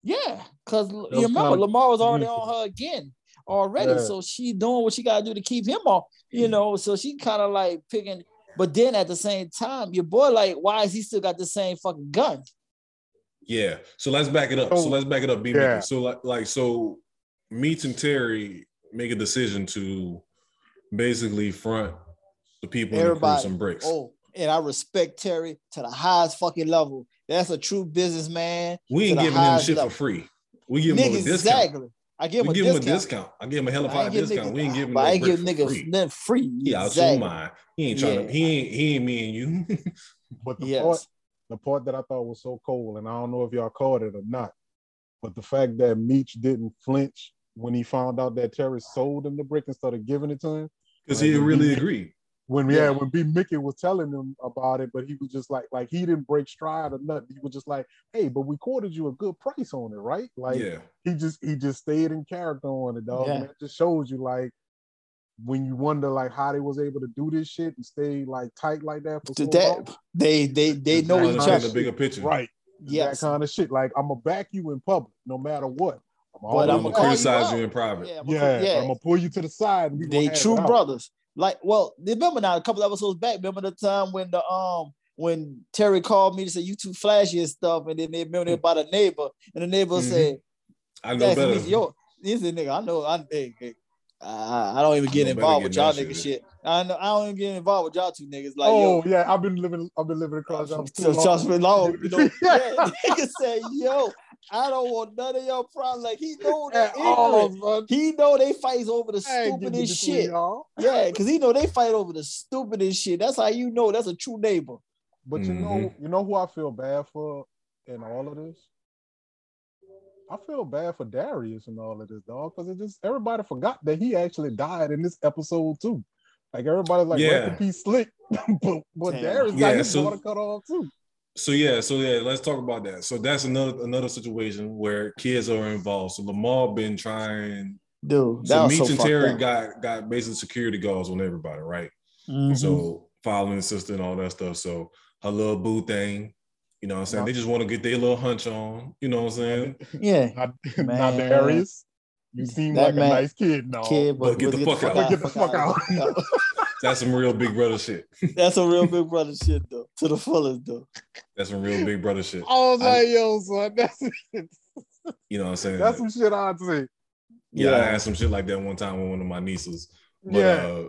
Yeah, because you remember
kinda
Lamar was already on her again already,
Yeah.
so she doing what she got to do to keep him off. You know, so she kind of like picking. But then at the same time, your boy like, why is he still got the same fucking gun?
Yeah. So let's back it up. So
So-
let's back it up. B
Yeah.
So like, like so Meech and Terry make a decision to basically front the people in the crew some bricks.
Oh, and I respect Terry to the highest fucking level. That's a true businessman.
we ain't giving him shit
level.
for free. We give him a discount.
exactly. I give him
We
a
give him a
discount.
discount. I give him a hell of
I
a
ain't give
discount.
niggas-
we ain't giving
but
no
I ain't give niggas
free.
nothing free.
He out
exactly.
your mind. He ain't trying
Yeah.
to. He ain't. He ain't me and you.
but the
Yes.
part, the part that I thought was so cool, and I don't know if y'all caught it or not, but the fact that Meech didn't flinch when he found out that Terry sold him the brick and started giving it to him.
Because
Like,
he
when
really
he-
agreed.
When yeah,
Yeah.
when B Mickey was telling him about it, but he was just like, like he didn't break stride or nothing. He was just like, hey, but we quoted you a good price on it, right? Like
yeah.
he just he just stayed in character on it, dog. And
Yeah.
it just shows you like when you wonder like how they was able to do this shit and stay like tight like that for so
that,
long.
they they they know
Exactly.
each
Understand
other.
the bigger picture.
Right.
Yeah,
That kind of shit. Like I'm gonna back you in public no matter what. I'm
but
I'm
gonna
I'm gonna
call you
criticize you in private.
Yeah,
yeah,
yeah.
I'm gonna pull you to the side. And we
they true
it out.
brothers. Like, well, remember now a couple episodes back. Remember the time when the um when Terry called me to say you too flashy and stuff, and then they remember about a neighbor, and the neighbor
Mhm.
said,
I know
"That's
better.
me, yo." This is nigga. I know. I hey, hey, I, I don't even get involved with y'all nigga
shit.
shit. I know. I don't even get involved with y'all two niggas. Like,
oh
yo,
yeah, I've been living. I've been living across. y'all for too
so
long.
trust me, long. You know,
Yeah.
yeah, nigga said, "Yo, I don't want none of your problems." Like he know that
all,
He know they fights over the
I ain't getting
stupidest shit.
y'all.
Yeah, because he know they fight over the stupidest shit. That's how you know that's a true neighbor.
But you know,
Mm-hmm.
you know who I feel bad for in all of this. I feel bad for Darius and all of this, dog, because it just everybody forgot that he actually died in this episode too. Like everybody's like,
Yeah.
rest in peace, slick, but but
Damn.
Darius
Yeah,
got his
so-
daughter cut off too.
So yeah, so yeah, let's talk about that. So that's another another situation where kids are involved. So Lamar been trying.
Dude, that
So
was
Meech
so
and Terry
up.
got got basically security guards on everybody, right?
Mhm.
So following the sister and all that stuff. So her little boo thing, you know what I'm saying?
No.
They just want to get their little hunch on, you know what I'm saying?
yeah,
Not, not
Man.
Darius. You seem
That
like
man-
a nice kid, no.
kid,
but
but,
get
but
the fuck out.
Get the fuck out.
That's some real big brother shit.
That's a real big brother shit though, to the fullest though.
That's some real big brother shit.
I was
I-
like, yo, son, that's
You know what I'm saying?
that's some shit I'd say.
yeah, I had some shit like that one time with one of my nieces. But
yeah.
uh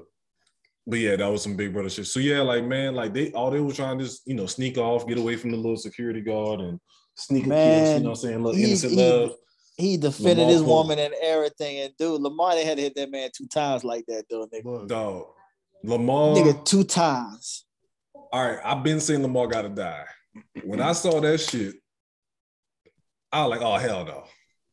but yeah, that was some big brother shit. So yeah, like man, like they all they were trying to just, you know, sneak off, get away from the little security guard and sneak a kiss,
Man,
you know what I'm saying?
Look,
innocent
he-
love.
He defended
Lamar
his
Cole.
woman and everything, and dude, Lamar they had to hit that man two times like that, though, nigga.
Look,
Dog. Lamar.
nigga, two times.
All right, I've been saying Lamar gotta die. When I saw that shit, I was like, oh hell no.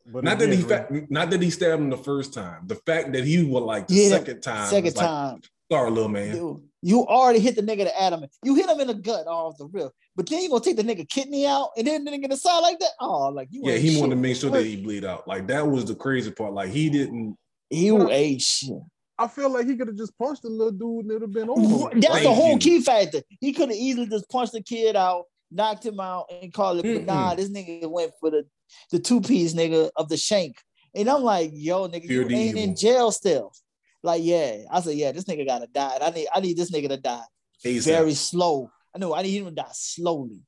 but
Not that he
again,
fa- not that he stabbed him the first time. The fact that he was like the
Yeah,
second time.
Second
was like,
time,
Sorry, little man.
dude, you already hit the nigga the adamant. You hit him in the gut off the rip, but then you gonna take the nigga kidney out and then the nigga decide like that. Oh, like you
Yeah, he
shit.
wanted to make sure that he bleed out. Like that was the crazy part. Like he didn't.
You ain't shit.
I feel like he could have just punched the little dude and it'd have been over.
That's the whole key factor. He could have easily just punched the kid out, knocked him out, and called it. But
Mm-mm.
nah, this nigga went for the the two piece nigga of the shank And I'm like, yo, nigga,
Fear
you
the
ain't in jail still. Like, yeah. I said, yeah, this nigga gotta die. And I need I need this nigga to die
ASAP.
very slow. I know I need him to die slowly.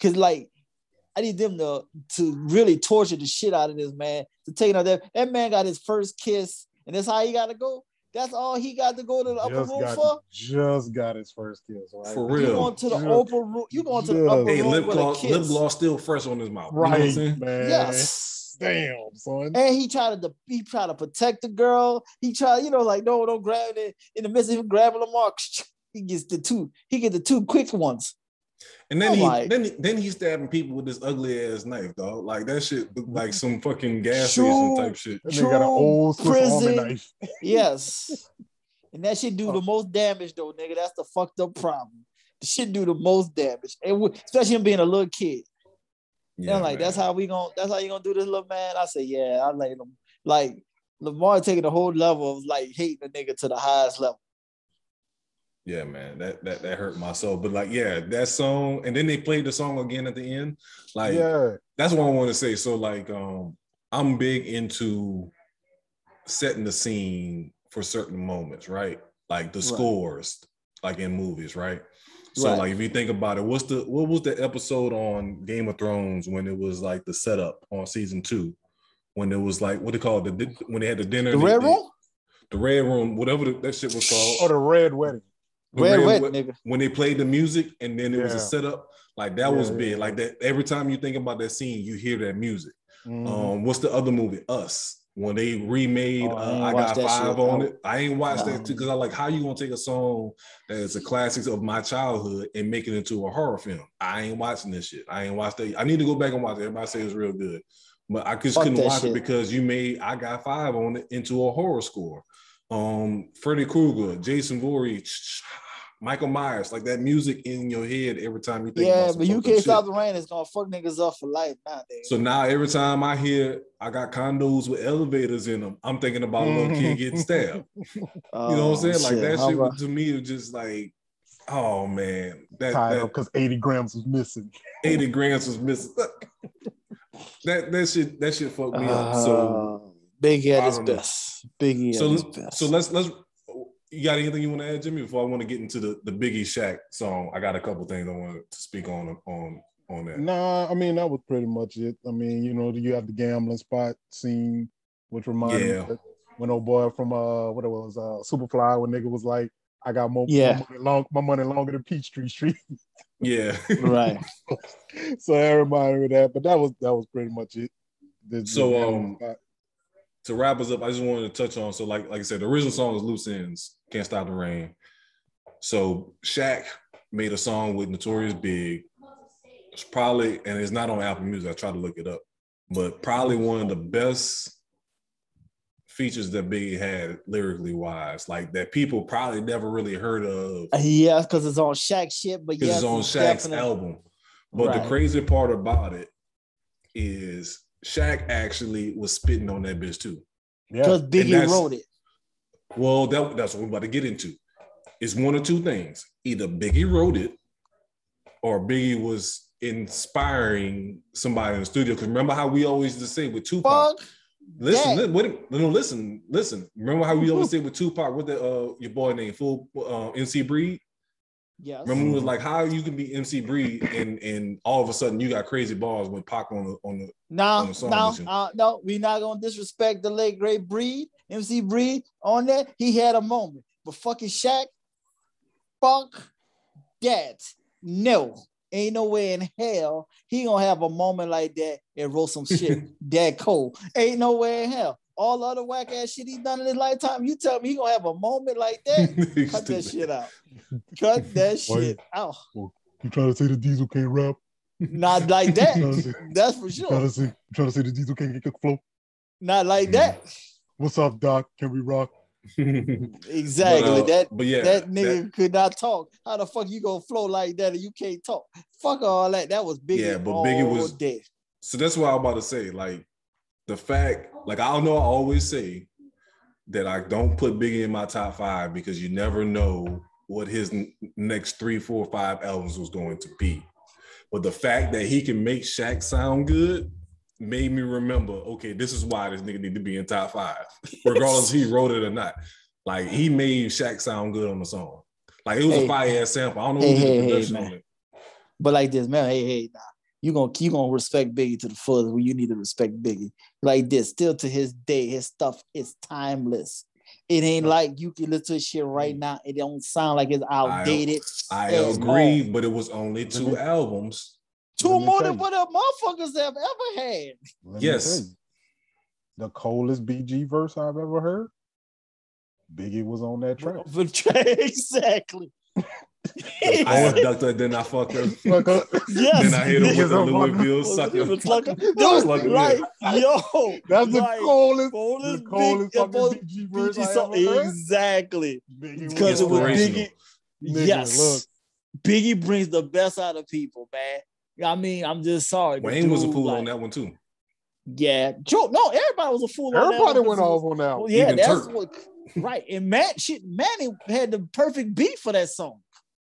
Cause like I need them to to really torture the shit out of this man. To take out that that man got his first kiss, and that's how he gotta go. That's all he got to go to the upper
Just
room
got,
for.
just got his first kiss. Right?
For real.
You
real.
going to the
Just-
upper room? You going to the upper
Hey,
room
lip
with
gloss,
a
lip
kiss?
gloss still fresh on his mouth. You know what I'm
Right,
saying?
man.
Yes.
Damn, son.
And he tried to he tried to protect the girl. He tried, you know, like no, don't grab it. In the midst of him grabbing the mark, he gets the two. He get the two quick ones.
And then
I'm
he
like-
then he, then he's stabbing people with this ugly ass knife, dog. Like that shit look like mm-hmm. some fucking gas
True.
station type shit.
That nigga got an old
prison.
knife.
Yes. And that shit
Oh.
do the oh. most damage though, nigga. That's the fucked up problem. The shit do the most damage, and we- especially him being a little kid. Yeah, like
man.
that's how we gonna that's how you gonna do this little man. I say, yeah, I like him. Like Lamar taking the whole level of like hating a nigga to the highest level.
Yeah, man, that that that hurt my soul. But like, yeah, that song, and then they played the song again at the end. Like,
yeah,
that's what I want to say. So, like, um, I'm big into setting the scene for certain moments, right? Like the
Right.
scores, like in movies, right? So,
Right.
like, if you think about it, what's the what was the episode on Game of Thrones when it was like the setup on season two, when it was like what they call it, the when they had the dinner,
The red room,
the red room, whatever the, that shit was called.
or the red wedding.
Red nigga.
when they played the music and then it was a setup, like that was big.
yeah.
Like that every time you think about that scene, you hear that music.
Mhm.
Um, what's the other movie? Us. When they remade
Oh, I
uh,
ain't
I, Got Five on it. I ain't watched
No.
that too because I like how you gonna take a song that is a classic of my childhood and make it into a horror film. I ain't watching this shit. I ain't watched that. I need to go back and watch it. Everybody say it's real good. But I just
Fuck
couldn't watch
shit.
it because you made I Got Five on it into a horror score. Um, Freddy Krueger, Jason Voorhees, Michael Myers, like that music in your head every time you think
Yeah,
about
but you can't stop the rain. It's gonna fuck niggas up for life nowadays.
So now every time I hear I got condos with elevators in them, I'm thinking about a little kid getting stabbed. You know what I'm saying? Like that
How
shit
about-
to me was just like, oh man, that,
Tied up because 80 grams was missing.
80 grams was missing. that that shit that shit fucked me up. So
Uh, Biggie
I
at his best. Biggie at
so
his best.
so let's let's you got anything you want to add, Jimmy? Before I want to get into the the Biggie Shaq song, I got a couple things I want to speak on on on that.
Nah, I mean that was pretty much it. I mean, you know, you have the gambling spot scene, which reminded
Yeah.
me that when old boy from uh what it was uh Superfly when nigga was like, I got more
Yeah.
my money long my money longer than Peachtree Street.
Yeah.
right.
so that reminded me of that. But that was that was pretty much it. The- the
So,
gambling
um,
spot.
To wrap us up, I just wanted to touch on. So, like, like I said, the original song is "Loose Ends," "Can't Stop the Rain." So, Shaq made a song with Notorious Big. It's probably, and it's not on Apple Music. I tried to look it up, but probably one of the best features that Big had lyrically wise, like that people probably never really heard of
Uh, Yeah, because it's on Shaq shit, but yes,
it's on Shaq's
definite-
album. But
Right.
the crazy part about it is Shaq actually was spitting on that bitch too.
Yeah.
Because Biggie wrote it.
Well, that, that's what we're about to get into. It's one of two things. Either Biggie wrote it or Biggie was inspiring somebody in the studio. Because remember how we always used to say with Tupac,
Fuck.
listen, li- wait, no, listen, listen. Remember how we always say with Tupac, what the uh, your boy name, full uh, MC Breed?
Yes.
Remember, it was like how you can be MC Breed and and all of a sudden you got crazy balls when Pac on the on the
No,
on the song
no, uh, no, we not gonna disrespect the late great Breed, MC Breed. On that, he had a moment, but fucking Shaq, fuck that. No, ain't no way in hell he gonna have a moment like that and wrote some shit that cold. Ain't no way in hell. All other whack ass shit he done in his lifetime, you tell me he gonna have a moment like that? Cut that shit out. Cut that
Why
shit out.
You trying to say the diesel can't rap?
Not like
You trying to
that.
say,
That's for
you trying
sure.
to say you trying to say the diesel can't get the flow?
Not like that.
What's up, Doc? Can we rock?
Exactly.
But, uh,
that
but yeah,
that nigga could not talk. How the fuck you gonna flow like that and you can't talk? Fuck all that. That was Biggie.
Yeah, but Biggie was-
dead.
So that's what I'm about to say. Like the fact, like I don't know, I always say that I don't put Biggie in my top five because you never know what his n- next three, four, five albums was going to be. But the fact that he can make Shaq sound good, made me remember, okay, this is why this nigga need to be in top five, regardless he wrote it or not. Like he made Shaq sound good on the song. Like it was
Hey.
a fire ass sample. I don't know
Hey,
who did
hey,
the production
man.
on it.
But like this, man, hey, hey, nah. You gonna you gonna respect Biggie to the fullest when you need to respect Biggie. Like this, still to his day, his stuff is timeless. It ain't like you can listen to shit right mm. now. It don't sound like it's outdated.
I
Yes,
agree,
man.
but it was only two albums.
Two more than what the motherfuckers have ever had.
Let me
Yes.
the coldest BG verse I've ever heard. Biggie was on that track.
Exactly.
I abducted, then I fucked her.
Fuck up.
yes.
Then I hit him with
Niggas
the
are
Louisville
fucking-
sucker.
Dude,
Sucker,
like,
yeah.
yo,
That's the
like,
coldest,
coldest
the coldest
big-
fucking BG verse
BG
I
song-
ever heard.
Exactly. Because it was
on
Biggie.
Nigga,
yes.
look.
Biggie brings the best out of people, man. I mean, I'm just sorry. the
Wayne was a
dude,
fool on that one too.
Yeah, Joe. No, everybody was a fool. on that
Everybody
one
went off on that.
Well, yeah,
Even
that's
Turk.
what. Right, and man, shit, Manny had the perfect beat for that song.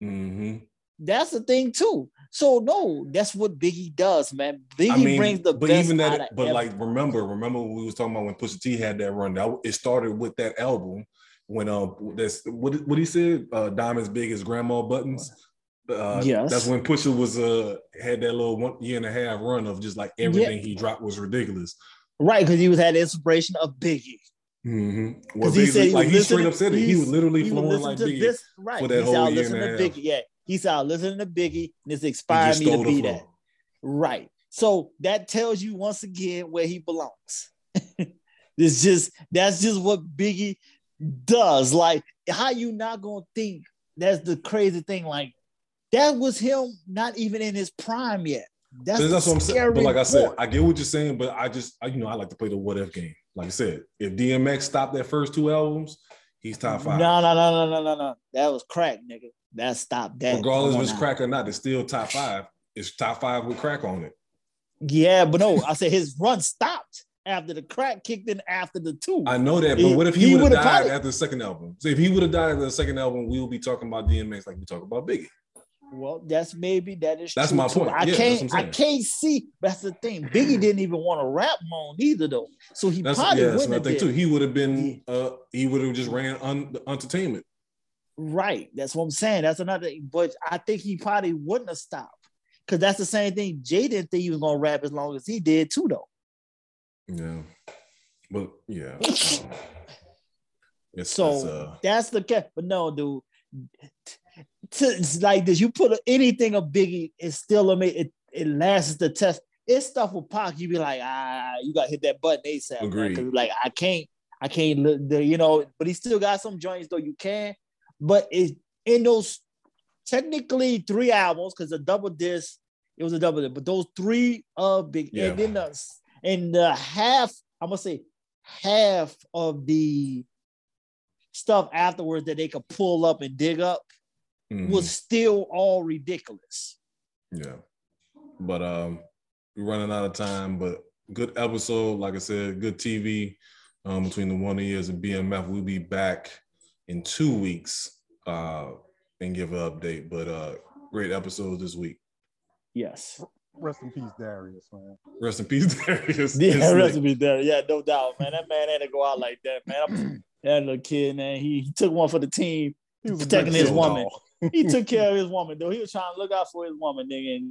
Hmm
That's the thing too. So no, that's what Biggie does, man. Biggie
I mean,
brings the
but
best
even
out
that,
of
but like, remember, remember when we was talking about when Pusha T had that run. That it started with that album when um, that's what what he said. Uh, Diamonds big as grandma buttons. Uh,
Yes.
that's when Pusha was uh had that little one year and a half run of just like everything he dropped was ridiculous.
right, because he was had the inspiration of Biggie.
Mm-hmm.
Because he said he
like
was
he straight up said it. He was literally
He
flowing like Biggie.
this, right?
for that
he said,
whole
"I
year
listen
and a
to
half.
Biggie." Yeah, he said, "I to Biggie, and it's
He
inspired me to be
flow.
that." Right. So that tells you once again where he belongs. it's just that's just what Biggie does. Like, how you not gonna think that's the crazy thing? Like, that was him not even in his prime yet. That's,
That's, that's what I'm saying. But like I said. I get what you're saying, but I just, I, you know, I like to play the what if game. Like I said, if DMX stopped that first two albums, he's top five.
No, no, no, no, no, no, no. That was crack, nigga. That stopped that.
Regardless if it's crack or not, it's still top five. It's top five with crack on it.
Yeah, but no, I said his run stopped after the crack kicked in after the two.
I know that, but what if he, would have died
probably-
after the second album? So if he would have died after the second album, we will be talking about DMX like we talk about Biggie.
Well, that's maybe that is.
That's
true
my point.
I
Yeah,
can't. I can't see. That's the thing. Biggie didn't even want to rap on either though. So he
That's
probably
yeah, that's
wouldn't
thing too. He would have been, uh, he would have just ran on the entertainment.
Right. That's what I'm saying. That's another. But I think he probably wouldn't have stopped because that's the same thing. Jay didn't think he was gonna rap as long as he did too though.
Yeah, but yeah. It's,
So
it's, uh,
that's the case. But no, dude. To, it's like this. You put anything of Biggie, it's still a it, it lasts the test. It's stuff with Pac. You be like, ah, you got to hit that button ASAP. man,
Agreed.
Like I can't, I can't. you know, but he still got some joints though. You can, but it in those technically three albums because a double disc. It was a double disc, but those three uh big
Yeah.
and then the and the half. I'm gonna say half of the stuff afterwards that they could pull up and dig up
mhm.
was still all ridiculous.
Yeah. But um we're running out of time, but good episode. Like I said, good TV um between the Wonder Years and BMF. We'll be back in two weeks uh and give an update. But uh great episode this week.
Yes.
Rest in peace, Darius, man.
Rest in peace, Darius.
Yeah, rest
in
peace, me there. Yeah, no doubt, man. That man had to go out like that, man. I'm, that little kid, man. He, he took one for the team.
He was
Protecting his woman.
dog.
He took care of his woman, though. He was trying to look out for his woman, nigga. And